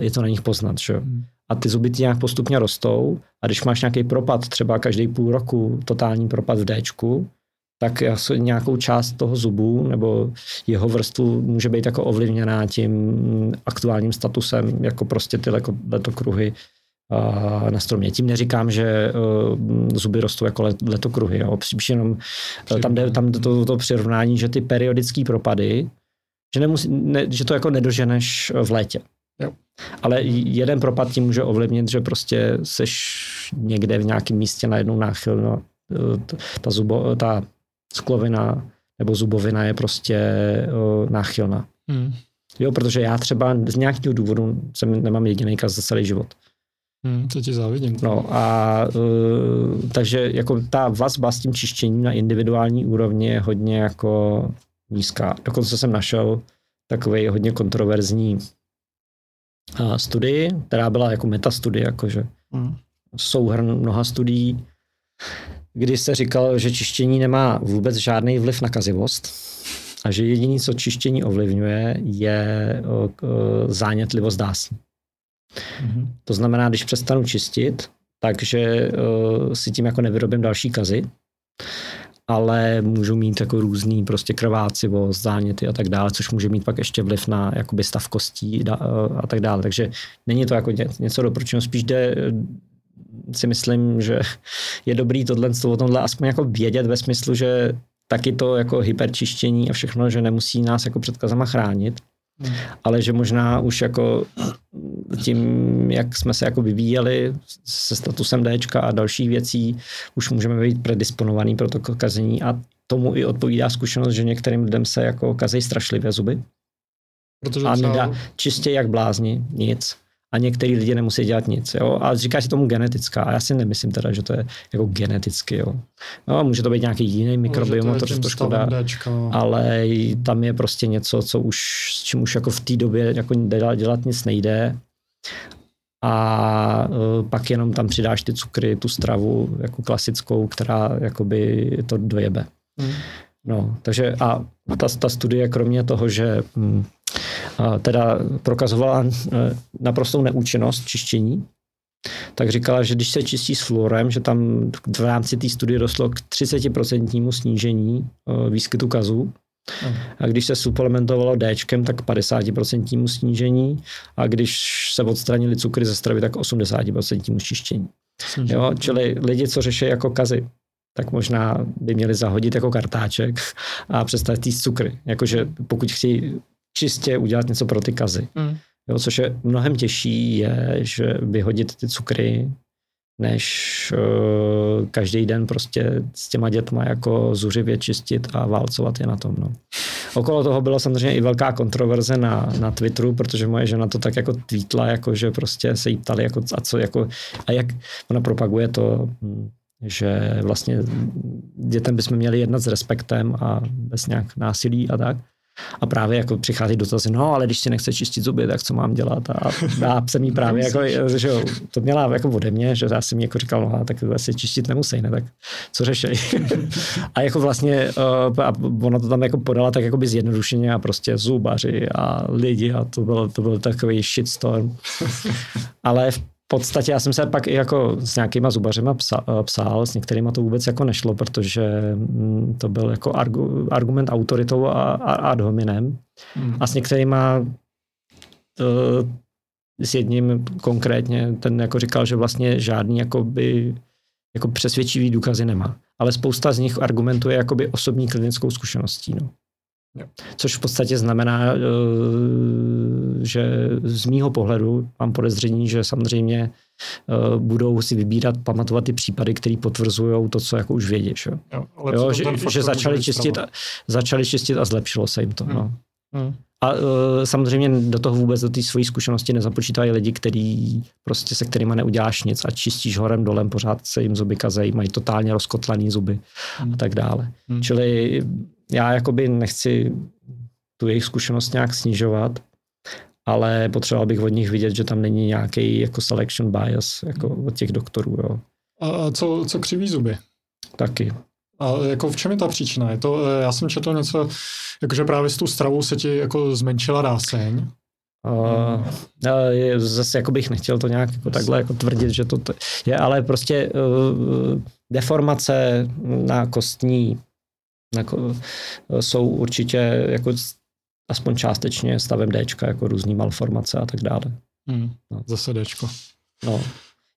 Speaker 2: je to na nich poznat. Že? Hmm. A ty zuby ti nějak postupně rostou a když máš nějaký propad, třeba každý půl roku, totální propad v Dčku, tak nějakou část toho zubu nebo jeho vrstvu může být jako ovlivněná tím aktuálním statusem, jako prostě ty letokruhy na stromě. Tím neříkám, že uh, zuby rostou jako letokruhy. Jo. Spíš jenom uh, tam jde tam to, to přirovnání, že ty periodické propady, že, nemusí, ne, že to jako nedoženeš v létě. Jo. Ale jeden propad ti může ovlivnit, že prostě seš někde v nějakém místě najednou náchylno ta, zubo, ta sklovina nebo zubovina je prostě náchylná. Hmm. Jo, protože já třeba z nějakého důvodu jsem, nemám jediný kaz za celý život.
Speaker 1: Hmm, to ti závidím.
Speaker 2: No a uh, takže jako ta vazba s tím čištěním na individuální úrovni je hodně jako nízká. Dokonce jsem našel takový hodně kontroverzní uh, studii, která byla jako metastudie, jakože hmm. souhrn mnoha studií, kdy se říkal, že čištění nemá vůbec žádný vliv na kazivost a že jediný, co čištění ovlivňuje, je uh, zánětlivost dásní. To znamená, když přestanu čistit, takže uh, si tím jako nevyrobím další kazy, ale můžu mít jako různý prostě krvácivost, záněty a tak dále, což může mít pak ještě vliv na jakoby stav kostí a, a tak dále. Takže není to jako něco doporučeno, spíš jde si myslím, že je dobrý tohle o tomhle aspoň jako vědět ve smyslu, že taky to jako hyperčištění a všechno, že nemusí nás jako před kazama chránit, Hmm. Ale že možná už jako tím, jak jsme se jako vyvíjeli se statusem D a dalších věcí, už můžeme být predisponovaný pro to kazení a tomu i odpovídá zkušenost, že některým lidem se jako kazejí strašlivě zuby. Protože a nedá čistě jak blázni, nic a některý lidi nemusí dělat nic. Jo? A říká se tomu genetická. A já si nemyslím teda, že to je jako geneticky. Jo? No, může to být nějaký jiný mikrobiom, to, to, to škoda, ale tam je prostě něco, co už, s čím už jako v té době jako dělat, dělat nic nejde. A uh, pak jenom tam přidáš ty cukry, tu stravu jako klasickou, která jakoby to dojebe. Hmm. No, takže a ta, ta studie kromě toho, že hm, teda prokazovala e, naprostou neúčinnost čištění, tak říkala, že když se čistí s fluorem, že tam v rámci té studie došlo k 30% snížení e, výskytu kazů. A když se suplementovalo D, tak 50% snížení a když se odstranili cukry ze stravy, tak 80% čištění. Jo, čili lidi, co řeší jako kazy, tak možná by měli zahodit jako kartáček a přestat ty cukry. Jakože pokud chtějí čistě udělat něco pro ty kazy. Mm. Jo, což je mnohem těžší, je, že vyhodit ty cukry, než uh, každý den prostě s těma dětma jako zuřivě čistit a válcovat je na tom. No. Okolo toho byla samozřejmě i velká kontroverze na, na Twitteru, protože moje žena to tak jako tweetla, jako že prostě se jí ptali, jako, a co, jako, a jak ona propaguje to, že vlastně dětem bychom měli jednat s respektem a bez nějak násilí a tak. A právě jako přichází dotazy, no ale když si nechce čistit zuby, tak co mám dělat? A já jsem jí právě jako, že jo, to měla jako ode mě, že já jsem jí jako říkal, no tak si čistit nemusí, ne, tak co řešej? a jako vlastně, uh, a ona to tam jako podala tak jako by zjednodušeně a prostě zubaři a lidi a to byl, to byl takový shitstorm. ale v podstatě já jsem se pak i jako s nějakýma zubařima psal, eh, psal, s některýma to vůbec jako nešlo, protože mm, to byl jako argu, argument autoritou a, a ad hominem. Hmm. A s některýma to, eh, s jedním konkrétně, ten jako říkal, že vlastně žádný jakoby, jako přesvědčivý důkazy nemá. Ale spousta z nich argumentuje jakoby osobní klinickou zkušeností. No. Což v podstatě znamená, eh, že z mýho pohledu mám podezření, že samozřejmě eh, budou si vybírat, pamatovat ty případy, které potvrzují to, co jako už vědíš. Jo? Jo, jo, že, že začali, čistit, a, začali čistit a zlepšilo se jim to. Hmm. No. Hmm. A uh, samozřejmě do toho vůbec do té své zkušenosti nezapočítají lidi, který prostě se kterými neuděláš nic a čistíš horem dolem, pořád se jim zuby kazejí, mají totálně rozkotlaný zuby hmm. a tak dále. Hmm. Čili já jakoby nechci tu jejich zkušenost nějak snižovat, ale potřeboval bych od nich vidět, že tam není nějaký jako selection bias jako od těch doktorů. Jo.
Speaker 1: A co, co křiví zuby?
Speaker 2: Taky.
Speaker 1: A jako v čem je ta příčina? Je to, já jsem četl něco, jakože právě s tou stravou se ti jako zmenšila ráseň.
Speaker 2: Uh, zase jako bych nechtěl to nějak jako takhle jako tvrdit, že to je, ale prostě uh, deformace na kostní jsou určitě jako aspoň částečně stavem D, jako různý malformace a tak dále.
Speaker 1: Hmm, no. Zase D.
Speaker 2: No.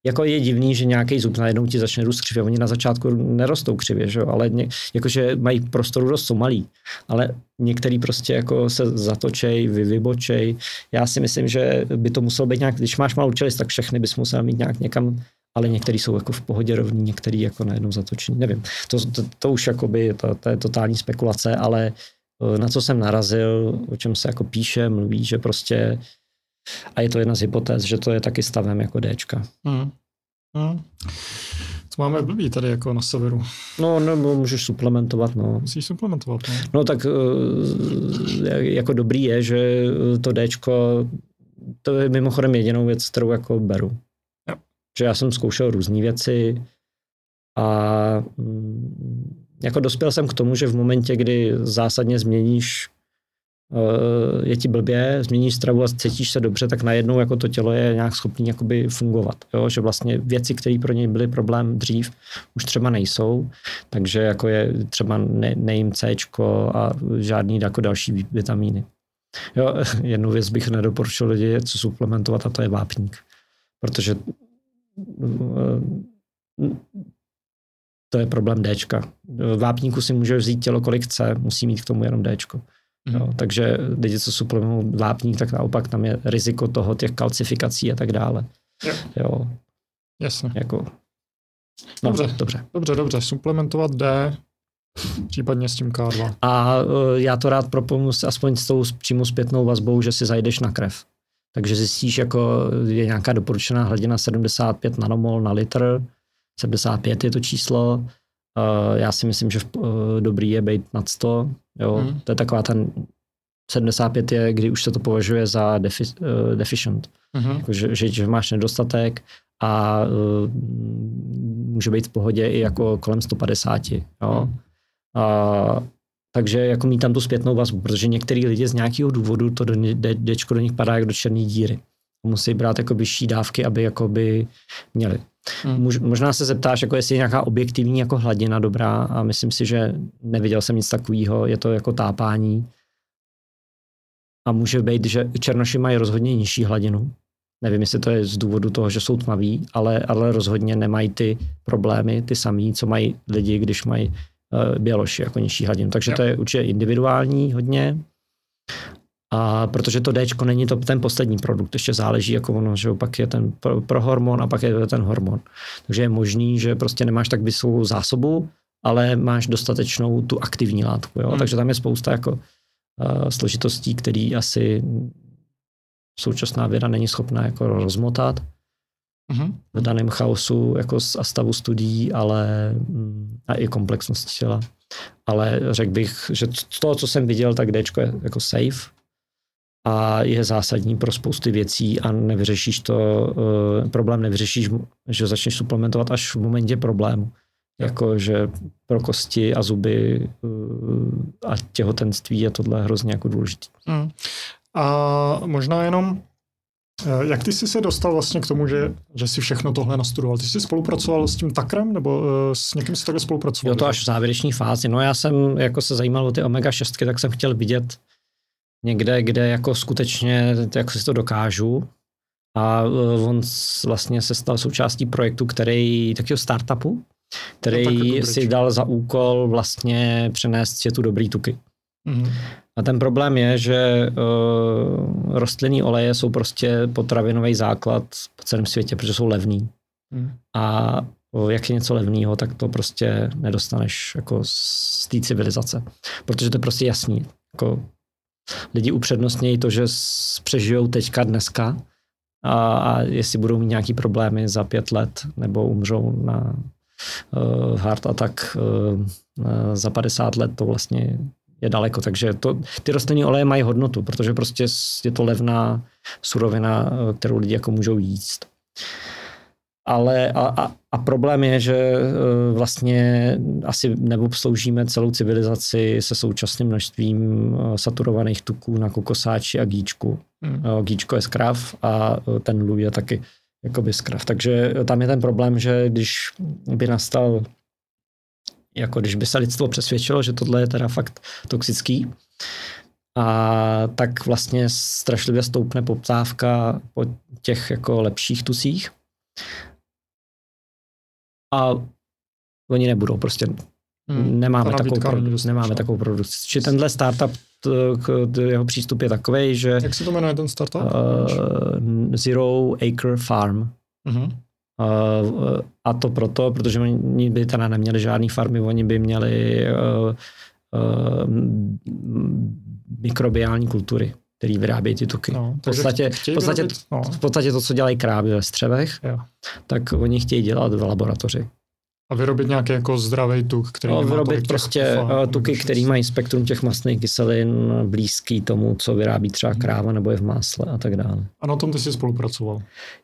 Speaker 2: Jako je divný, že nějaký zub najednou ti začne růst křivě. Oni na začátku nerostou křivě, že jo? ale ně, jakože mají prostoru rostou malý, ale některý prostě jako se zatočej, vy, vybočej. Já si myslím, že by to muselo být nějak, když máš malou čelist, tak všechny bys musel mít nějak někam ale některý jsou jako v pohodě rovní, některý jako najednou zatočení, nevím. To, to, to už jakoby, to, to je totální spekulace, ale eh, na co jsem narazil, o čem se jako píše, mluví, že prostě, a je to jedna z hypotéz, že to je taky stavem jako Dčka. Hmm.
Speaker 1: Hmm. Co máme blbý tady jako na severu?
Speaker 2: No, nebo můžeš suplementovat, no.
Speaker 1: Musíš suplementovat, no.
Speaker 2: No tak eh, jako dobrý je, že to Dčko, to je mimochodem jedinou věc, kterou jako beru že já jsem zkoušel různé věci a mm, jako dospěl jsem k tomu, že v momentě, kdy zásadně změníš eh, je ti blbě, změníš stravu a cítíš se dobře, tak najednou jako to tělo je nějak schopný jakoby fungovat. Jo? Že vlastně věci, které pro něj byly problém dřív, už třeba nejsou, takže jako je třeba ne, nejím C a žádný jako další vitamíny. Jo, jednu věc bych nedoporučil lidi, co suplementovat a to je vápník. Protože to je problém Dčka. Vápníku si může vzít tělo, kolik chce, musí mít k tomu jenom Dčko. Mm. Jo, takže lidi, co suplementují vápník, tak naopak tam je riziko toho, těch kalcifikací a tak dále. Jo. jo.
Speaker 1: Jasně.
Speaker 2: Jako,
Speaker 1: no, dobře, dobře. Dobře, dobře. Suplementovat D, případně s tím K2.
Speaker 2: A uh, já to rád propomnu aspoň s tou přímo zpětnou vazbou, že si zajdeš na krev. Takže zjistíš, jako je nějaká doporučená hladina 75 nanomol na litr, 75 je to číslo. Uh, já si myslím, že uh, dobrý je být nad 100. Jo? Hmm. To je taková ten 75 je, kdy už se to považuje za defi, uh, deficient. Hmm. Jako, že, že, že máš nedostatek a uh, může být v pohodě i jako kolem 150. Jo? Hmm. Uh, takže jako mít tam tu zpětnou vazbu, protože některý lidi z nějakého důvodu to do, dečko do nich padá jako do černé díry. Musí brát jako vyšší dávky, aby jako by měli. Hmm. možná se zeptáš, jako jestli je nějaká objektivní jako hladina dobrá a myslím si, že neviděl jsem nic takového, je to jako tápání. A může být, že černoši mají rozhodně nižší hladinu. Nevím, jestli to je z důvodu toho, že jsou tmaví, ale, ale rozhodně nemají ty problémy, ty samý, co mají lidi, když mají běloši jako nižší hladinu. Takže to je určitě individuální hodně. A protože to D není to ten poslední produkt, ještě záleží, jako ono, že pak je ten pro, pro hormon a pak je ten hormon. Takže je možný, že prostě nemáš tak vysokou zásobu, ale máš dostatečnou tu aktivní látku. Jo? Hmm. Takže tam je spousta jako uh, složitostí, který asi současná věda není schopná jako rozmotat mm-hmm. v daném chaosu jako a stavu studií, ale mm, a i komplexnosti těla. Ale řekl bych, že z toho, co jsem viděl, tak D je jako safe a je zásadní pro spousty věcí a nevyřešíš to, uh, problém nevyřešíš, že začneš suplementovat až v momentě problému. Jako, že pro kosti a zuby uh, a těhotenství je tohle hrozně jako důležité. Mm.
Speaker 1: A možná jenom Eh, jak ty jsi se dostal vlastně k tomu, že, že jsi všechno tohle nastudoval? Ty jsi spolupracoval s tím Takrem nebo uh, s někým jsi takhle spolupracoval?
Speaker 2: Jo, to až v závěreční fázi. No já jsem jako se zajímal o ty omega 6, tak jsem chtěl vidět někde, kde jako skutečně, jak si to dokážu. A uh, on vlastně se stal součástí projektu, který, takového startupu, který no, si dal za úkol vlastně přenést světu dobrý tuky. Mm-hmm. A ten problém je, že uh, rostlinný oleje jsou prostě potravinový základ po celém světě, protože jsou levný. Hmm. A uh, jak je něco levného, tak to prostě nedostaneš jako z té civilizace. Protože to je prostě jasný. Jako lidi upřednostnějí to, že přežijou teďka, dneska a, a jestli budou mít nějaký problémy za pět let nebo umřou na uh, heart attack uh, za 50 let, to vlastně je daleko. Takže to, ty rostlinné oleje mají hodnotu, protože prostě je to levná surovina, eh, kterou lidi jako můžou jíst. Ale a, a, a problém je, že eh, vlastně asi neobsloužíme celou civilizaci se současným množstvím eh, saturovaných tuků na kokosáči a gíčku. Hmm. Gíčko je z krav a ten lů je taky jakoby z krav. Takže tam je ten problém, že když by nastal jako když by se lidstvo přesvědčilo, že tohle je teda fakt toxický, a tak vlastně strašlivě stoupne poptávka po těch jako lepších tusích. A oni nebudou, prostě hmm, nemáme, takovou, produkci, nemáme takovou produkci. Či tenhle startup, jeho přístup je takový, že...
Speaker 1: Jak se to jmenuje ten startup? Uh,
Speaker 2: Zero Acre Farm. Uh-huh. A to proto, protože oni by teda neměli žádný farmy, oni by měli mikrobiální kultury který vyrábějí ty tuky. No, v, podstatě, v, podstatě, vyrobit, no. v podstatě to, co dělají krávy ve střevech, jo. tak oni chtějí dělat v laboratoři.
Speaker 1: A vyrobit nějaký jako zdravý tuk, který no,
Speaker 2: vyrobit prostě ufa, eh, tuky, který mají spektrum těch mastných kyselin blízký tomu, co vyrábí třeba hmm. kráva nebo je v másle a tak dále.
Speaker 1: A na tom ty jsi spolupracoval?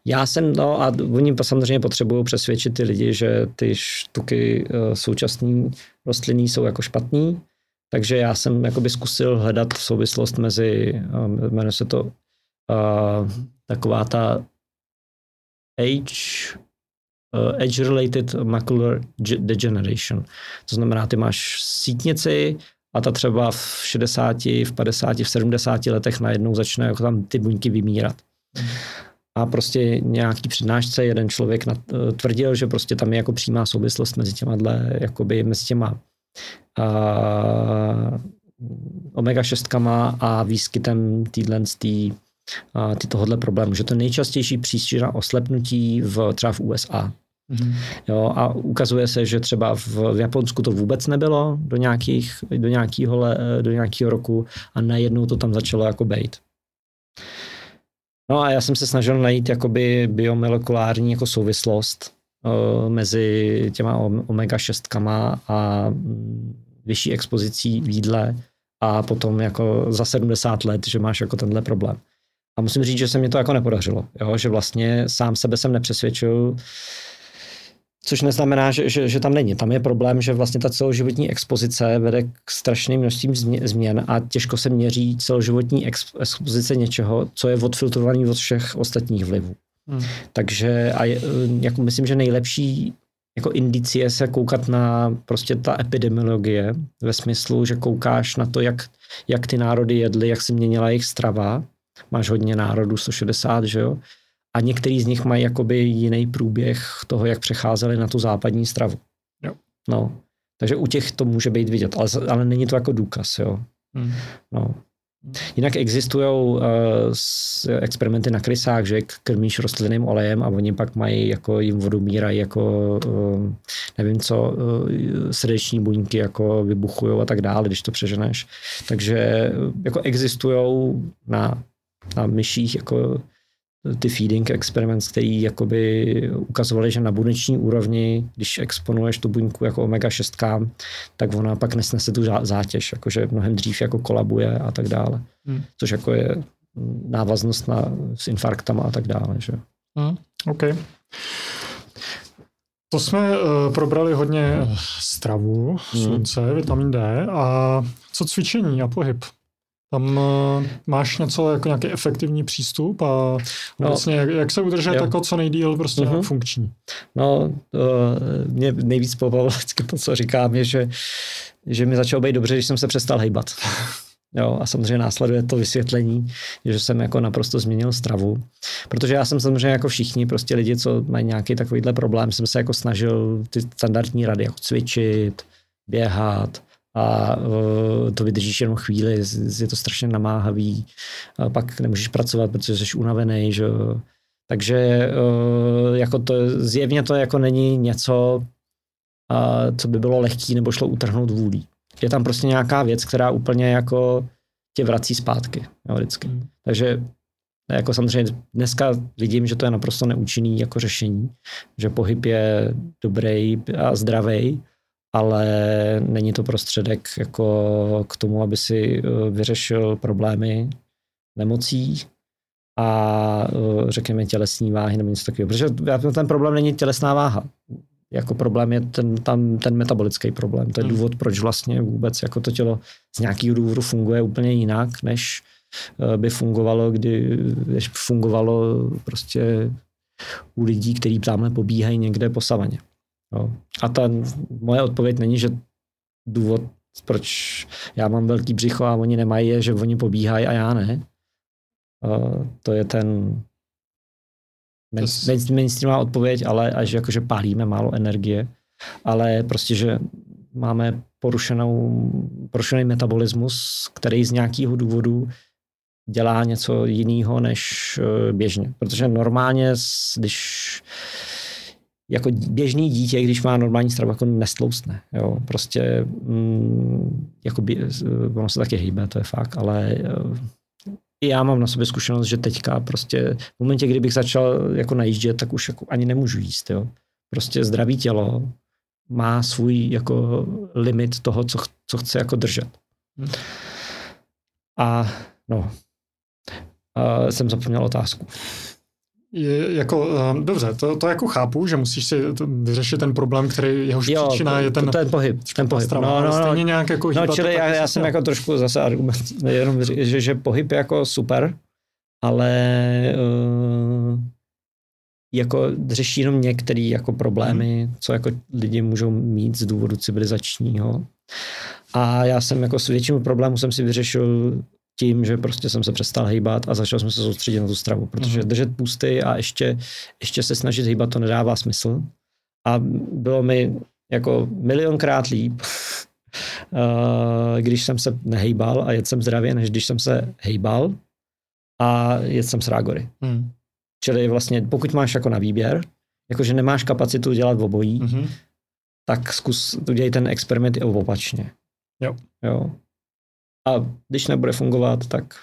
Speaker 2: Já jsem, no a oni samozřejmě potřebují přesvědčit ty lidi, že ty tuky uh, současný rostlinný jsou jako špatný, takže já jsem jakoby zkusil hledat souvislost mezi, uh, jmenuje se to uh, taková ta age uh, age-related macular degeneration. To znamená, ty máš sítnici a ta třeba v 60, v 50, v 70 letech najednou začne jako tam ty buňky vymírat. A prostě nějaký přednášce, jeden člověk eh, tvrdil, že prostě tam je jako přímá souvislost mezi těma dle, jakoby mezi těma uh, omega-6 a výskytem týhle tý, ty tohohle problému, že to nejčastější příčina oslepnutí v, třeba v USA. Mm-hmm. Jo, a ukazuje se, že třeba v, v Japonsku to vůbec nebylo do, nějakých, do, nějakého, do nějakého roku a najednou to tam začalo jako bejt. No a já jsem se snažil najít jakoby biomolekulární jako souvislost uh, mezi těma omega-6 a mm, vyšší expozicí v jídle a potom jako za 70 let, že máš jako tenhle problém. A musím říct, že se mi to jako nepodařilo, jo? že vlastně sám sebe jsem nepřesvědčil, Což neznamená, že, že, že tam není. Tam je problém, že vlastně ta celoživotní expozice vede k strašným množstvím změn a těžko se měří celoživotní expozice něčeho, co je odfiltrovaný od všech ostatních vlivů. Hmm. Takže a je, jako myslím, že nejlepší jako indicie se koukat na prostě ta epidemiologie ve smyslu, že koukáš na to, jak, jak ty národy jedly, jak se měnila jejich strava. Máš hodně národů, 160, že jo? A některý z nich mají jakoby jiný průběh toho, jak přecházeli na tu západní stravu. Jo. No. Takže u těch to může být vidět, ale, ale není to jako důkaz, jo. Hmm. No. Jinak existují uh, experimenty na krysách, že krmíš rostlinným olejem a oni pak mají, jako jim vodu mírají, jako uh, nevím co, uh, srdeční buňky jako vybuchují a tak dále, když to přeženeš. Takže jako existují na, na myších jako ty feeding experiments, který jakoby ukazovali, že na buneční úrovni, když exponuješ tu buňku jako omega-6, tak ona pak nesnese tu zátěž, jakože mnohem dřív jako kolabuje a tak dále. Hmm. Což jako je návaznost na, s infarktama a tak dále. Že?
Speaker 1: Hmm. OK. To jsme uh, probrali hodně stravu, hmm. slunce, hmm. vitamin D a co cvičení a pohyb? Tam uh, máš něco jako nějaký efektivní přístup a vlastně no, jak, jak se udržet jo. jako co nejdíl prostě uh-huh. funkční?
Speaker 2: No, uh, mě nejvíc pobavilo to, co říkám, je, že, že mi začalo být dobře, když jsem se přestal hejbat. Jo, a samozřejmě následuje to vysvětlení, že jsem jako naprosto změnil stravu. Protože já jsem samozřejmě jako všichni prostě lidi, co mají nějaký takovýhle problém, jsem se jako snažil ty standardní rady jako cvičit, běhat, a uh, to vydržíš jenom chvíli, je to strašně namáhavý, a pak nemůžeš pracovat, protože jsi unavený, že takže uh, jako to, zjevně to jako není něco, co by bylo lehký nebo šlo utrhnout vůlí. Je tam prostě nějaká věc, která úplně jako tě vrací zpátky, jo, vždycky. Hmm. Takže jako samozřejmě dneska vidím, že to je naprosto neúčinný jako řešení, že pohyb je dobrý a zdravý, ale není to prostředek jako k tomu, aby si eh, vyřešil problémy nemocí a eh, řekněme tělesní váhy nebo něco takového. Protože ten problém není tělesná váha. Jako problém je ten, tam, ten metabolický problém. To je hmm. důvod, proč vlastně vůbec jako to tělo z nějakého důvodu funguje úplně jinak, než eh, by fungovalo, kdy než fungovalo prostě u lidí, kteří tamhle pobíhají někde po savaně. Jo. A ta moje odpověď není, že důvod, proč já mám velký břicho a oni nemají, je, že oni pobíhají a já ne. Uh, to je ten main, mainstreamová odpověď, ale až jakože pálíme málo energie, ale prostě, že máme porušenou, porušený metabolismus, který z nějakého důvodu dělá něco jiného než uh, běžně. Protože normálně, když jako běžný dítě, když má normální stravu, jako nestloustne. Jo? Prostě mm, jako by, ono se taky hýbe, to je fakt, ale i já mám na sobě zkušenost, že teďka prostě v momentě, kdybych začal jako najíždět, tak už jako ani nemůžu jíst. Jo? Prostě zdravý tělo má svůj jako limit toho, co, co chce jako držet. Hmm. A no, a jsem zapomněl otázku.
Speaker 1: Je, jako, uh, dobře, to, to jako chápu, že musíš si vyřešit ten problém, který jehož jo, příčina je ten,
Speaker 2: ten pohyb. Ten pohyb.
Speaker 1: Strava, no, no, no, stejně nějak jako
Speaker 2: no, čili já, já jsem jako trošku zase argument, jenom, že, že pohyb je jako super, ale uh, jako řeší jenom některé jako problémy, hmm. co jako lidi můžou mít z důvodu civilizačního. A já jsem jako s většinou problémů jsem si vyřešil tím, že prostě jsem se přestal hejbat a začal jsem se soustředit na tu stravu, protože mm. držet pusty a ještě, ještě se snažit hejbat, to nedává smysl. A bylo mi jako milionkrát líp, když jsem se nehejbal a jedl jsem zdravě, než když jsem se hejbal a jedl jsem s rágory. Mm. Čili vlastně pokud máš jako na výběr, jakože nemáš kapacitu dělat v obojí, mm-hmm. tak zkus udělej ten experiment i opačně.
Speaker 1: Jo.
Speaker 2: jo. A když nebude fungovat, tak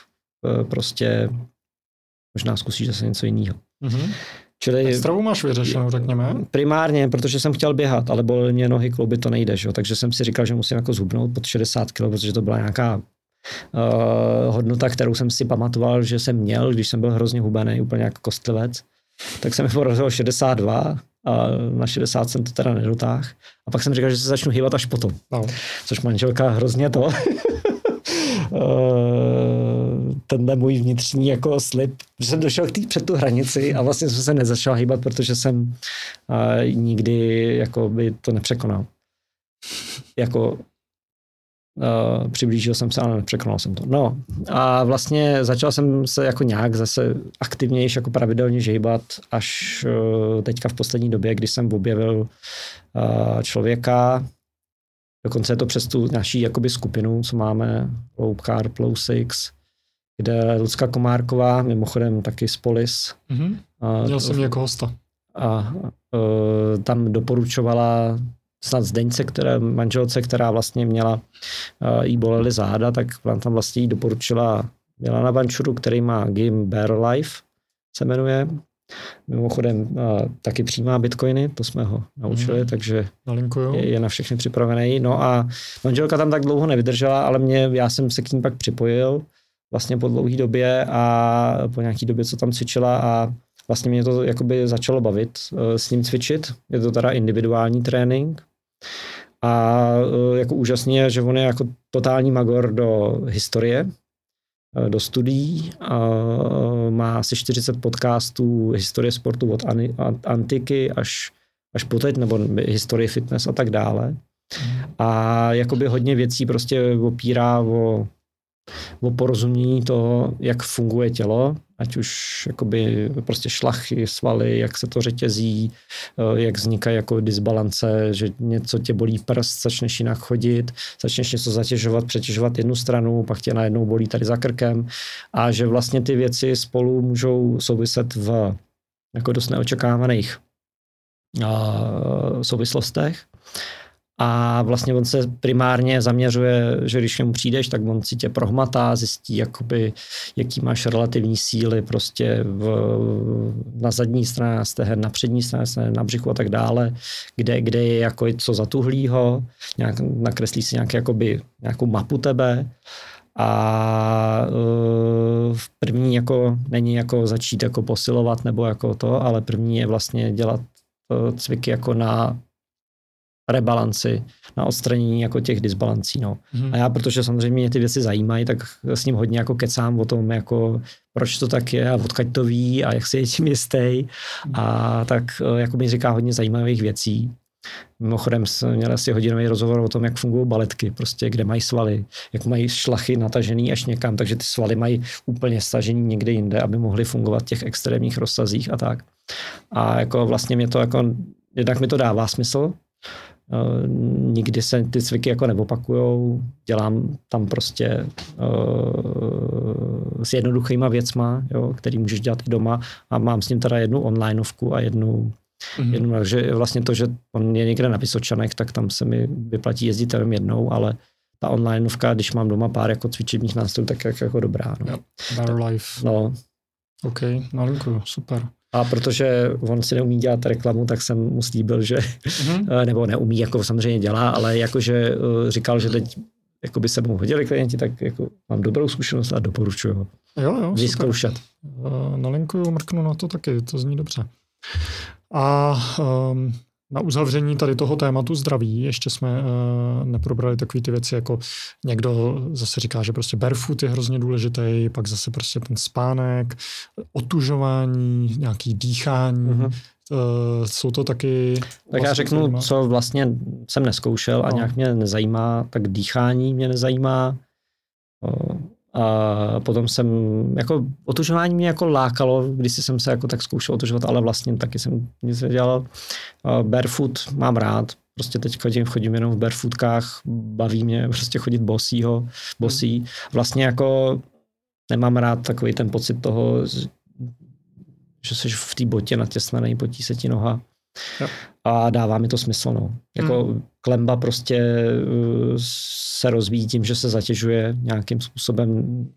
Speaker 2: uh, prostě možná zkusíš zase něco jiného. Mm-hmm.
Speaker 1: Čili stravu máš vyřešenou, řekněme?
Speaker 2: Primárně, protože jsem chtěl běhat, ale bolely mě nohy, klouby, to nejde, že? takže jsem si říkal, že musím jako zhubnout pod 60 kg, protože to byla nějaká uh, hodnota, kterou jsem si pamatoval, že jsem měl, když jsem byl hrozně hubený, úplně jako kostlivec. Tak jsem mi porazil 62 a na 60 jsem to teda nedotáhl. A pak jsem říkal, že se začnu hýbat až potom. No. Což manželka hrozně to Eh, tenhle můj vnitřní jako slib, že jsem došel k tý, před tu hranici a vlastně jsem se nezačal hýbat, protože jsem uh, nikdy jako by to nepřekonal. Jako Uh, přiblížil jsem se, ale nepřekonal jsem to. No a vlastně začal jsem se jako nějak zase aktivnější, jako pravidelně žejbat, až uh, teďka v poslední době, kdy jsem objevil uh, člověka, Dokonce je to přes tu naší jakoby skupinu, co máme, Low Carb, Low Six, kde Lucka Komárková, mimochodem taky z Polis.
Speaker 1: Mm-hmm. A, Měl jsem jako hosta.
Speaker 2: A, a e, tam doporučovala snad Zdeňce, které, manželce, která vlastně měla e, jí bolely záda, tak tam vlastně jí doporučila Milana Vančuru, který má Game Bear Life, se jmenuje, Mimochodem taky přijímá bitcoiny, to jsme ho naučili, hmm. takže je, je na všechny připravený. No a manželka tam tak dlouho nevydržela, ale mě, já jsem se k ní pak připojil vlastně po dlouhé době a po nějaké době, co tam cvičila a vlastně mě to jakoby začalo bavit e, s ním cvičit. Je to teda individuální trénink. A e, jako úžasně je, že on je jako totální magor do historie, do studií. Má asi 40 podcastů historie sportu od antiky až, až po teď, nebo historie fitness a tak dále. A jakoby hodně věcí prostě opírá o o porozumění toho, jak funguje tělo, ať už jakoby prostě šlachy, svaly, jak se to řetězí, eh, jak vznikají jako disbalance, že něco tě bolí prst, začneš jinak chodit, začneš něco zatěžovat, přetěžovat jednu stranu, pak tě najednou bolí tady za krkem a že vlastně ty věci spolu můžou souviset v jako dost neočekávaných uh, souvislostech. A vlastně on se primárně zaměřuje, že když němu přijdeš, tak on si tě prohmatá, zjistí, jakoby, jaký máš relativní síly prostě v, na zadní straně stehen, na přední straně stehen, na břichu a tak dále, kde, kde je jako co zatuhlýho, nějak, nakreslí si nějak, jakoby, nějakou mapu tebe. A uh, první jako není jako začít jako posilovat nebo jako to, ale první je vlastně dělat uh, cviky jako na rebalanci, na odstranění jako těch disbalancí. No. Hmm. A já, protože samozřejmě mě ty věci zajímají, tak s ním hodně jako kecám o tom, jako proč to tak je a odkaď to ví a jak si je tím jistý. A tak eh, jako mi říká hodně zajímavých věcí. Mimochodem jsem měl asi hodinový rozhovor o tom, jak fungují baletky, prostě kde mají svaly, jak mají šlachy natažený až někam, takže ty svaly mají úplně stažený někde jinde, aby mohly fungovat v těch extrémních rozsazích a tak. A jako vlastně mě to jako, jednak mi to dává smysl, Uh, nikdy se ty cviky jako neopakujou, dělám tam prostě uh, s jednoduchýma věcma, jo, který můžeš dělat i doma a mám s ním teda jednu onlineovku a jednu Mm-hmm. Jenom, takže vlastně to, že on je někde na Vysočanech, tak tam se mi vyplatí jezdit jenom jednou, ale ta onlineovka, když mám doma pár jako cvičebních nástrojů, tak jak, jako dobrá. No.
Speaker 1: Yep. Life.
Speaker 2: No.
Speaker 1: OK, nalinku, super.
Speaker 2: A protože on si neumí dělat reklamu, tak jsem mu slíbil, že, mm-hmm. nebo neumí, jako samozřejmě dělá, ale jakože eh, říkal, že teď jako by se mu hodili klienti, tak jako mám dobrou zkušenost a doporučuji ho.
Speaker 1: Jo, jo,
Speaker 2: Vyzkoušet.
Speaker 1: Uh, nalinkuju, mrknu na to taky, to zní dobře. A um, na uzavření tady toho tématu zdraví ještě jsme uh, neprobrali takové ty věci, jako někdo zase říká, že prostě barefoot je hrozně důležitý, pak zase prostě ten spánek, otužování, nějaký dýchání. Uh-huh. Uh, jsou to taky... Tak
Speaker 2: vlastně já řeknu, zajímá. co vlastně jsem neskoušel a no. nějak mě nezajímá, tak dýchání mě nezajímá. Uh, a potom jsem, jako otužování mě jako lákalo, když jsem se jako tak zkoušel otužovat, ale vlastně taky jsem nic nedělal. Barefoot mám rád, prostě teď chodím, chodím jenom v barefootkách, baví mě prostě chodit bosího, bosí. Hmm. Vlastně jako nemám rád takový ten pocit toho, že jsi v té botě natěsnaný, potí se ti noha. Jo. A dává mi to smysl. No. Jako hmm. klemba prostě uh, se rozvíjí tím, že se zatěžuje nějakým způsobem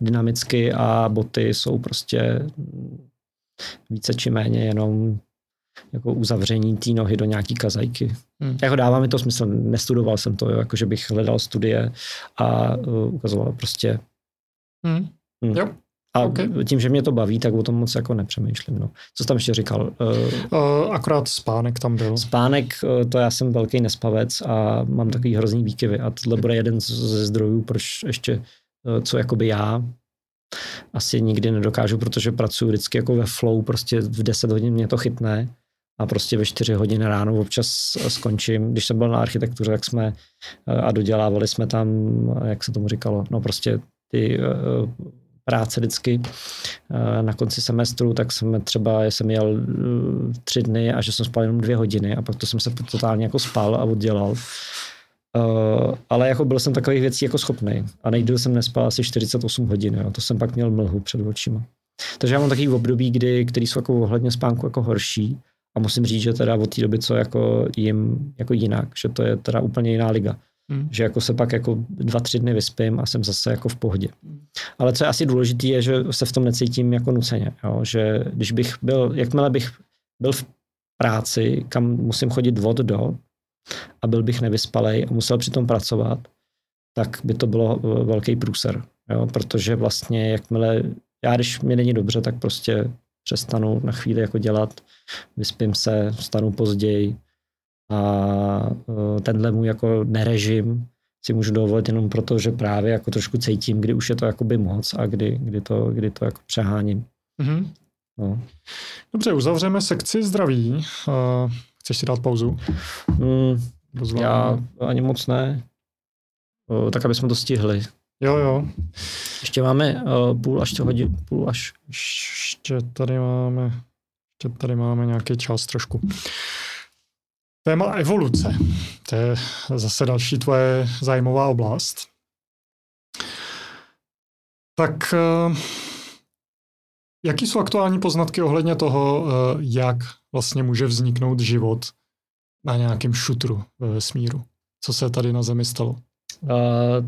Speaker 2: dynamicky a boty jsou prostě více či méně jenom jako uzavření té nohy do nějaký kazajky. Hmm. Jako dává mi to smysl, nestudoval jsem to, jo, jako že bych hledal studie a uh, ukazoval prostě.
Speaker 1: Hmm. Hmm. Jo.
Speaker 2: A okay. tím, že mě to baví, tak o tom moc jako nepřemýšlím. No. Co jsi tam ještě říkal?
Speaker 1: Uh, akorát spánek tam byl.
Speaker 2: Spánek, uh, to já jsem velký nespavec a mám takový hrozný výkyvy a tohle bude jeden ze zdrojů, proč ještě, co jakoby já asi nikdy nedokážu, protože pracuji vždycky jako ve flow, prostě v 10 hodin mě to chytne a prostě ve 4 hodiny ráno občas skončím. Když jsem byl na architektuře, tak jsme a dodělávali jsme tam, jak se tomu říkalo, no prostě ty práce vždycky eh, na konci semestru, tak jsem třeba, jsem jel eh, tři dny a že jsem spal jenom dvě hodiny a pak to jsem se totálně jako spal a oddělal. Uh, ale jako byl jsem takových věcí jako schopný. A nejdýl jsem nespal asi 48 hodin. Jo. To jsem pak měl mlhu před očima. Takže já mám takový období, kdy, který jsou jako ohledně spánku jako horší. A musím říct, že teda od té doby, co jako jim jako jinak, že to je teda úplně jiná liga. Hmm. Že jako se pak jako dva, tři dny vyspím a jsem zase jako v pohodě. Ale co je asi důležité, je, že se v tom necítím jako nuceně. Jo? Že když bych byl, jakmile bych byl v práci, kam musím chodit od do a byl bych nevyspalej a musel přitom pracovat, tak by to bylo eh, velký průser. Jo? Protože vlastně jakmile, já když mi není dobře, tak prostě přestanu na chvíli jako dělat, vyspím se, vstanu později, a e, tenhle můj jako nerežim si můžu dovolit jenom proto, že právě jako trošku cítím, kdy už je to jakoby moc a kdy, kdy, to, kdy to jako přeháním. Mm-hmm. No.
Speaker 1: Dobře, uzavřeme sekci zdraví. Uh, chceš si dát pauzu?
Speaker 2: Mm, já ani moc ne. Uh, tak, aby jsme to stihli.
Speaker 1: Jo, jo.
Speaker 2: Ještě máme uh, půl až hodin, půl až.
Speaker 1: Ještě tady máme, ještě tady máme nějaký čas trošku. Téma evoluce. To je zase další tvoje zájmová oblast. Tak eh, jaký jsou aktuální poznatky ohledně toho, eh, jak vlastně může vzniknout život na nějakém šutru ve vesmíru? Co se tady na Zemi stalo?
Speaker 2: Uh,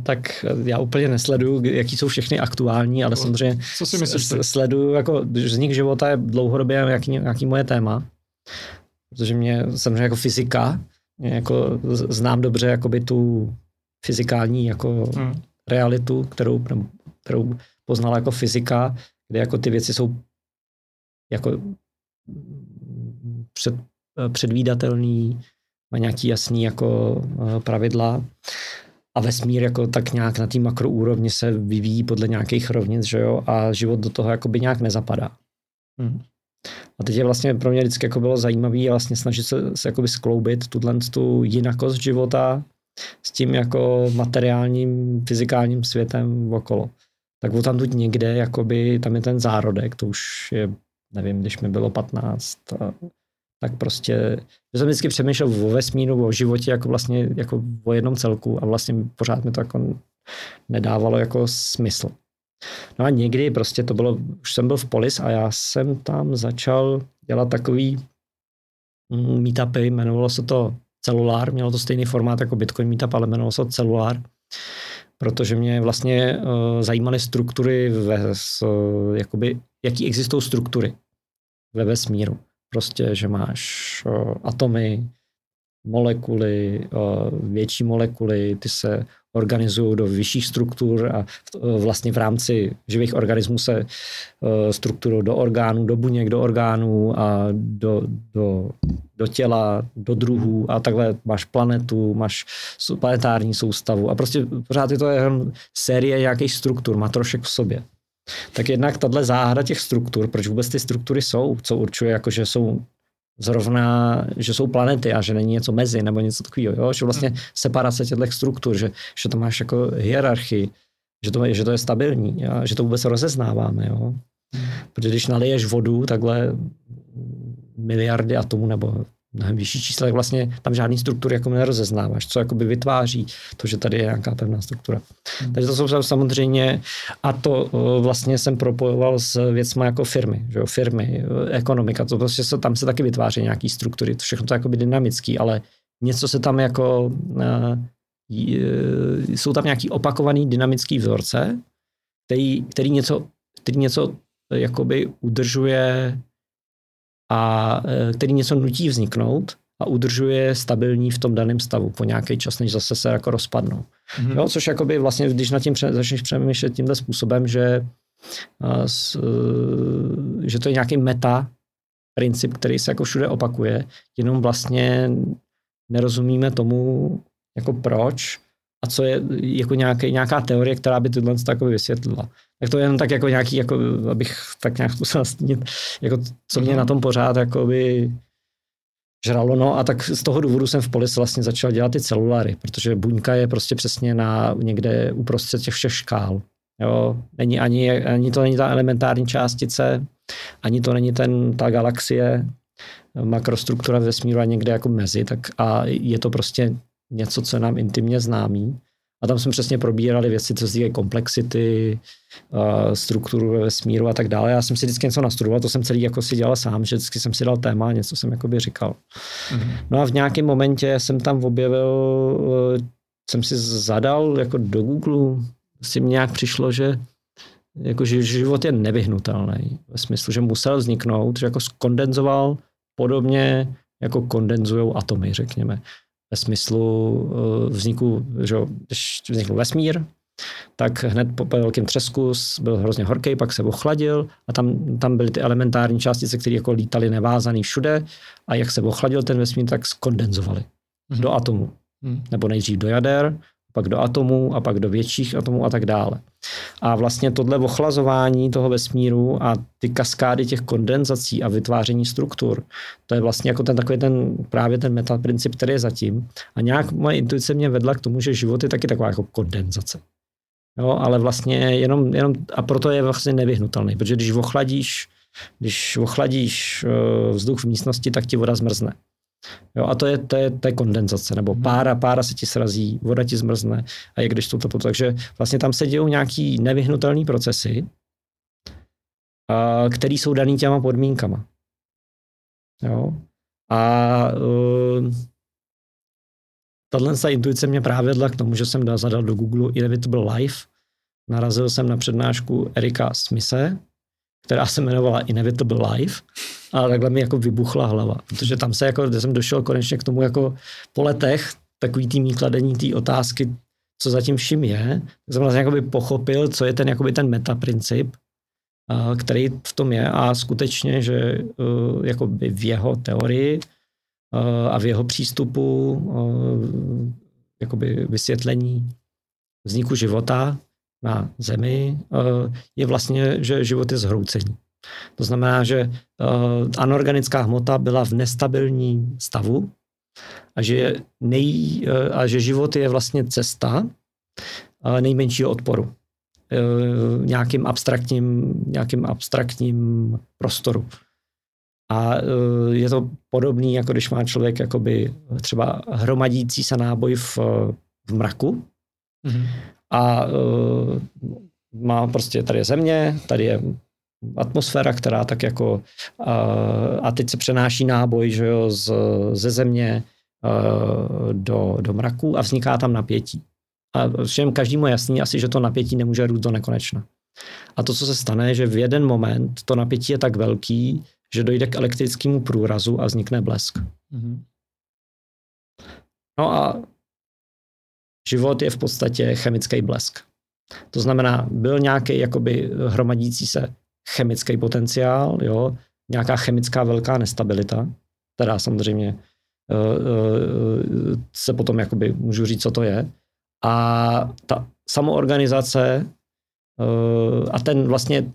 Speaker 2: tak já úplně nesleduju, jaký jsou všechny aktuální, ale samozřejmě
Speaker 1: Co si myslíš
Speaker 2: sleduju, jako vznik života je dlouhodobě nějaký, nějaký moje téma protože mě samozřejmě jako fyzika, mě jako znám dobře jakoby tu fyzikální jako hmm. realitu, kterou, kterou poznala jako fyzika, kde jako ty věci jsou jako před, předvídatelný, má nějaký jasný jako eh, pravidla a vesmír jako tak nějak na té makroúrovni se vyvíjí podle nějakých rovnic, že jo, a život do toho jakoby nějak nezapadá. Hmm. A teď je vlastně pro mě vždycky jako bylo zajímavé vlastně snažit se, se jakoby skloubit tuhle tu jinakost života s tím jako materiálním, fyzikálním světem okolo. Tak o tam tu někde, jakoby, tam je ten zárodek, to už je, nevím, když mi bylo 15, a, tak prostě, že jsem vždycky přemýšlel o vesmíru, o životě jako vlastně jako o jednom celku a vlastně pořád mi to jako nedávalo jako smysl. No a někdy prostě to bylo, už jsem byl v Polis a já jsem tam začal dělat takový meetupy, jmenovalo se to Celular, mělo to stejný formát jako Bitcoin Meetup, ale jmenovalo se to Celular, protože mě vlastně uh, zajímaly struktury, ve, s, uh, jakoby, jaký existují struktury ve vesmíru. Prostě, že máš uh, atomy, molekuly, uh, větší molekuly, ty se organizují do vyšších struktur a vlastně v rámci živých organismů se uh, strukturují do orgánů, do buněk, do orgánů a do, do, do těla, do druhů a takhle máš planetu, máš planetární soustavu a prostě pořád je to jen série nějakých struktur, matrošek v sobě. Tak jednak tahle záhra těch struktur, proč vůbec ty struktury jsou, co určuje, jako že jsou zrovna, že jsou planety a že není něco mezi nebo něco takového, jo? že vlastně hmm. separace těchto struktur, že, že to máš jako hierarchii, že to, že to je stabilní, jo? že to vůbec rozeznáváme. Jo? Hmm. Protože když naliješ vodu takhle miliardy atomů nebo mnohem vyšší čísla, tak vlastně tam žádný struktury jako nerozeznáváš, co jakoby vytváří to, že tady je nějaká pevná struktura. Hmm. Takže to jsou samozřejmě, a to vlastně jsem propojoval s věcmi jako firmy, že jo, firmy, ekonomika, to prostě se, tam se taky vytváří nějaký struktury, to všechno to jakoby dynamický, ale něco se tam jako, jsou tam nějaký opakovaný dynamický vzorce, který, který něco, který něco jakoby udržuje a e, který něco nutí vzniknout a udržuje stabilní v tom daném stavu po nějaký čas, než zase se jako rozpadnou. Mm-hmm. Jo, což jakoby vlastně, když na tím pře- začneš přemýšlet tímhle způsobem, že, a, s, e, že to je nějaký meta princip, který se jako všude opakuje, jenom vlastně nerozumíme tomu, jako proč a co je jako nějaký, nějaká teorie, která by tohle takový vysvětlila. Tak to je jenom tak jako nějaký, jako, abych tak nějak zkusil nastínit, jako, co mě na tom pořád jako by žralo. No a tak z toho důvodu jsem v Polis vlastně začal dělat ty celulary, protože buňka je prostě přesně na někde uprostřed těch všech škál. Jo, není ani, ani to není ta elementární částice, ani to není ten, ta galaxie, makrostruktura vesmíru a někde jako mezi, tak a je to prostě něco, co je nám intimně známý. A tam jsme přesně probírali věci, co se týkají komplexity, strukturu ve vesmíru a tak dále. Já jsem si vždycky něco nastudoval, to jsem celý jako si dělal sám, že vždycky jsem si dal téma, něco jsem jakoby říkal. Mm-hmm. No a v nějakém momentě jsem tam objevil, eh, jsem si zadal jako do Google, si mi nějak přišlo, že jako, že život je nevyhnutelný. Ve smyslu, že musel vzniknout, že jako skondenzoval podobně, jako kondenzují atomy, řekněme ve smyslu eh, vzniku, že když vznikl vesmír, tak hned po velkém třesku byl hrozně horký, pak se ochladil a tam, tam byly ty elementární částice, které jako lítaly nevázaný všude a jak se ochladil ten vesmír, tak skondenzovaly mm-hmm. do atomu. Mm. Nebo nejdřív do jader, pak do atomů a pak do větších atomů a tak dále. A vlastně tohle ochlazování toho vesmíru a ty kaskády těch kondenzací a vytváření struktur, to je vlastně jako ten takový ten právě ten metaprincip, který je zatím. A nějak moje intuice mě vedla k tomu, že život je taky taková jako kondenzace. Jo, ale vlastně jenom, jenom, a proto je vlastně nevyhnutelný, protože když ochladíš, když ochladíš eh, vzduch v místnosti, tak ti voda zmrzne. Jo, a to je, to, je, to je kondenzace, nebo mhm. pára, pára se ti srazí, voda ti zmrzne a je když to, to, to, takže vlastně tam se dějou nějaký nevyhnutelné procesy, a, který jsou daný těma podmínkama. Jo? A uh, tahle intuice mě právě vedla k tomu, že jsem dal, zadal do Google Inevitable Life, narazil jsem na přednášku Erika Smise, která se jmenovala Inevitable Life a takhle mi jako vybuchla hlava, protože tam se jako, kde jsem došel konečně k tomu jako po letech takový tým kladení té otázky, co zatím vším je, tak jsem vlastně jakoby pochopil, co je ten jakoby ten metaprincip, který v tom je a skutečně, že e, jakoby v jeho teorii e, a v jeho přístupu e, jakoby vysvětlení vzniku života na Zemi eh, je vlastně, že život je zhroucení. To znamená, že eh, anorganická hmota byla v nestabilním stavu a že, nej, eh, a že život je vlastně cesta nejmenšího odporu nějakým abstraktním, nějakým abstraktním prostoru. A je to podobný, jako když má člověk jakoby třeba hromadící se náboj v, v mraku. Mm-hmm a uh, má prostě, tady je země, tady je atmosféra, která tak jako a teď se přenáší náboj že jo, z, ze země do, do mraku a vzniká tam napětí. A všem každému je jasný asi, že to napětí nemůže růst do nekonečna. A to, co se stane, že v jeden moment to napětí je tak velký, že dojde k elektrickému průrazu a vznikne blesk. Mm-hmm. No a život je v podstatě chemický blesk. To znamená, byl nějaký jakoby hromadící se chemický potenciál, jo, nějaká chemická velká nestabilita, která samozřejmě uh, uh, se potom jakoby můžu říct, co to je. A ta samoorganizace uh, a ten vlastně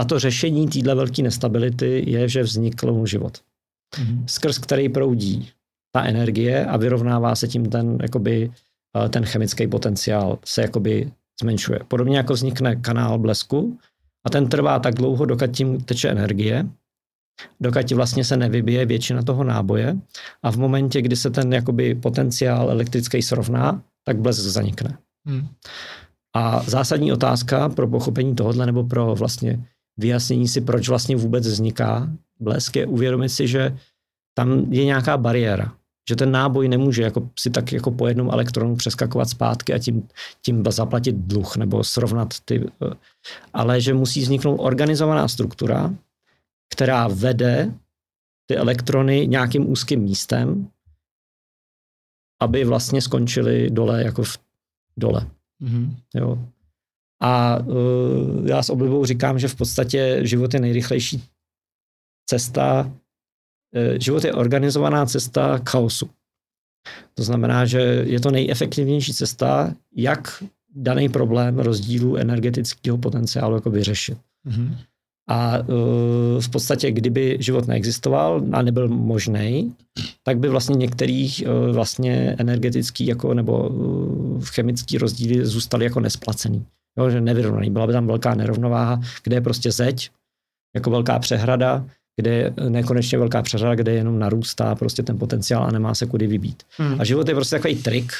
Speaker 2: a to řešení téhle velké nestability je, že vznikl život, mm-hmm. skrz který proudí ta energie a vyrovnává se tím ten, jakoby, ten chemický potenciál se jakoby zmenšuje. Podobně jako vznikne kanál blesku a ten trvá tak dlouho, dokud tím teče energie, dokud vlastně se nevybije většina toho náboje a v momentě, kdy se ten jakoby potenciál elektrický srovná, tak blesk zanikne. Hmm. A zásadní otázka pro pochopení tohohle nebo pro vlastně vyjasnění si, proč vlastně vůbec vzniká blesk, je uvědomit si, že tam je nějaká bariéra že ten náboj nemůže jako si tak jako po jednom elektronu přeskakovat zpátky a tím, tím zaplatit dluh nebo srovnat ty, eh, ale že musí vzniknout organizovaná struktura, která vede ty elektrony nějakým úzkým místem, aby vlastně skončili dole jako v dole. Mm-hmm. Jo. A uh, já s oblibou říkám, že v podstatě život je nejrychlejší cesta život je organizovaná cesta chaosu. To znamená, že je to nejefektivnější cesta, jak daný problém rozdílu energetického potenciálu jako vyřešit. Mm-hmm. A uh, v podstatě, kdyby život neexistoval a nebyl možný, tak by vlastně některých uh, vlastně energetický jako, nebo uh, chemický rozdíly zůstaly jako nesplacený. Jo, že nevyrovnaný. Byla by tam velká nerovnováha, kde je prostě zeď, jako velká přehrada, kde je nekonečně velká přeřada, kde jenom narůstá prostě ten potenciál a nemá se kudy vybít. Hmm. A život je prostě takový trik,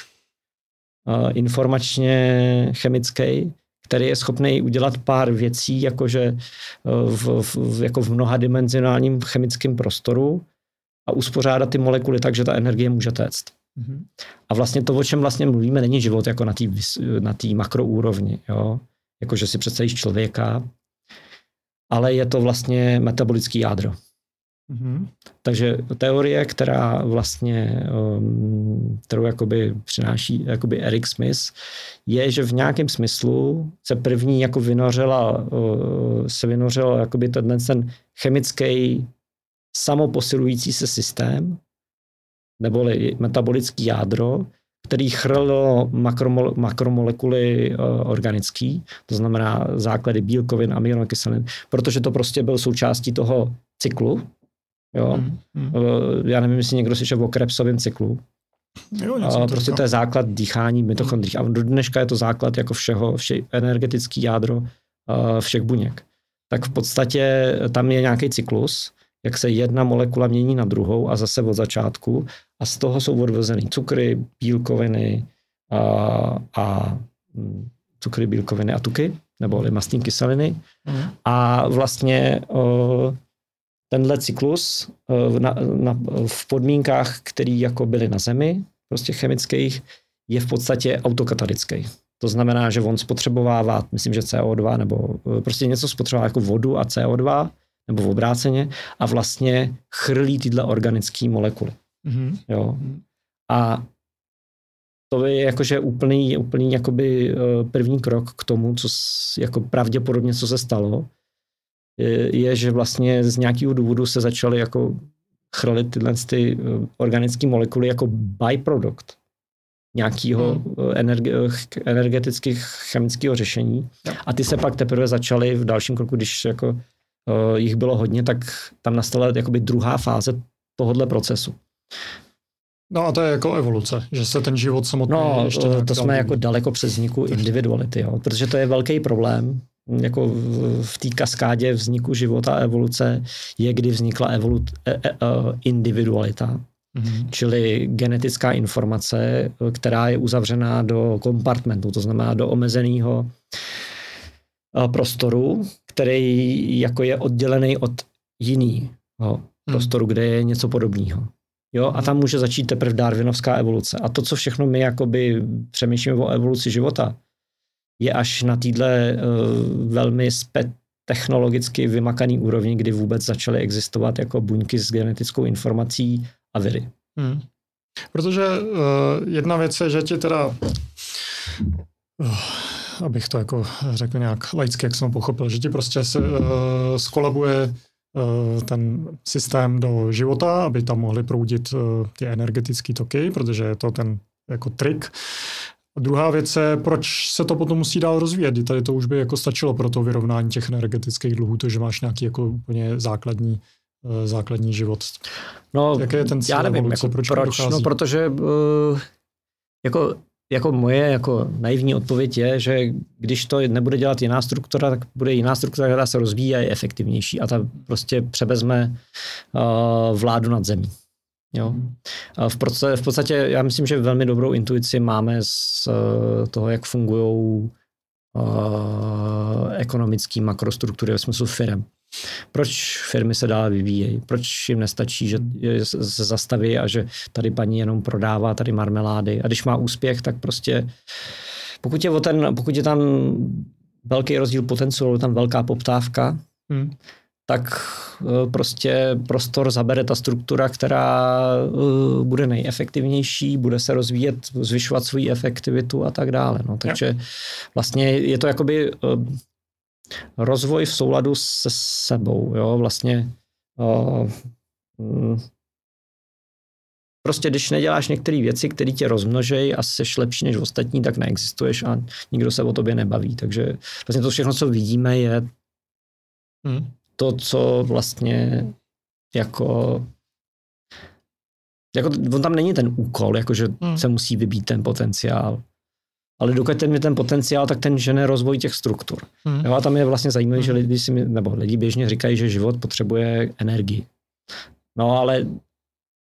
Speaker 2: uh, informačně chemický, který je schopný udělat pár věcí, jakože v, v, jako v mnohadimenzionálním chemickém prostoru a uspořádat ty molekuly tak, že ta energie může téct. Mm-hmm. A vlastně to, o čem vlastně mluvíme, není život jako na té na makroúrovni. Jo? Jako, že si představíš člověka, ale je to vlastně metabolický jádro. Mm-hmm. Takže teorie, která vlastně, um, kterou jakoby přináší jakoby Eric Smith, je, že v nějakém smyslu se první jako vynořila, uh, se vynořil jakoby ten, ten chemický samoposilující se systém, neboli metabolický jádro, který chrlilo makromole, makromolekuly uh, organický, to znamená základy bílkovin, aminokyselin, protože to prostě byl součástí toho cyklu. Jo? Mm, mm. Uh, já nevím, jestli někdo slyšel o Krebsovém cyklu. Jo, uh, prostě to je základ dýchání mitochondrií. A do dneška je to základ jako všeho, vše, energetický jádro uh, všech buněk. Tak v podstatě tam je nějaký cyklus, jak se jedna molekula mění na druhou a zase od začátku a z toho jsou odvozeny cukry, bílkoviny a, a hm, cukry, bílkoviny a tuky, nebo mastní kyseliny. Mm. A vlastně tenhle cyklus na, na, v podmínkách, které jako byly na Zemi, prostě chemických, je v podstatě autokatalický. To znamená, že on spotřebovává, myslím, že CO2, nebo prostě něco spotřebovává jako vodu a CO2, nebo v obráceně, a vlastně chrlí tyhle organické molekuly. Mm-hmm. Jo. A to je jakože úplný, úplný jakoby eh, první krok k tomu, co jako pravděpodobně, co se stalo, je, je, že vlastně z nějakého důvodu se začaly jako chrlit tyhle ty eh, organické molekuly jako byproduct nějakého hmm. Eh, energe, energetických chemického řešení. A ty se pak teprve začaly v dalším kroku, když jako uh, jich bylo hodně, tak tam nastala jakoby druhá fáze tohohle procesu.
Speaker 1: No a to je jako evoluce, že se ten život samotný
Speaker 2: no, ještě to jsme jako daleko přes vzniku individuality, jo, protože to je velký problém, jako v té kaskádě vzniku života a evoluce je, kdy vznikla evolu, e, e, e, individualita, mm-hmm. čili genetická informace, která je uzavřená do kompartmentu, to znamená do omezeného prostoru, který jako je oddělený od jiného hmm. prostoru, kde je něco podobného. Jo, a tam může začít teprve darwinovská evoluce. A to, co všechno my jakoby přemýšlíme o evoluci života, je až na týdle uh, velmi spe- technologicky vymakaný úrovni, kdy vůbec začaly existovat jako buňky s genetickou informací a viry. Hmm.
Speaker 1: Protože uh, jedna věc je, že ti teda, uh, abych to jako řekl nějak laicky, jak jsem pochopil, že ti prostě se, uh, skolabuje uh, ten systém do života, aby tam mohly proudit uh, ty energetické toky, protože je to ten jako trik. A druhá věc je, proč se to potom musí dál rozvíjet. Tady to už by jako stačilo pro to vyrovnání těch energetických dluhů, to, že máš nějaký jako úplně základní základní život.
Speaker 2: No, Jaký je ten cíl já nevím, evoluce, jako proč, proč no, protože uh, jako, jako moje jako naivní odpověď je, že když to nebude dělat jiná struktura, tak bude jiná struktura, která se rozvíjí a je efektivnější a ta prostě převezme uh, vládu nad zemí. Jo. A v, podstatě, v podstatě já myslím, že velmi dobrou intuici máme z uh, toho, jak fungují uh, ekonomické makrostruktury ve smyslu firm. Proč firmy se dále vyvíjejí? Proč jim nestačí, že se zastaví a že tady paní jenom prodává tady marmelády a když má úspěch, tak prostě pokud je, o ten, pokud je tam velký rozdíl potenciálu, tam velká poptávka, hmm. tak eh, prostě prostor zabere ta struktura, která eh, bude nejefektivnější, bude se rozvíjet, zvyšovat svou efektivitu a tak dále. No, takže vlastně je to jakoby eh, rozvoj v souladu se sebou, jo, vlastně uh, prostě když neděláš některé věci, které tě rozmnožejí a jsi lepší než ostatní, tak neexistuješ a nikdo se o tobě nebaví. Takže vlastně to všechno, co vidíme, je hmm. to, co vlastně jako jako on tam není ten úkol, jakože hmm. se musí vybít ten potenciál ale dokud ten je ten potenciál, tak ten žene rozvoj těch struktur. Hmm. Jo, a tam je vlastně zajímavé, hmm. že lidi, si, nebo lidi běžně říkají, že život potřebuje energii. No ale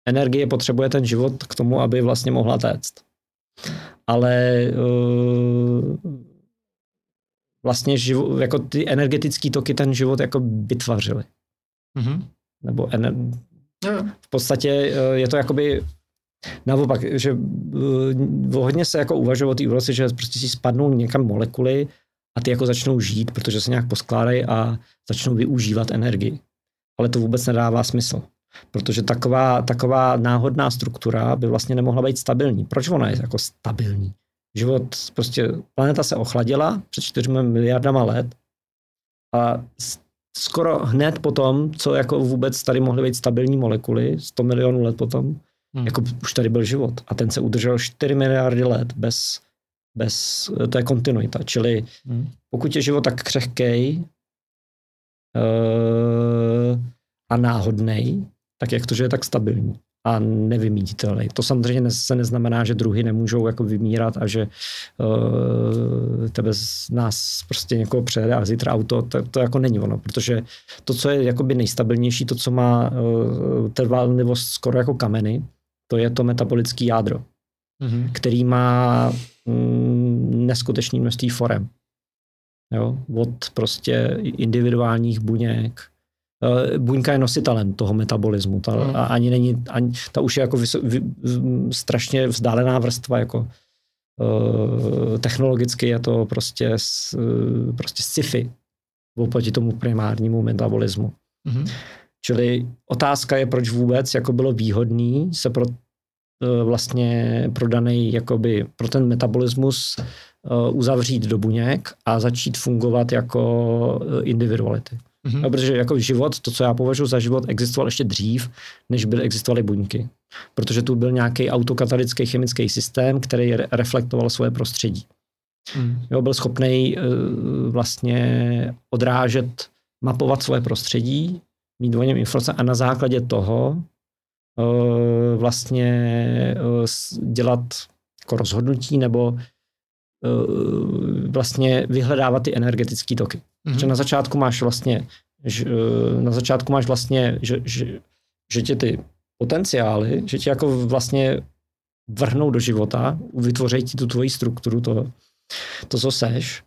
Speaker 2: energie potřebuje ten život k tomu, aby vlastně mohla téct. Ale uh, vlastně živo, jako ty energetické toky ten život jako vytvořily. Hmm. Nebo ener, v podstatě uh, je to jakoby Naopak, že uh, hodně se jako uvažuje o té úroce, že prostě si spadnou někam molekuly a ty jako začnou žít, protože se nějak poskládají a začnou využívat energii. Ale to vůbec nedává smysl. Protože taková, taková náhodná struktura by vlastně nemohla být stabilní. Proč ona je jako stabilní? Život, prostě planeta se ochladila před 4 miliardama let a skoro hned potom, co jako vůbec tady mohly být stabilní molekuly, 100 milionů let potom, Hmm. Jako už tady byl život a ten se udržel 4 miliardy let bez, bez té kontinuita. Čili hmm. pokud je život tak křehký uh, a náhodný, tak jak to, že je tak stabilní a nevymítitelný. To samozřejmě se neznamená, že druhy nemůžou jako vymírat a že uh, tebe z nás prostě někoho přejede a zítra auto, to, to jako není ono, protože to, co je jakoby nejstabilnější, to, co má uh, trvalnivost skoro jako kameny, to je to metabolické jádro, mm-hmm. který má mm, neskutečný množství forem. Jo? Od prostě individuálních buněk. E, buňka je nositelem toho metabolismu. Ta, mm. ani není, ani, ta už je jako vyso, vy, strašně vzdálená vrstva. Jako, e, technologicky je to prostě, s, prostě sci-fi oproti tomu primárnímu metabolismu. Mm-hmm. Čili otázka je, proč vůbec jako bylo výhodný se pro e, vlastně pro daný, jakoby, pro ten metabolismus e, uzavřít do buněk a začít fungovat jako e, individuality. Mm-hmm. No, protože jako život, to, co já považuji za život, existoval ještě dřív, než byly existovaly buňky. Protože tu byl nějaký autokatalický chemický systém, který reflektoval svoje prostředí. Mm. Jo, byl schopný vlastně odrážet, mapovat svoje prostředí mít o něm informace a na základě toho uh, vlastně uh, dělat jako rozhodnutí nebo uh, vlastně vyhledávat ty energetické toky. Mm-hmm. Že na začátku máš vlastně, že, na začátku máš vlastně, že, že, že tě ty potenciály, že tě jako vlastně vrhnou do života, vytvoří ti tu tvoji strukturu, to, to co seš,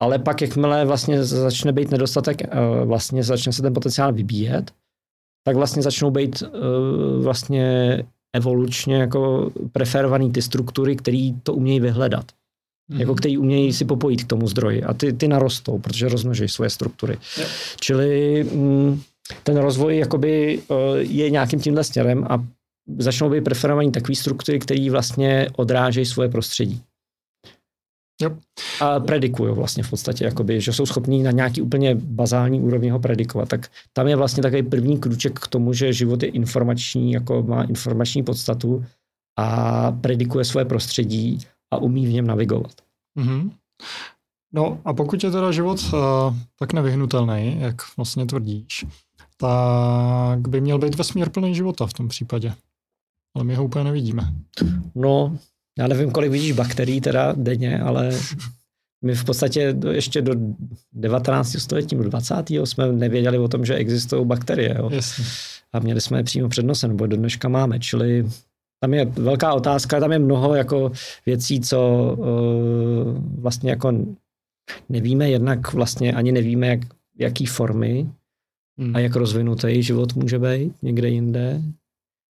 Speaker 2: ale pak jakmile vlastně začne být nedostatek, eh, vlastně začne se ten potenciál vybíjet, tak vlastně začnou být uh, vlastně evolučně jako preferovaný ty struktury, které to umějí vyhledat. Mm-hmm. Jako který umějí si popojit k tomu zdroji. A ty, ty narostou, protože rozmnoží svoje struktury. Yep. Čili mm, ten rozvoj jakoby uh, je nějakým tímhle směrem a začnou být preferovaný takové struktury, které vlastně odrážejí svoje prostředí.
Speaker 1: Yep.
Speaker 2: A predikují vlastně v podstatě, jakoby, že jsou schopní na nějaký úplně bazální úrovni ho predikovat. Tak tam je vlastně takový první kruček k tomu, že život je informační, jako má informační podstatu a predikuje svoje prostředí a umí v něm navigovat.
Speaker 1: Mm-hmm. No a pokud je teda život uh, tak nevyhnutelný, jak vlastně tvrdíš, tak by měl být vesmír plný života v tom případě. Ale my ho úplně nevidíme.
Speaker 2: No, já nevím, kolik vidíš bakterií teda denně, ale my v podstatě ještě do 19. století, do 20. jsme nevěděli o tom, že existují bakterie. Jo?
Speaker 1: Jasně.
Speaker 2: A měli jsme je přímo před nosem, nebo do dneška máme. Čili tam je velká otázka, tam je mnoho jako věcí, co uh, vlastně jako nevíme, jednak vlastně ani nevíme, jak, jaký formy hmm. a jak rozvinutý život může být někde jinde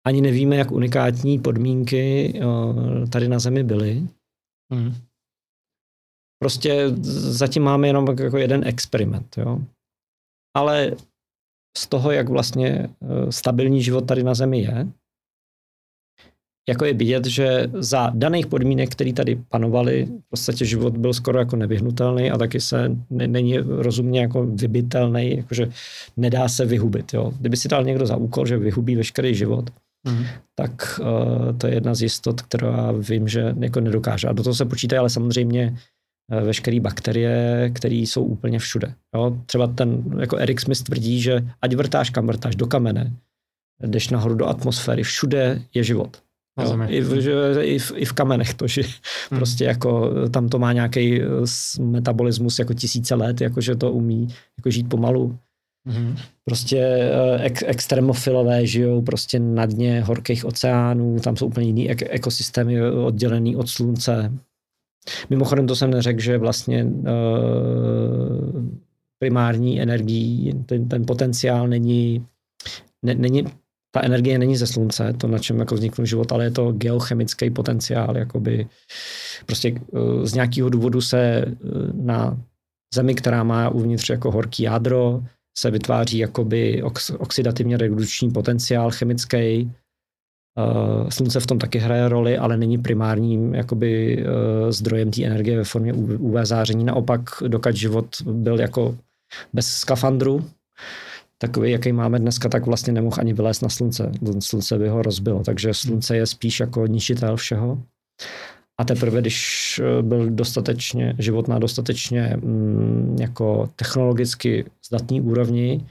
Speaker 2: ani nevíme, jak unikátní podmínky tady na Zemi byly. Hmm. Prostě zatím máme jenom jako jeden experiment. Jo? Ale z toho, jak vlastně e, stabilní život tady na Zemi je, jako je vidět, že za daných podmínek, které tady panovaly, v podstatě život byl skoro jako nevyhnutelný a taky se není rozumně jako vybitelný, jakože nedá se vyhubit. Jo. Kdyby si dal někdo za úkol, že vyhubí veškerý život, mm. tak uh, to je jedna z jistot, která vím, že jako nedokáže. A do toho se počítají ale samozřejmě uh, veškeré bakterie, které jsou úplně všude. Jo? Třeba ten, jako Eric Smith tvrdí, že ať vrtáš kam vrtáš, do kamene, jdeš nahoru do atmosféry, všude je život. Jo, i, v, že, i, v, I v kamenech to, že hmm. prostě jako tam to má nějaký metabolismus jako tisíce let, jako že to umí jako žít pomalu. Mm-hmm. Prostě eh, ek, extremofilové žijou prostě na dně horkých oceánů, tam jsou úplně jiný ek, ekosystémy oddělený od slunce. Mimochodem to jsem neřekl, že vlastně uh, primární energií, ten, ten potenciál není, ne, není, ta energie není ze slunce, to na čem jako vznikl život, ale je to geochemický potenciál, jakoby prostě uh, z nějakého důvodu se uh, na Zemi, která má uvnitř jako horký jádro, se vytváří jakoby ox, oxidativně redukční potenciál chemický. Uh, slunce v tom taky hraje roli, ale není primárním jakoby, uh, zdrojem té energie ve formě UV záření. Naopak, dokud život byl jako bez skafandru, takový, jaký máme dneska, tak vlastně nemohl ani vylézt na slunce. Slunce by ho rozbilo, takže slunce je spíš jako ničitel všeho. A teprve, když eh, byl dostatečně, život na dostatečně mm, jako technologicky zdatný úrovni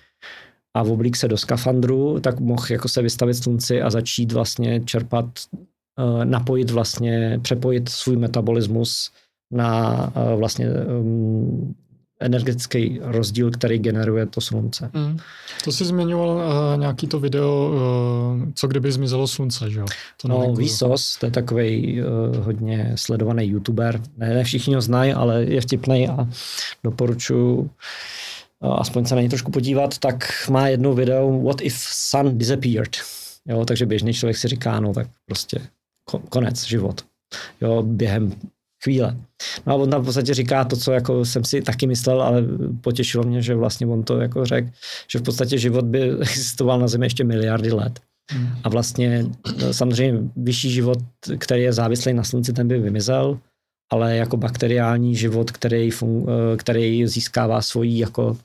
Speaker 2: a oblík se do skafandru, tak mohl jako se vystavit slunci a začít vlastně čerpat, eh, napojit vlastně, přepojit svůj metabolismus na eh, vlastně mm, energetický rozdíl, který generuje to slunce. Mm.
Speaker 1: To jsi zmiňoval uh, nějaký to video, uh, co kdyby zmizelo slunce, že jo? To
Speaker 2: no, Vsauce, to je takový uh, hodně sledovaný youtuber. Ne, ne všichni ho znají, ale je vtipný a doporučuji uh, aspoň se na něj trošku podívat, tak má jedno video What if sun disappeared? Jo, takže běžný člověk si říká, no tak prostě konec, život. Jo, během chvíle. No a on tam v podstatě říká to, co jako jsem si taky myslel, ale potěšilo mě, že vlastně on to jako řekl, že v podstatě život by existoval na Zemi ještě miliardy let. Hmm. A vlastně no, samozřejmě vyšší život, který je závislý na slunci, ten by vymizel, ale jako bakteriální život, který, fun, eh, který získává svoji, jako,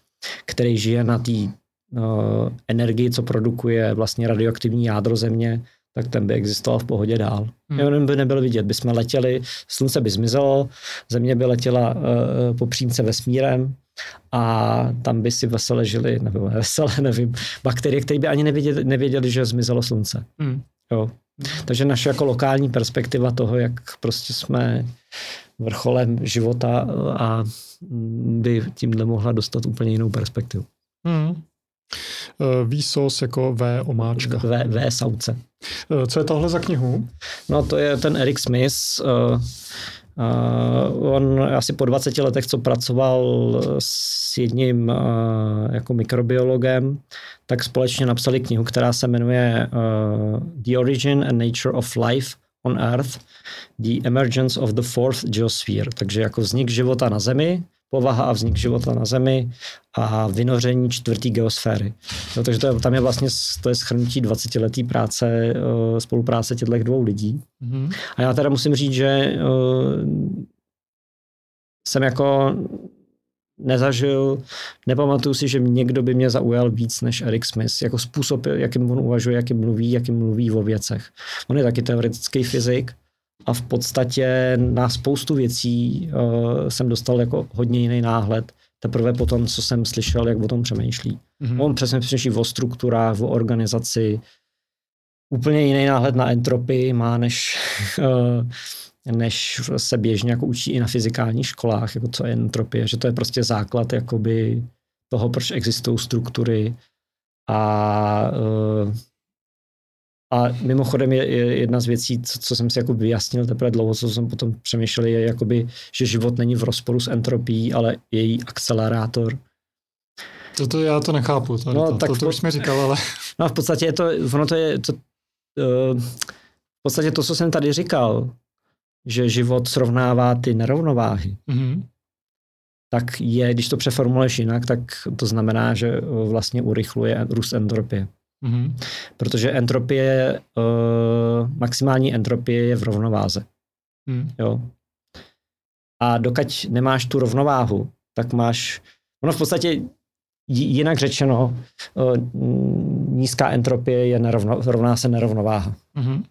Speaker 2: který žije na té no, energii, co produkuje vlastně radioaktivní jádro země, tak ten by existoval v pohodě dál. Hmm. Jenom by nebyl vidět. By jsme letěli, slunce by zmizelo, země by letěla uh, po přímce vesmírem a tam by si veselé žili, nebo veselé, nevím, bakterie, které by ani nevěděli, nevěděli že zmizelo slunce. Hmm. Jo. Takže naše jako lokální perspektiva toho, jak prostě jsme vrcholem života a by tímhle mohla dostat úplně jinou perspektivu. Hmm.
Speaker 1: Eh, Výsos jako V omáčka.
Speaker 2: V, v sauce.
Speaker 1: Eh, co je tohle za knihu?
Speaker 2: No to je ten Eric Smith. Uh, Uh, on asi po 20 letech, co pracoval s jedním uh, jako mikrobiologem, tak společně napsali knihu, která se jmenuje uh, The Origin and Nature of Life on Earth, The Emergence of the Fourth Geosphere, takže jako vznik života na Zemi, povaha a vznik života na Zemi a vynoření čtvrtý geosféry. No, takže to je, tam je vlastně to je schrnutí 20 letý práce, uh, spolupráce těchto dvou lidí. Mm-hmm. A já teda musím říct, že uh, jsem jako nezažil, nepamatuju si, že někdo by mě zaujal víc než Eric Smith, jako způsob, jakým on uvažuje, jakým mluví, jakým mluví o věcech. On je taky teoretický fyzik, a v podstatě na spoustu věcí uh, jsem dostal jako hodně jiný náhled. Teprve potom, co jsem slyšel, jak o tom přemýšlí. Mm-hmm. On přesně přemýšlí o strukturách, o organizaci. Úplně jiný náhled na entropii má, než, uh, než se běžně jako učí i na fyzikálních školách, jako co je entropie, že to je prostě základ jakoby toho, proč existují struktury a uh, a mimochodem je, je jedna z věcí, co, co jsem si jako vyjasnil teprve dlouho, co jsem potom přemýšlel, je jakoby, že život není v rozporu s entropií, ale její akcelerátor.
Speaker 1: Toto já to nechápu, to, no, to, tak to, to už jsme říkal, ale...
Speaker 2: No v podstatě je to, ono to je, to, uh, v podstatě to, co jsem tady říkal, že život srovnává ty nerovnováhy, mm-hmm. tak je, když to přeformuluješ jinak, tak to znamená, že vlastně urychluje růst entropie. Mm-hmm. Protože entropie, uh, maximální entropie je v rovnováze. Mm. Jo. A dokud nemáš tu rovnováhu, tak máš, ono v podstatě jinak řečeno, uh, nízká entropie je nerovno, rovná se nerovnováha. Mm-hmm.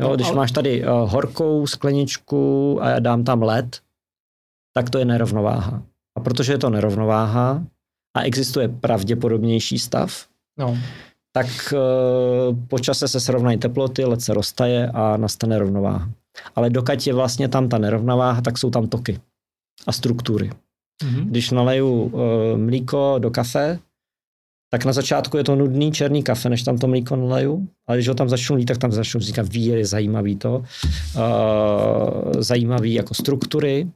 Speaker 2: Jo, když máš tady uh, horkou skleničku a já dám tam led, tak to je nerovnováha. A protože je to nerovnováha a existuje pravděpodobnější stav, no. tak uh, po čase se srovnají teploty, led se roztaje a nastane rovnováha. Ale dokud je vlastně tam ta nerovnováha, tak jsou tam toky a struktury. Mm-hmm. Když naleju uh, mlíko do kafe, tak na začátku je to nudný černý kafe, než tam to mlíko naleju, ale když ho tam začnu lít, tak tam začnu říkat víry, zajímavý to, uh, zajímavý jako struktury,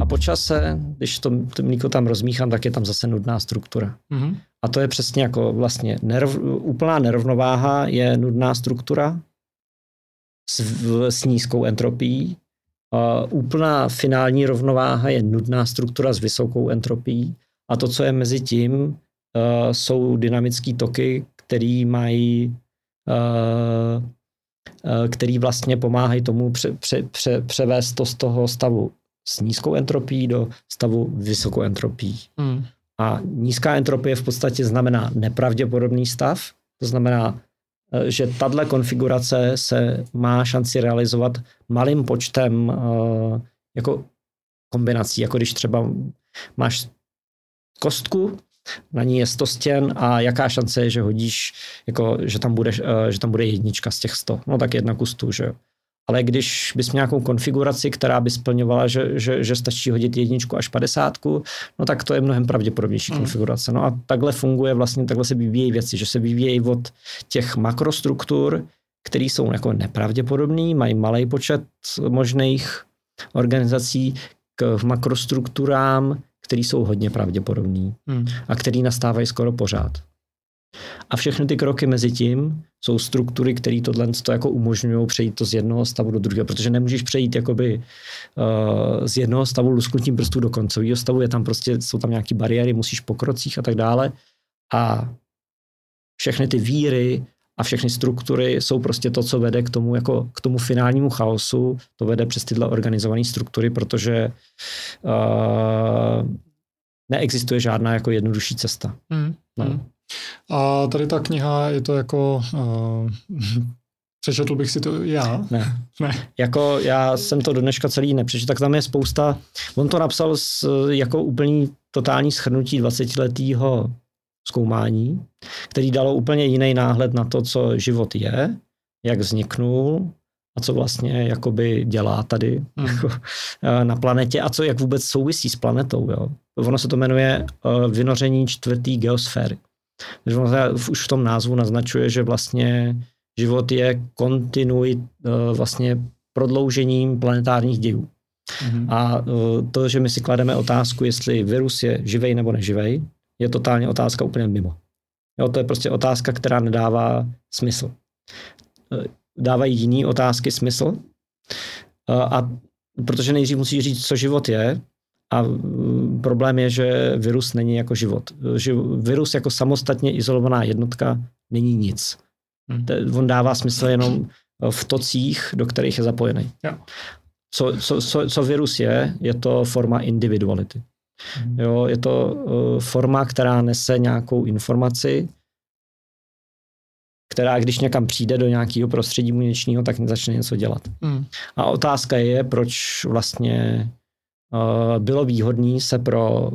Speaker 2: a po čase, když to, to mlíko tam rozmíchám, tak je tam zase nudná struktura. Mm-hmm. A to je přesně jako vlastně nerov, úplná nerovnováha je nudná struktura s, s nízkou entropií. Uh, úplná finální rovnováha je nudná struktura s vysokou entropií. A to, co je mezi tím, uh, jsou dynamické toky, které mají uh, který vlastně pomáhají tomu pře, pře, pře, převést to z toho stavu s nízkou entropií do stavu vysokou entropií. Mm. A nízká entropie v podstatě znamená nepravděpodobný stav, to znamená, eh, že tahle konfigurace se má šanci realizovat malým počtem uh, jako kombinací, jako když třeba máš kostku, na ní je 100 stěn a jaká šance je, že hodíš, jako, že, tam bude, uh, že tam bude jednička z těch 100. No tak jedna kus tu, že jo. Ale když bys měl nějakou konfiguraci, která by splňovala, že, že, že stačí hodit jedničku až padesátku, no tak to je mnohem pravděpodobnější mm. konfigurace. No a takhle funguje vlastně, takhle se vyvíjejí věci, že se vyvíjejí od těch makrostruktur, které jsou jako nepravděpodobné, mají malý počet možných organizací k makrostrukturám, které jsou hodně pravděpodobné mm. a které nastávají skoro pořád. A všechny ty kroky mezi tím jsou struktury, které tohle to jako umožňují přejít to z jednoho stavu do druhého, protože nemůžeš přejít jakoby uh, z jednoho stavu lusknutím prstů do koncového stavu, je tam prostě, jsou tam nějaké bariéry, musíš po krocích a tak dále. A všechny ty víry a všechny struktury jsou prostě to, co vede k tomu, jako k tomu finálnímu chaosu, to vede přes tyhle organizované struktury, protože uh, neexistuje žádná jako jednodušší cesta. Mm. No.
Speaker 1: A tady ta kniha je to jako... Uh, přečetl bych si to já?
Speaker 2: Ne. ne. Jako já jsem to do dneška celý nepřečetl, tak tam je spousta... On to napsal s, jako úplný totální schrnutí 20-letého zkoumání, který dalo úplně jiný náhled na to, co život je, jak vzniknul a co vlastně jakoby dělá tady hmm. jako, eh, na planetě a co jak vůbec souvisí s planetou. Jo. Ono se to jmenuje uh, vynoření čtvrtý geosféry. Takže už v tom názvu naznačuje, že vlastně život je kontinuit, eh, vlastně prodloužením planetárních dějů. Mm-hmm. A to, že my si klademe otázku, jestli virus je živej nebo neživej, je totálně otázka úplně mimo. Jo, to je prostě otázka, která nedává smysl. E, dávají jiné otázky smysl, a protože nejdřív musí říct, co život je, a problém je, že virus není jako život. Virus jako samostatně izolovaná jednotka není nic. Hmm. On dává smysl jenom v tocích, do kterých je zapojený. Co, co, co, co virus je, je to forma individuality. Hmm. Jo, je to uh, forma, která nese nějakou informaci, která když někam přijde do nějakého prostředí muničního, tak začne něco dělat. Hmm. A otázka je, proč vlastně bylo výhodné se pro,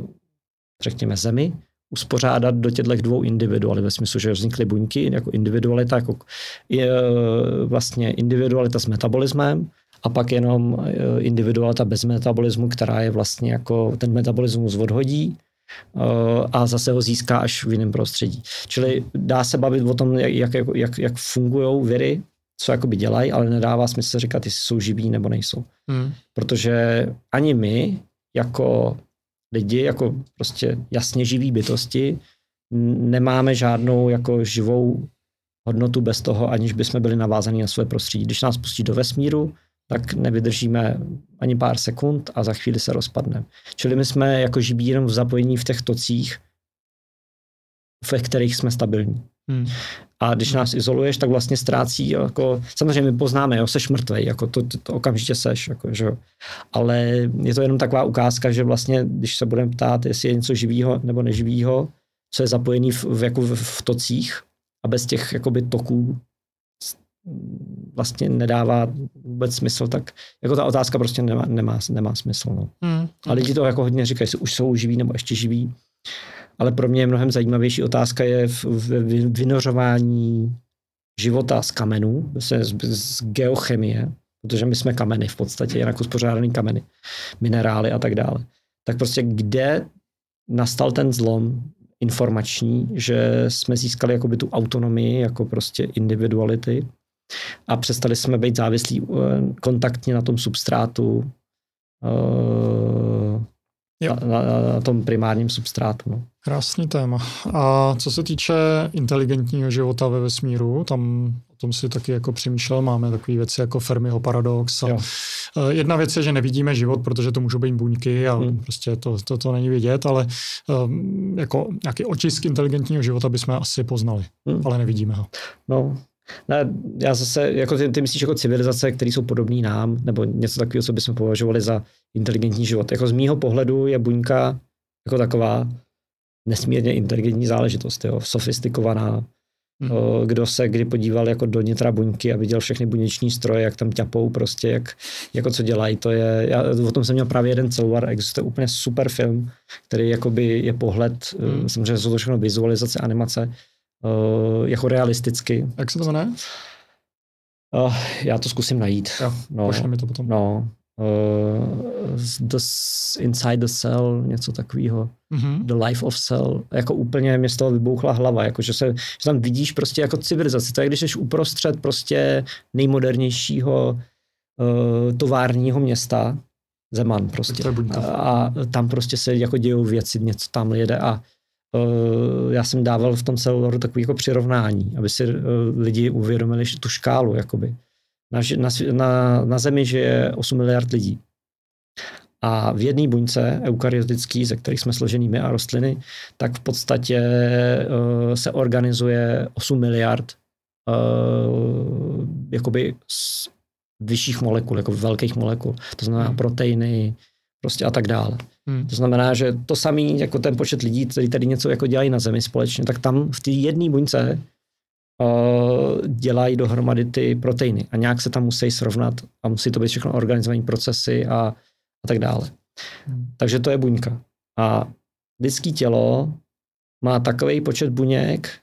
Speaker 2: řekněme, zemi uspořádat do těchto dvou individualit, ve smyslu, že vznikly buňky jako individualita, jako je, vlastně individualita s metabolismem a pak jenom e, individualita bez metabolismu, která je vlastně jako ten metabolismus odhodí a zase ho získá až v jiném prostředí. Čili dá se bavit o tom, jak, jak, jak, jak fungují viry, co jakoby dělají, ale nedává smysl říkat, jestli jsou živí nebo nejsou. Hmm. Protože ani my, jako lidi, jako prostě jasně živí bytosti, nemáme žádnou jako živou hodnotu bez toho, aniž bychom byli navázaní na své prostředí. Když nás pustí do vesmíru, tak nevydržíme ani pár sekund a za chvíli se rozpadneme. Čili my jsme jako živí jenom v zapojení v těch tocích, ve kterých jsme stabilní. Hmm. A když nás izoluješ, tak vlastně ztrácí, jako, samozřejmě my poznáme, jo, seš mrtvej, jako to, to, to okamžitě seš, jako, že jo. Ale je to jenom taková ukázka, že vlastně, když se budeme ptát, jestli je něco živého nebo neživého, co je zapojený v, v, jako v, v tocích a bez těch jakoby toků vlastně nedává vůbec smysl, tak jako ta otázka prostě nemá, nemá, nemá smysl. No. Hmm. A lidi to jako hodně říkají, jestli už jsou živí nebo ještě živí ale pro mě je mnohem zajímavější otázka je v, v vynořování života z kamenů, z, z geochemie, protože my jsme kameny v podstatě, jinak uspořádaný kameny, minerály a tak dále. Tak prostě kde nastal ten zlom informační, že jsme získali jakoby tu autonomii, jako prostě individuality a přestali jsme být závislí eh, kontaktně na tom substrátu, uh, jo. Na, na, na tom primárním substrátu. No.
Speaker 1: Krásný téma. A co se týče inteligentního života ve vesmíru, tam o tom si taky jako přemýšlel, máme takové věci jako Fermiho paradox. A eh, jedna věc je, že nevidíme život, protože to můžou být buňky a hmm. prostě to, to, to není vidět, ale um, jako nějaký očisk inteligentního života bychom asi poznali, hmm. ale nevidíme ho.
Speaker 2: No, ne, já zase, jako ty, ty myslíš jako civilizace, které jsou podobné nám, nebo něco takového, co bychom považovali za inteligentní život. Jako z mýho pohledu je buňka jako taková nesmírně inteligentní záležitost, jo, sofistikovaná. Hmm. Kdo se kdy podíval jako do nitra buňky a viděl všechny buněční stroje, jak tam ťapou prostě, jak, jako co dělají, to je, já o tom jsem měl právě jeden celovar, existuje úplně super film, který jakoby je pohled, hmm. samozřejmě jsou to všechno vizualizace, animace, jako realisticky.
Speaker 1: Jak se to jmenuje?
Speaker 2: Uh, já to zkusím najít.
Speaker 1: Jo, no, mi to potom.
Speaker 2: No, uh, the, Inside the Cell, něco takového. Mm-hmm. The Life of Cell. Jako úplně mě z toho vybouchla hlava, jako že, se, že tam vidíš prostě jako civilizaci. To je, když jsi uprostřed prostě nejmodernějšího uh, továrního města, Zeman prostě. A, a tam prostě se jako dějou věci, něco tam jede a uh, já jsem dával v tom celoru takový jako přirovnání, aby si uh, lidi uvědomili tu škálu, jakoby. Na, na, na, na Zemi žije 8 miliard lidí. A v jedné buňce eukaryotický, ze kterých jsme složení my a rostliny, tak v podstatě uh, se organizuje 8 miliard uh, jakoby z vyšších molekul, jako velkých molekul. To znamená hmm. proteiny, prostě a tak dále. Hmm. To znamená, že to samý, jako ten počet lidí, kteří tady něco jako dělají na Zemi společně, tak tam v té jedné buňce uh, dělají dohromady ty proteiny a nějak se tam musí srovnat a musí to být všechno organizované procesy a, a tak dále. Hmm. Takže to je buňka. A lidské tělo má takový počet buněk,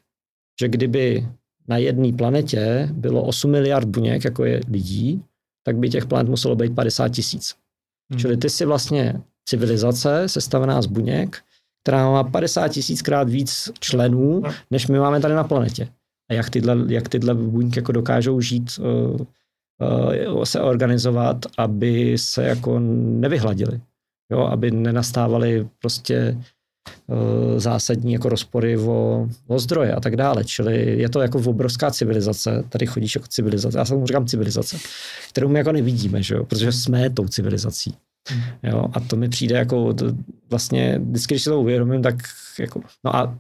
Speaker 2: že kdyby na jedné planetě bylo 8 miliard buněk, jako je lidí, tak by těch planet muselo být 50 tisíc. Hmm. Čili ty si vlastně civilizace sestavená z buněk, která má 50 tisíckrát víc členů, no. než my máme tady na planetě. A jak tyhle, jak tyhle buňky jako dokážou žít uh, se organizovat, aby se jako nevyhladili. Jo, aby nenastávaly prostě uh, zásadní jako rozpory o, o zdroje a tak dále. Čili je to jako obrovská civilizace, tady chodíš jako civilizace, já jsem říkám civilizace, kterou my jako nevidíme, že jo, protože jsme tou civilizací. Hmm. Jo, a to mi přijde jako to vlastně, vždycky, když si to uvědomím, tak jako, no a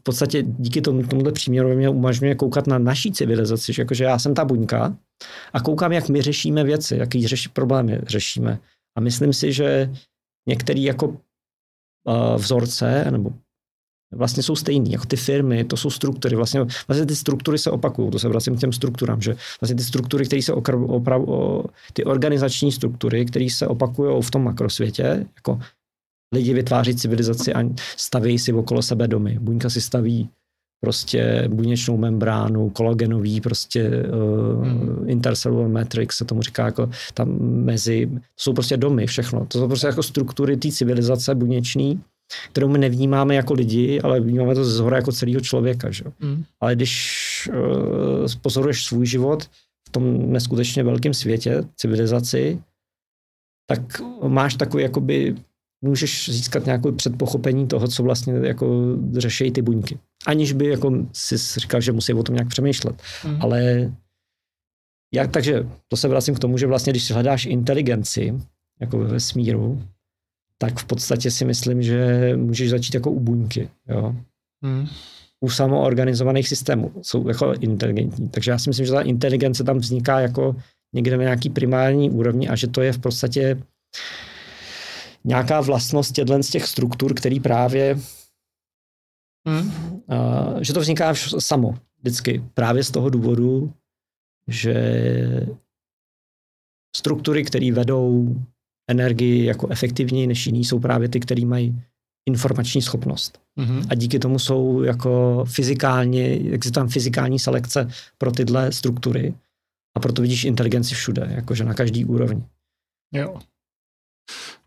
Speaker 2: v podstatě díky tomu, tomuhle příměru mě umožňuje koukat na naší civilizaci, že jakože já jsem ta buňka a koukám, jak my řešíme věci, jaký řeší problémy řešíme. A myslím si, že některé jako vzorce nebo vlastně jsou stejný, jako ty firmy, to jsou struktury, vlastně, vlastně ty struktury se opakují, to se vracím k těm strukturám, že vlastně ty struktury, které se opravu, ty organizační struktury, které se opakují v tom makrosvětě, jako lidi vytváří civilizaci a staví si okolo sebe domy. Buňka si staví prostě buněčnou membránu, kolagenový prostě uh, intercellular matrix se tomu říká jako tam mezi, to jsou prostě domy, všechno. To jsou prostě jako struktury té civilizace buněčný, kterou my nevnímáme jako lidi, ale vnímáme to zhora jako celého člověka. Že? Hmm. Ale když uh, pozoruješ svůj život v tom neskutečně velkém světě, civilizaci, tak máš takový jakoby můžeš získat nějaké předpochopení toho, co vlastně jako řeší ty buňky. Aniž by jako si říkal, že musí o tom nějak přemýšlet. Mm. Ale jak, takže to se vracím k tomu, že vlastně, když hledáš inteligenci, jako ve vesmíru, tak v podstatě si myslím, že můžeš začít jako u buňky. Jo? Mm. U samoorganizovaných systémů jsou jako inteligentní. Takže já si myslím, že ta inteligence tam vzniká jako někde na nějaký primární úrovni a že to je v podstatě nějaká vlastnost těchto z těch struktur, který právě hmm. uh, že to vzniká samo vždycky. Právě z toho důvodu, že struktury, které vedou energii jako efektivněji než jiný, jsou právě ty, které mají informační schopnost. Mm-hmm. A díky tomu jsou jako fyzikálně, existuje tam fyzikální selekce pro tyhle struktury a proto vidíš inteligenci všude, jakože na každý úrovni.
Speaker 1: Jo.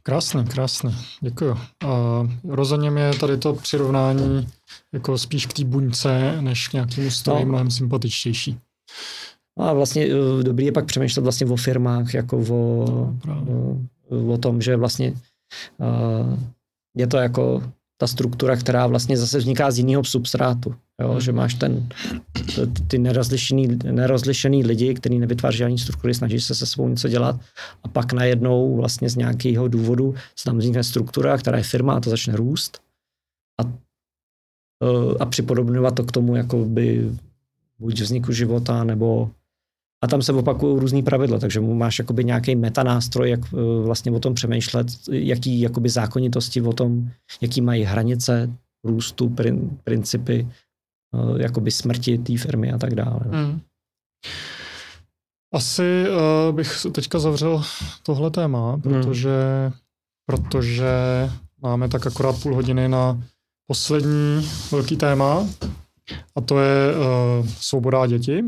Speaker 1: Krásné, krásné, děkuji. A rozhodně mě tady to přirovnání jako spíš k té buňce, než k nějakému stroji no. mnohem sympatičtější.
Speaker 2: No a vlastně eh, dobrý je pak přemýšlet vlastně o firmách, jako o, no, o, o tom, že vlastně uh, je to jako ta struktura, která vlastně zase vzniká z jiného substrátu. Jo? Hmm. Že máš ten, ty nerozlišený, nerozlišený lidi, kteří nevytváří žádný struktury, snaží se se svou něco dělat a pak najednou vlastně z nějakého důvodu se tam vznikne struktura, která je firma a to začne růst a, e, a připodobňovat to k tomu, jako by buď vzniku života nebo a tam se opakují různý pravidla, takže máš jakoby nějaký metanástroj, jak e, vlastně o tom přemýšlet, jaký jakoby zákonitosti o tom, jaký mají hranice růstu, prin, principy, e, jakoby smrti té firmy a tak dále. Mm.
Speaker 1: Asi uh, bych teďka zavřel tohle téma, protože, mm. protože máme tak akorát půl hodiny na poslední velký téma a to je uh, svoboda děti.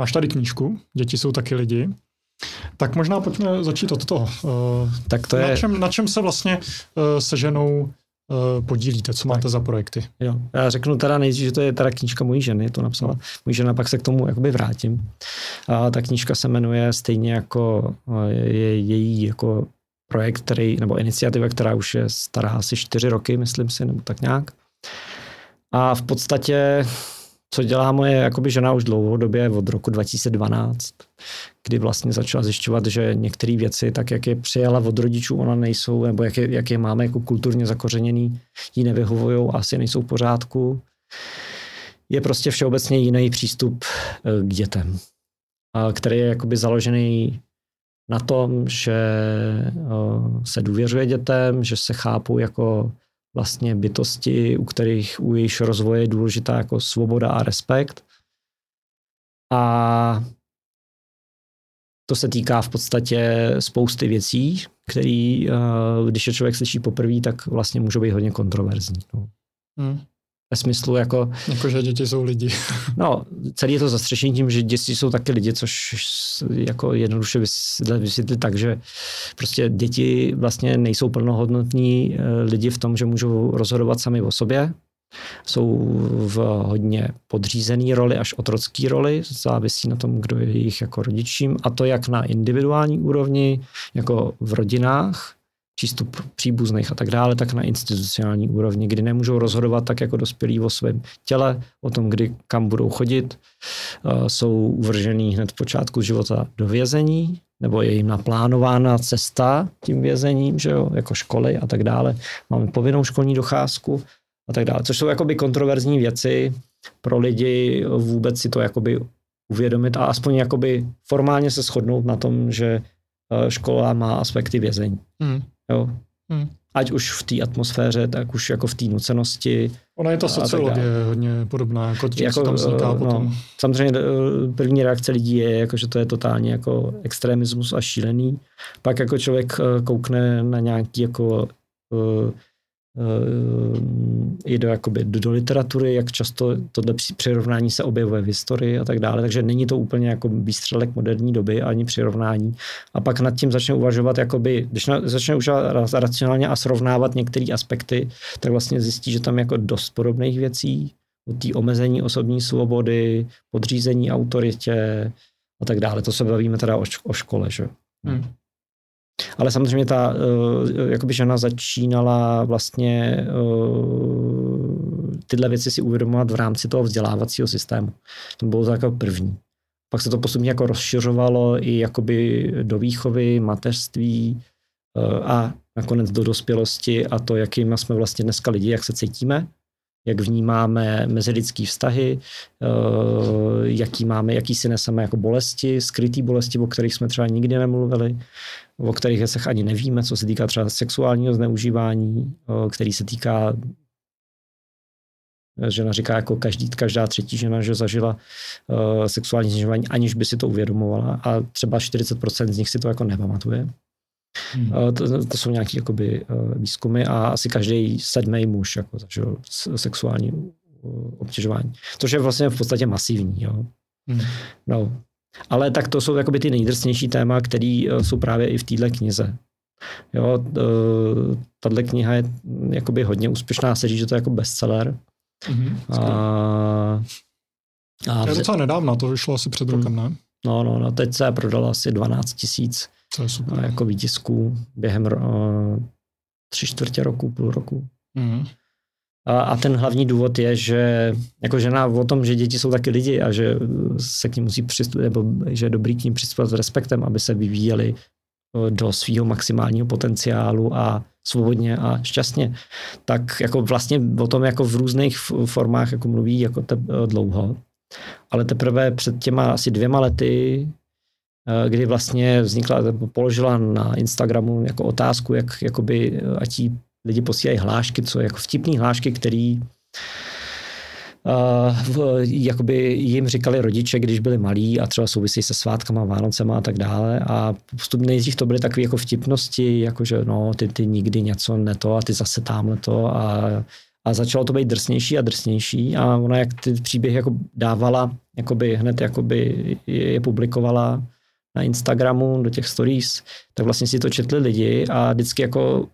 Speaker 1: Máš tady knížku, děti jsou taky lidi. Tak možná pojďme začít od toho. Uh, tak to je... na, čem, na čem se vlastně uh, se ženou uh, podílíte, co máte tak. za projekty?
Speaker 2: Jo, já řeknu teda nejdřív, že to je teda knížka mojí ženy, to napsala. No. Mojí žena, pak se k tomu jakoby vrátím. A ta knížka se jmenuje stejně jako je její jako projekt, který, nebo iniciativa, která už je stará asi čtyři roky, myslím si, nebo tak nějak. A v podstatě co dělá moje jakoby žena už dlouhodobě od roku 2012, kdy vlastně začala zjišťovat, že některé věci, tak jak je přijala od rodičů, ona nejsou, nebo jak je, jak je máme jako kulturně zakořeněný, jí nevyhovují, asi nejsou v pořádku. Je prostě všeobecně jiný přístup eh, k dětem, který je jakoby založený na tom, že eh, se důvěřuje dětem, že se chápou jako vlastně bytosti, u kterých u jejich rozvoje je důležitá jako svoboda a respekt. A to se týká v podstatě spousty věcí, které, eh, když je člověk slyší poprvé, tak vlastně můžou být hodně kontroverzní. No. Hmm ve smyslu jako...
Speaker 1: Jako, že děti jsou lidi.
Speaker 2: no, celý je to zastřešení tím, že děti jsou taky lidi, což jako jednoduše vysvětlit tak, že prostě děti vlastně nejsou plnohodnotní eh, lidi v tom, že můžou rozhodovat sami o sobě, jsou v hodně podřízený roli až otrocký roli, závisí na tom, kdo je jejich jako rodičím, a to jak na individuální úrovni, jako v rodinách, přístup příbuzných a tak dále, tak na institucionální úrovni, kdy nemůžou rozhodovat tak jako dospělí o svém těle, o tom, kdy kam budou chodit. Jsou uvržený hned v počátku života do vězení, nebo je jim naplánována cesta tím vězením, že jo, jako školy a tak dále. Máme povinnou školní docházku a tak dále, což jsou jakoby kontroverzní věci pro lidi vůbec si to jakoby uvědomit a aspoň jakoby formálně se shodnout na tom, že eh, škola má aspekty vězení. Mm. Jo. Hmm. Ať už v té atmosféře, tak už jako v té nucenosti.
Speaker 1: Ona je ta sociologie hodně podobná, jako to, jako, co tam vzniká no, potom.
Speaker 2: Samozřejmě eh, první reakce lidí je, jako, že to je totálně jako extremismus a šílený. Pak jako člověk eh, koukne na nějaký jako uh, i do, jakoby, do, literatury, jak často tohle přirovnání se objevuje v historii a tak dále, takže není to úplně jako výstřelek moderní doby ani přirovnání. A pak nad tím začne uvažovat, jakoby, když na, začne už racionálně a srovnávat některé aspekty, tak vlastně zjistí, že tam jako dost podobných věcí, o té omezení osobní svobody, podřízení autoritě a tak dále. To se bavíme teda o, o škole, že? Hmm. Ale samozřejmě ta uh, jakoby žena začínala vlastně uh, tyhle věci si uvědomovat v rámci toho vzdělávacího systému. To bylo to jako první. Pak se to postupně jako rozšiřovalo i jakoby do výchovy, mateřství uh, a nakonec do dospělosti a to, jakými jsme vlastně dneska lidi, jak se cítíme, jak vnímáme mezilidský vztahy, jaký máme, jaký si neseme jako bolesti, skrytý bolesti, o kterých jsme třeba nikdy nemluvili, o kterých věcech ani nevíme, co se týká třeba sexuálního zneužívání, který se týká žena říká jako každý, každá třetí žena, že zažila uh, sexuální zneužívání, aniž by si to uvědomovala a třeba 40% z nich si to jako nepamatuje. Hmm. Uh, to, to jsou nějaké jakoby, uh, výzkumy a asi každý sedmý muž jako zažil sexuální uh, obtěžování. Což je vlastně v podstatě masivní. Jo. Hmm. No, ale tak to jsou jakoby ty nejdrsnější téma, které eh, jsou právě i v téhle knize. Jo, eh, tahle kniha je jakoby hodně úspěšná, se říct, že to je jako bestseller. Mm-hmm, a,
Speaker 1: a je docela nedávno, to vyšlo asi před rokem, ne?
Speaker 2: No, no, no, teď se prodala asi 12 tisíc jako výtisků během uh, tři čtvrtě roku, půl roku. Mm-hmm. A, ten hlavní důvod je, že jako žena o tom, že děti jsou taky lidi a že se k ním musí přistupovat, nebo že je dobrý k ním přistupovat s respektem, aby se vyvíjeli do svého maximálního potenciálu a svobodně a šťastně, tak jako vlastně o tom jako v různých formách jako mluví jako te, dlouho. Ale teprve před těma asi dvěma lety, kdy vlastně vznikla, položila na Instagramu jako otázku, jak jakoby, ať jí lidi posílají hlášky, co jako vtipný hlášky, který Uh, jakoby jim říkali rodiče, když byli malí a třeba souvisí se svátkama, Vánocema a tak dále. A postupně nejdřív to byly takové jako vtipnosti, jako že no, ty, ty nikdy něco neto a ty zase tamhle to a, a začalo to být drsnější a drsnější. A ona jak ty příběhy jako dávala, jakoby hned jakoby je publikovala na Instagramu, do těch stories, tak vlastně si to četli lidi a vždycky jako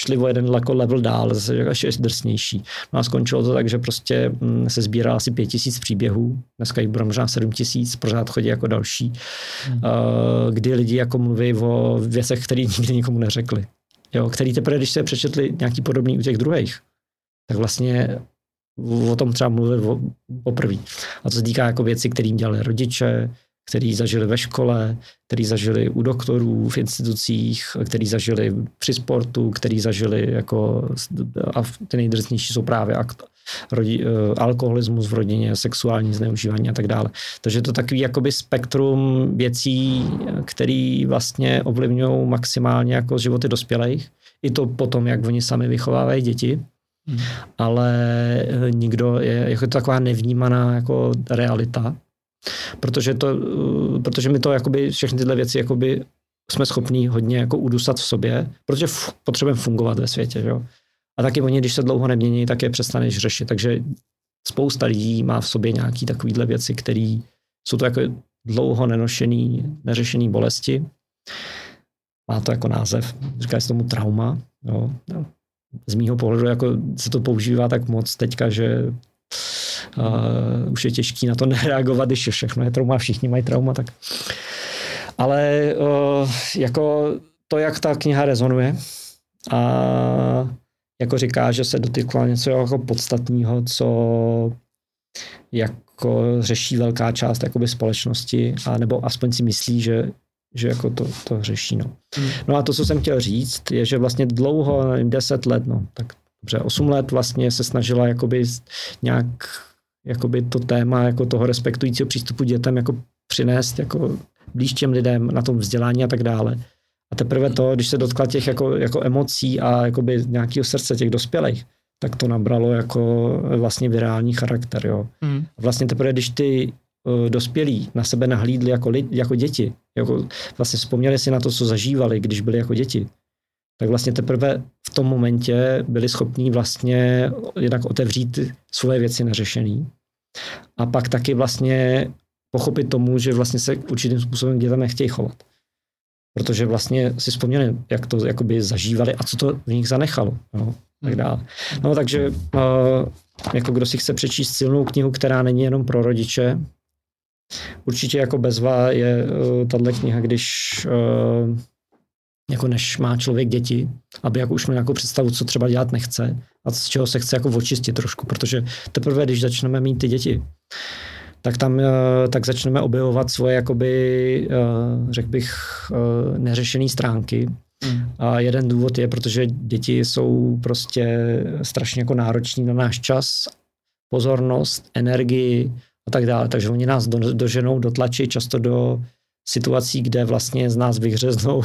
Speaker 2: šli o jeden jako level dál, zase ještě drsnější. No a skončilo to tak, že prostě mm, se sbírá asi pět tisíc příběhů, dneska jich bude možná sedm tisíc, pořád chodí jako další, hmm. Eh, kdy lidi jako mluví o věcech, které nikdy nikomu neřekli. Jo, který teprve, když se přečetli nějaký podobný u těch druhých, tak vlastně o tom třeba mluvili poprvé. A to se týká jako věci, kterým dělali rodiče, který zažili ve škole, který zažili u doktorů v institucích, který zažili při sportu, který zažili jako, a ty nejdrsnější jsou právě akt, rodi, eh, alkoholismus v rodině, sexuální zneužívání a tak dále. Takže to takový jakoby spektrum věcí, který vlastně ovlivňují maximálně jako životy dospělých. I to potom, jak oni sami vychovávají děti. Hmm. Ale eh, nikdo je jako taková nevnímaná jako realita Protože, to, protože my to jakoby, všechny tyhle věci jakoby jsme schopní hodně jako udusat v sobě, protože f- potřebujeme fungovat ve světě. Že? A taky oni, když se dlouho nemění, tak je přestaneš řešit. Takže spousta lidí má v sobě nějaké takovéhle věci, které jsou to jako dlouho nenošený, neřešený bolesti. Má to jako název, říká se tomu trauma. Jo. z mýho pohledu jako se to používá tak moc teďka, že uh, už je těžký na to nereagovat, když všechno je trauma, všichni mají trauma, tak ale uh, jako to, jak ta kniha rezonuje a jako říká, že se dotykla něco jako podstatného, co jako řeší velká část jakoby společnosti, a nebo aspoň si myslí, že, že jako to, to řeší. No. Hmm. no a to, co jsem chtěl říct, je, že vlastně dlouho, nevím, deset let, no, tak dobře, osm let vlastně se snažila jakoby nějak jakoby to téma jako toho respektujícího přístupu dětem jako přinést jako blíž těm lidem na tom vzdělání a tak dále. A teprve to, když se dotkla těch jako, jako emocí a jakoby nějakého srdce těch dospělých, tak to nabralo jako vlastně virální charakter. Jo. Mm. Vlastně teprve, když ty uh, dospělí na sebe nahlídli jako, lidi, jako děti, jako vlastně vzpomněli si na to, co zažívali, když byli jako děti, tak vlastně teprve v tom momentě byli schopní vlastně jednak otevřít svoje věci neřešený. A pak taky vlastně pochopit tomu, že vlastně se určitým způsobem dětem nechtějí chovat. Protože vlastně si vzpomněli, jak to jakoby zažívali a co to v nich zanechalo. No, tak hmm. dále. No takže uh, jako kdo si chce přečíst silnou knihu, která není jenom pro rodiče, určitě jako bezva je uh, tahle kniha, když uh, jako než má člověk děti, aby jako už měl nějakou představu, co třeba dělat nechce a z čeho se chce jako očistit trošku, protože teprve, když začneme mít ty děti, tak tam eh, tak začneme objevovat svoje, jakoby, eh, řekl bych, eh, neřešené stránky. Mm. A jeden důvod je, protože děti jsou prostě strašně jako nároční na náš čas, pozornost, energii a tak dále. Takže oni nás do, doženou, dotlačí často do situací, kde vlastně z nás vyhřeznou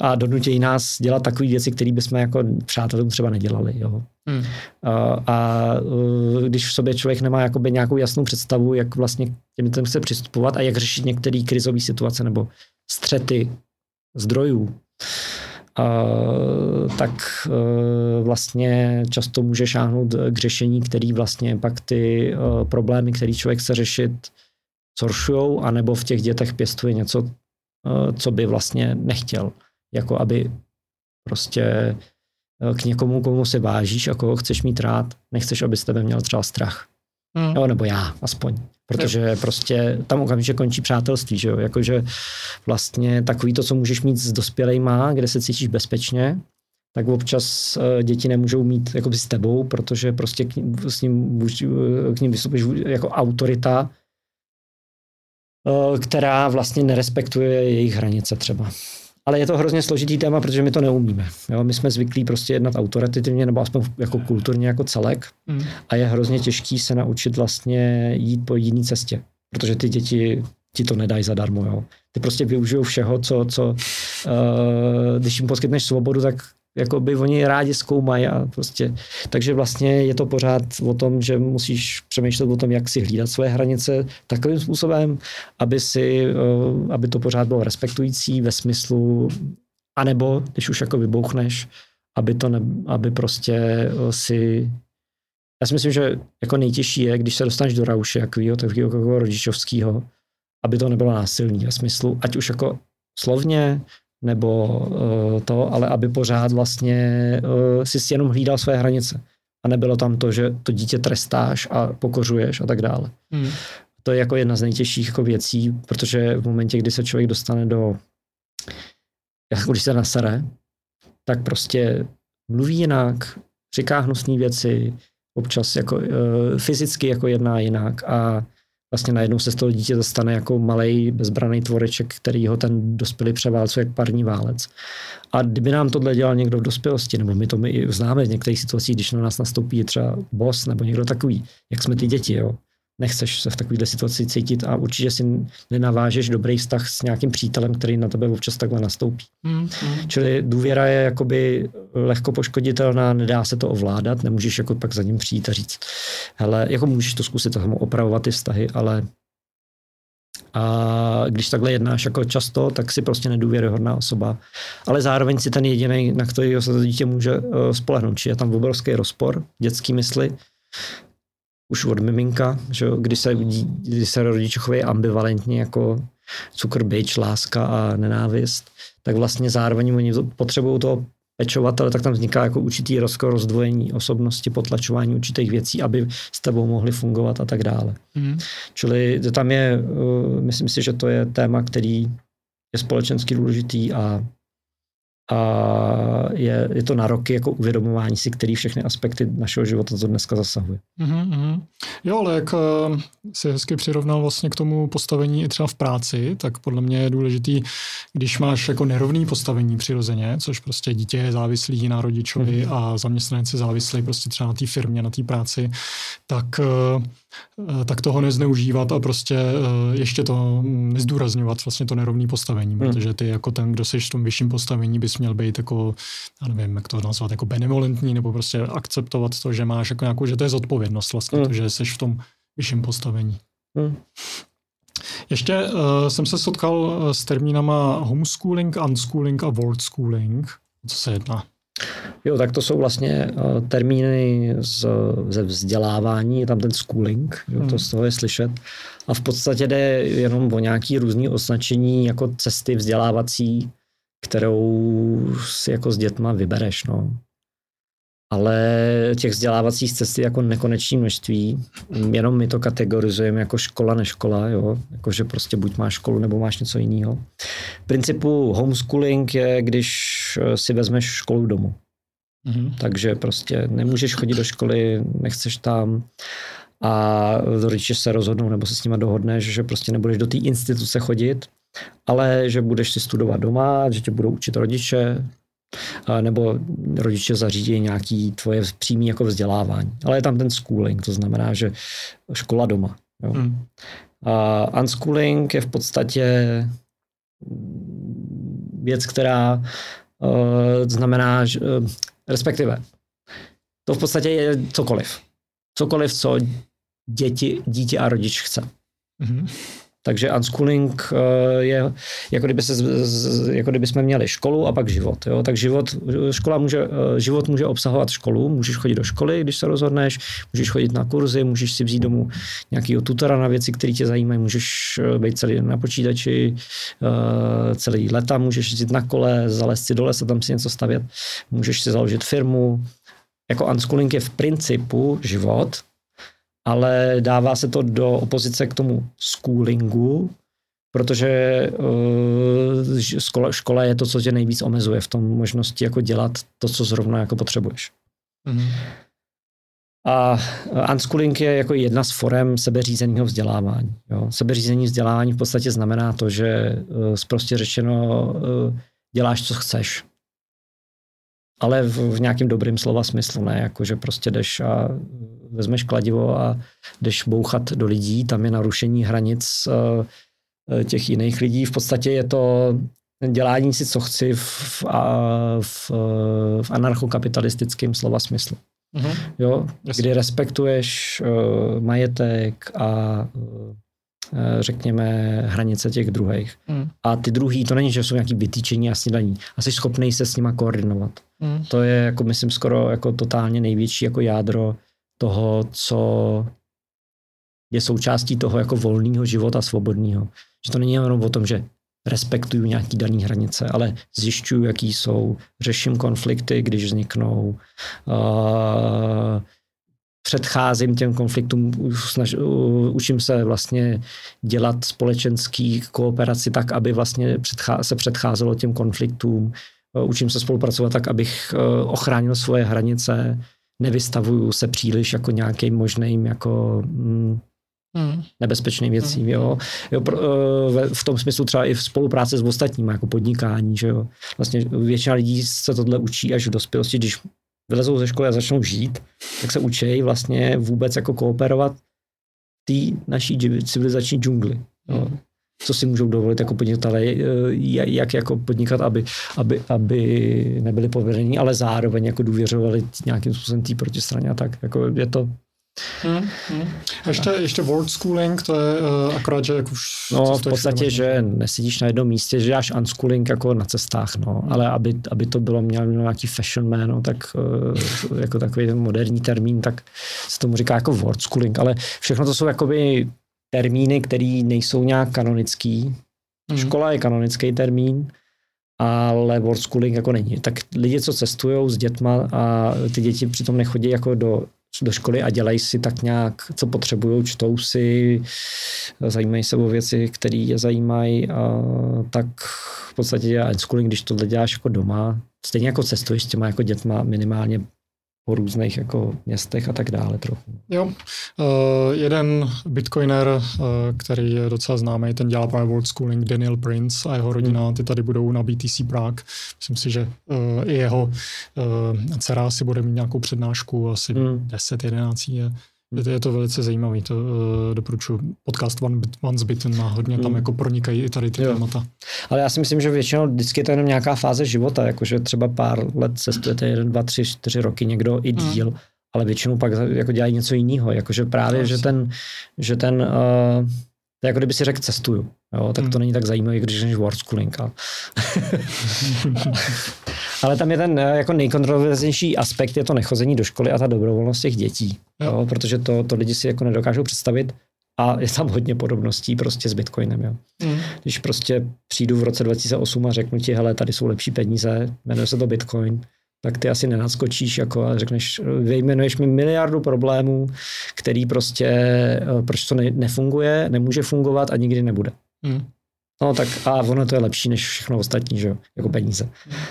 Speaker 2: a donutějí nás dělat takové věci, které bychom jako přátelům třeba nedělali. Jo. Hmm. A, a když v sobě člověk nemá jakoby nějakou jasnou představu, jak vlastně těm lidem chce přistupovat a jak řešit některé krizové situace nebo střety zdrojů, a, tak e, vlastně často může šáhnout k řešení, který vlastně pak ty e, problémy, které člověk chce řešit, zhoršují, anebo v těch dětech pěstuje něco, eh, co by vlastně nechtěl. Jako aby prostě eh, k někomu, komu se vážíš a koho chceš mít rád, nechceš, aby z tebe měl třeba strach. Hmm. Jo, nebo já aspoň. Protože jo. prostě tam okamžitě končí přátelství, že jo? Jakože vlastně takový to, co můžeš mít s dospělejma, kde se cítíš bezpečně, tak občas uh, děti nemůžou mít jako s tebou, protože prostě k ním, s ním, k ním vystupuješ jako autorita, Eh, která vlastně nerespektuje jejich hranice třeba. Ale je to hrozně složitý téma, protože my to neumíme. Jo? My jsme zvyklí prostě jednat autoritativně nebo aspoň jako kulturně jako celek mm. a je hrozně těžký se naučit vlastně jít po jiné cestě, protože ty děti ti to nedají zadarmo. Jo? Ty prostě využijou všeho, co, co uh, když jim poskytneš svobodu, tak jako by oni rádi zkoumají a prostě, takže vlastně je to pořád o tom, že musíš přemýšlet o tom, jak si hlídat své hranice takovým způsobem, aby si, eh, aby to pořád bylo respektující ve smyslu, anebo když už jako vybouchneš, aby to ne, aby prostě eh, si já si myslím, že jako nejtěžší je, když se dostaneš do rauše takového, takového, takového rodičovského, aby to nebylo násilný ve smyslu, ať už jako slovně, nebo uh, to, ale aby pořád vlastně uh, si jenom hlídal své hranice. A nebylo tam to, že to dítě trestáš a pokořuješ a tak dále. Hmm. To je jako jedna z nejtěžších jako věcí, protože v momentě, kdy se člověk dostane do, jako když se nasere, tak prostě mluví jinak, říká hnusné věci, občas jako uh, fyzicky jako jedná jinak a vlastně najednou se z toho dítě dostane jako malý bezbraný tvoreček, který ho ten dospělý převálcuje jak parní válec. A kdyby nám tohle dělal někdo v dospělosti, nebo my to my i známe v některých situacích, když na nás nastoupí třeba boss nebo někdo takový, jak jsme ty děti, jo, nechceš se v takovéhle situaci cítit a určitě si nenavážeš dobrý vztah s nějakým přítelem, který na tebe občas takhle nastoupí. Mm, mm. Čili důvěra je jakoby lehko poškoditelná, nedá se to ovládat, nemůžeš jako pak za ním přijít a říct, hele, jako můžeš to zkusit tomu opravovat ty vztahy, ale a když takhle jednáš jako často, tak si prostě nedůvěryhodná osoba. Ale zároveň si ten jediný, na který se to dítě může uh, spolehnout. Či je tam obrovský rozpor dětský mysli, už od miminka, že kdy se, kdy se rodiče chovají ambivalentně jako cukr, byč, láska a nenávist, tak vlastně zároveň oni potřebují toho pečovatele, tak tam vzniká jako určitý rozkor, rozdvojení osobnosti, potlačování určitých věcí, aby s tebou mohli fungovat a tak dále. Mm. Čili tam je, uh, myslím si, že to je téma, který je společensky důležitý a a je, je to na roky jako uvědomování si, který všechny aspekty našeho života to dneska zasahuje.
Speaker 1: Mm-hmm. Jo, ale jak uh, si hezky přirovnal vlastně k tomu postavení i třeba v práci, tak podle mě je důležitý, když máš jako nerovný postavení přirozeně, což prostě dítě je závislý na rodičovi mm-hmm. a zaměstnanec je závislý prostě třeba na té firmě, na té práci, tak Eh, tak toho nezneužívat a prostě eh, ještě to nezdůrazňovat vlastně to nerovné postavení, hmm. protože ty jako ten, kdo jsi v tom vyšším postavení, bys měl být jako, já nevím, jak to nazvat, jako benevolentní, nebo prostě akceptovat to, že máš jako nějakou, že to je zodpovědnost vlastně, hmm. to, že jsi v tom vyšším postavení. Hmm. Ještě uh, jsem se setkal s termínama homeschooling, unschooling a world schooling. Co se jedná?
Speaker 2: Jo, tak to jsou vlastně uh, termíny z, ze vzdělávání, je tam ten schooling, jo, hmm. to z toho je slyšet. A v podstatě jde jenom o nějaký různý označení jako cesty vzdělávací, kterou si jako s dětma vybereš. No ale těch vzdělávacích cest je jako nekonečné množství. Jenom my to kategorizujeme jako škola, neškola, jo? Jako, že prostě buď máš školu, nebo máš něco jiného. V principu homeschooling je, když eh, si vezmeš školu domů. Mm-hmm. Takže prostě nemůžeš chodit do školy, nechceš tam a rodiče se rozhodnou nebo se s nima dohodneš, že prostě nebudeš do té instituce chodit, ale že budeš si studovat doma, že tě budou učit rodiče, nebo rodiče zařídí nějaký tvoje přímý jako vzdělávání. Ale je tam ten schooling, to znamená, že škola doma. Jo. Hmm. A unschooling je v podstatě věc, která uh, znamená, že, uh, respektive, to v podstatě je cokoliv. Cokoliv, co děti, dítě a rodič chce. Mm-hmm. Takže unschooling eh, je, jako kdyby, se, jako kdyby jsme měli školu a pak život. Jo? Tak život, škola může, eh, život může obsahovat školu, můžeš chodit do školy, když se rozhodneš, můžeš chodit na kurzy, můžeš si vzít domů nějakého tutora na věci, které tě zajímají, můžeš eh, být celý den na počítači, celý leta můžeš jít na kole, zalézt si do lesa, tam si něco stavět, můžeš si založit firmu. Jako unschooling je v principu život, ale dává se to do opozice k tomu schoolingu, protože uh, škola, škola je to, co tě nejvíc omezuje v tom možnosti jako dělat to, co zrovna jako potřebuješ. Mm-hmm. A unschooling je jako jedna z forem sebeřízeného vzdělávání. Jo. Sebeřízení vzdělávání v podstatě znamená to, že uh, prostě řečeno uh, děláš, co chceš ale v, v nějakém dobrým slova smyslu, ne jako, že prostě jdeš a vezmeš kladivo a jdeš bouchat do lidí, tam je narušení hranic uh, těch jiných lidí. V podstatě je to dělání si, co chci v, a, v, v anarchokapitalistickém slova smyslu. Mm-hmm. Jo, kdy respektuješ uh, majetek a uh, Eh, řekněme, hranice těch druhých. Mm. A ty druhý, to není, že jsou nějaký vytýčení a snídaní. A jsi schopný se s nima koordinovat. Mm. To je, jako myslím, skoro jako totálně největší jako jádro toho, co je součástí toho jako volného života, svobodného. Že to není jenom o tom, že respektuju nějaký daný hranice, ale zjišťuju, jaký jsou, řeším konflikty, když vzniknou, uh, předcházím těm konfliktům, snaž, učím se vlastně dělat společenský kooperaci tak, aby vlastně předchá, se předcházelo těm konfliktům. Učím se spolupracovat tak, abych e, ochránil svoje hranice, nevystavuju se příliš jako nějakým možným jako mm, Hmm. nebezpečným věcím, hmm. jo. jo pro, e, v tom smyslu třeba i v spolupráci s ostatními, jako podnikání, že jo. Vlastně většina lidí se tohle učí až v dospělosti, když vylezou ze školy a začnou žít, tak se učí vlastně vůbec jako kooperovat v té naší civilizační džungli. No. Co si můžou dovolit jako podnikatelé, jak jako podnikat, aby, aby, aby nebyli povedení, ale zároveň jako důvěřovali nějakým způsobem té protistraně a tak. Jako je to
Speaker 1: Hmm, hmm. Ještě, ještě world schooling, to je uh, akorát, že jak už...
Speaker 2: No v podstatě, že nesedíš na jednom místě, že děláš unschooling jako na cestách, no, hmm. ale aby, aby to bylo, mělo nějaký fashion man, tak uh, jako takový ten moderní termín, tak se tomu říká jako world schooling, ale všechno to jsou jakoby termíny, které nejsou nějak kanonický. Hmm. Škola je kanonický termín, ale world schooling jako není. Tak lidi, co cestují s dětma a ty děti přitom nechodí jako do do školy a dělají si tak nějak, co potřebují, čtou si, zajímají se o věci, které je zajímají, a tak v podstatě unschooling, když tohle děláš jako doma, stejně jako cestuješ s těma jako dětma minimálně po různých jako městech a tak dále trochu.
Speaker 1: Jo, uh, jeden bitcoiner, uh, který je docela známý, ten dělá právě world schooling, Daniel Prince a jeho rodina, hmm. ty tady budou na BTC Prague. Myslím si, že uh, i jeho uh, dcera si bude mít nějakou přednášku, asi hmm. 10-11 je je, je to velice zajímavý, to uh, doporučuji. Podcast One, One Bitten má hodně, tam hmm. jako pronikají i tady ty jo. témata.
Speaker 2: Ale já si myslím, že většinou vždycky je to jenom nějaká fáze života, jakože třeba pár let cestujete, jeden, dva, tři, čtyři roky, někdo i hmm. díl, hmm. ale většinou pak jako dělají něco jiného, jakože právě, to že ten, že ten uh, to je jako kdyby si řekl cestuju, jo, tak hmm. to není tak zajímavé, když jsi world schooling. Ale tam je ten eh, jako nejkontroverznější aspekt, je to nechození do školy a ta dobrovolnost těch dětí. Jo. Jo, protože to, to lidi si jako nedokážou představit a je tam hodně podobností prostě s Bitcoinem. Jo. Mm. Když prostě přijdu v roce 2008 a řeknu ti, hele, tady jsou lepší peníze, jmenuje se to Bitcoin, tak ty asi nenadskočíš jako a řekneš, vyjmenuješ mi miliardu problémů, který prostě, eh, proč to ne, nefunguje, nemůže fungovat a nikdy nebude. Mm. No tak a ono to je lepší než všechno ostatní, že jo, jako peníze.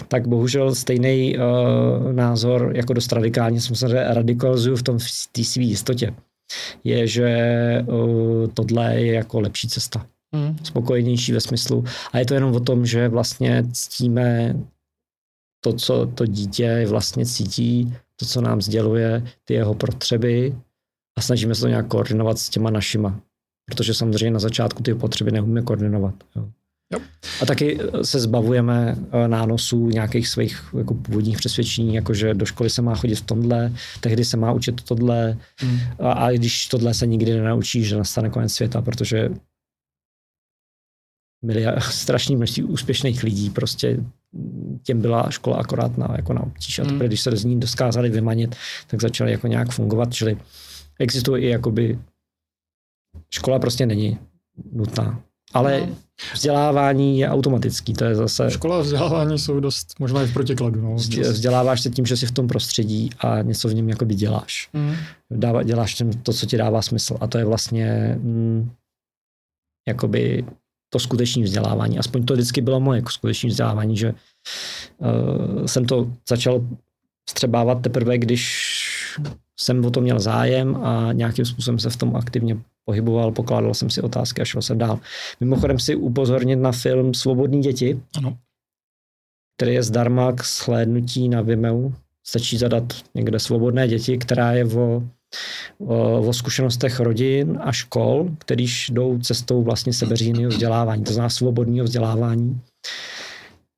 Speaker 2: Tak bohužel stejný uh, názor, jako dost radikálně jsem se radikalizuju v tom v té své jistotě, je, že uh, tohle je jako lepší cesta. Hmm. Spokojenější ve smyslu. A je to jenom o tom, že vlastně ctíme to, co to dítě vlastně cítí, to, co nám sděluje, ty jeho potřeby a snažíme se to nějak koordinovat s těma našima protože samozřejmě na začátku ty potřeby neumíme koordinovat. Jo. Jo. A taky se zbavujeme eh, nánosů nějakých svých jako původních přesvědčení, jako že do školy se má chodit v tomhle, tehdy se má učit tohle hmm. a, a když tohle se nikdy nenaučí, že nastane konec světa, protože miliard, strašný množství úspěšných lidí prostě těm byla škola akorát na, jako na obtíž. A teprve, hmm. když se z ní doskázali vymanit, tak začaly jako nějak fungovat, čili existuje i jakoby škola prostě není nutná. Ale no. vzdělávání je automatický, to je zase...
Speaker 1: Škola a vzdělávání jsou dost možná i v protikladu. No.
Speaker 2: Vzděláváš se tím, že jsi v tom prostředí a něco v něm jakoby děláš. Mm. Dává, děláš tím to, co ti dává smysl. A to je vlastně mm, jakoby to skutečné vzdělávání. Aspoň to vždycky bylo moje skutečné vzdělávání, že uh, jsem to začal střebávat teprve, když jsem o to měl zájem a nějakým způsobem se v tom aktivně pohyboval, pokládal jsem si otázky a šel jsem dál. Mimochodem si upozornit na film Svobodní děti, ano. který je zdarma k shlédnutí na Vimeo. Stačí zadat někde Svobodné děti, která je o, o, o zkušenostech rodin a škol, kterýž jdou cestou vlastně sebeřízného vzdělávání, to znamená svobodného vzdělávání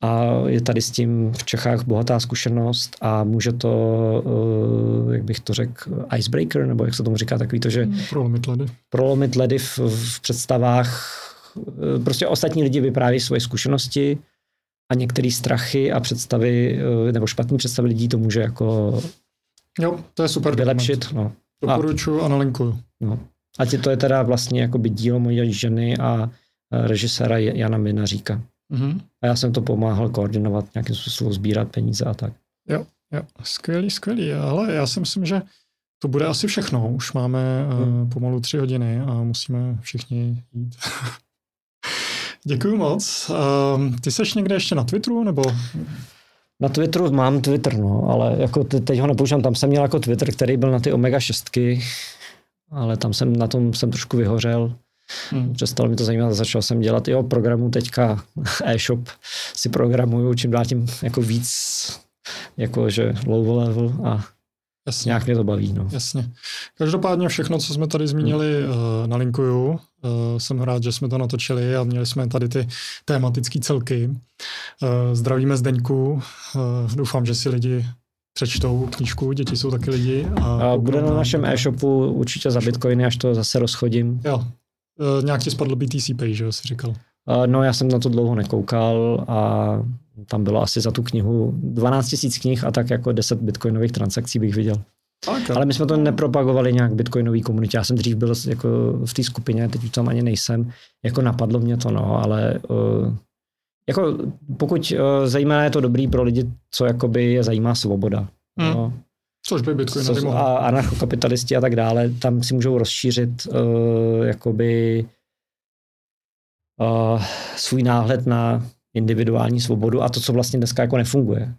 Speaker 2: a je tady s tím v Čechách bohatá zkušenost a může to, eh, jak bych to řekl, icebreaker, nebo jak se tomu říká, takový to, že...
Speaker 1: Hmm, prolomit ledy.
Speaker 2: Prolomit ledy v, v představách. Eh, prostě ostatní lidi vyprávějí svoje zkušenosti a některé strachy a představy, eh, nebo špatné představy lidí to může jako
Speaker 1: Jo, to je super.
Speaker 2: Vylepšit. No.
Speaker 1: Doporučuji a, nalinkuju.
Speaker 2: No. A to je teda vlastně jako by dílo mojí ženy a režiséra Jana Minaříka. Mm-hmm. A já jsem to pomáhal koordinovat, nějakým způsobem sbírat peníze a tak.
Speaker 1: Jo, jo, skvělý, skvělý. Ale já si myslím, že to bude asi všechno. Už máme hmm. uh, pomalu tři hodiny a musíme všichni jít. Děkuji moc. Uh, ty seš někde ještě na Twitteru, nebo?
Speaker 2: Na Twitteru mám Twitter, no, ale jako teď ho nepoužívám. Tam jsem měl jako Twitter, který byl na ty Omega 6, ale tam jsem na tom jsem trošku vyhořel. Hmm. Přestalo mi to zajímat, začal jsem dělat i o programu teďka e-shop si programuju, čím dál tím jako víc jako že low level a Jasně. nějak mě to baví. No.
Speaker 1: Jasně. Každopádně všechno, co jsme tady zmínili, hmm. uh, nalinkuju. Uh, jsem rád, že jsme to natočili a měli jsme tady ty tematické celky. Uh, zdravíme Zdeňku. Doufám, že si lidi přečtou knížku, děti jsou taky lidi.
Speaker 2: A, a bude na našem e-shopu určitě za bitcoiny, až to zase rozchodím.
Speaker 1: Jo, Uh, nějak ti spadl BTC Pay, že jo, si říkal?
Speaker 2: Uh, no, já jsem na to dlouho nekoukal a tam bylo asi za tu knihu 12 000 knih a tak jako 10 bitcoinových transakcí bych viděl. Okay. Ale my jsme to nepropagovali nějak bitcoinový komunitě. Já jsem dřív byl jako v té skupině, teď už tam ani nejsem. Jako napadlo mě to, no, ale uh, jako pokud uh, zejména je to dobrý pro lidi, co jakoby je zajímá svoboda. Hmm.
Speaker 1: No. Což by Bitcoin co,
Speaker 2: A anarchokapitalisti a tak dále, tam si můžou rozšířit uh, jakoby uh, svůj náhled na individuální svobodu a to, co vlastně dneska jako nefunguje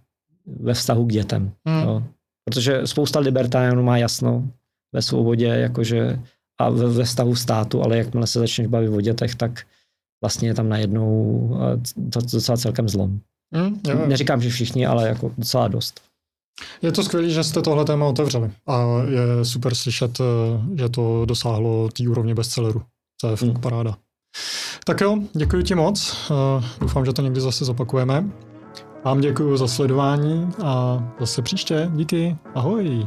Speaker 2: ve vztahu k dětem. Hmm. Jo. Protože spousta libertariánů má jasno ve svobodě, jakože a ve, ve vztahu státu, ale jakmile se začneš bavit o dětech, tak vlastně je tam najednou to, to docela celkem zlom. Mm, jo. Neříkám, že všichni, ale jako docela dost.
Speaker 1: Je to skvělé, že jste tohle téma otevřeli a je super slyšet, eh, že to dosáhlo té úrovně bestselleru. To je fakt mm. paráda. Tak jo, děkuji ti moc. Uh, doufám, že to někdy zase zopakujeme. Vám děkuji za sledování a zase příště. Díky. Ahoj.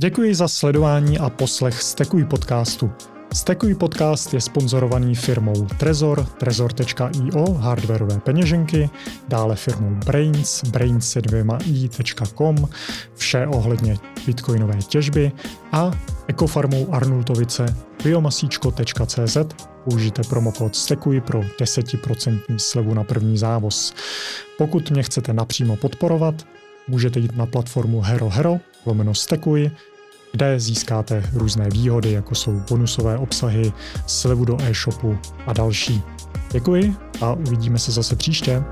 Speaker 1: Děkuji za sledování a poslech Stekuj podcastu. Stekuj podcast je sponzorovaný firmou Trezor, trezor.io, hardwareové peněženky, dále firmou Brains, brains se dvěma i.com, vše ohledně bitcoinové těžby a ekofarmou Arnultovice biomasíčko.cz použijte promokód STEKUJ pro 10% slevu na první závoz. Pokud mě chcete napřímo podporovat, můžete jít na platformu Hero Hero, lomeno STEKUJ, kde získáte různé výhody, jako jsou bonusové obsahy, slevu do e-shopu a další. Děkuji a uvidíme se zase příště.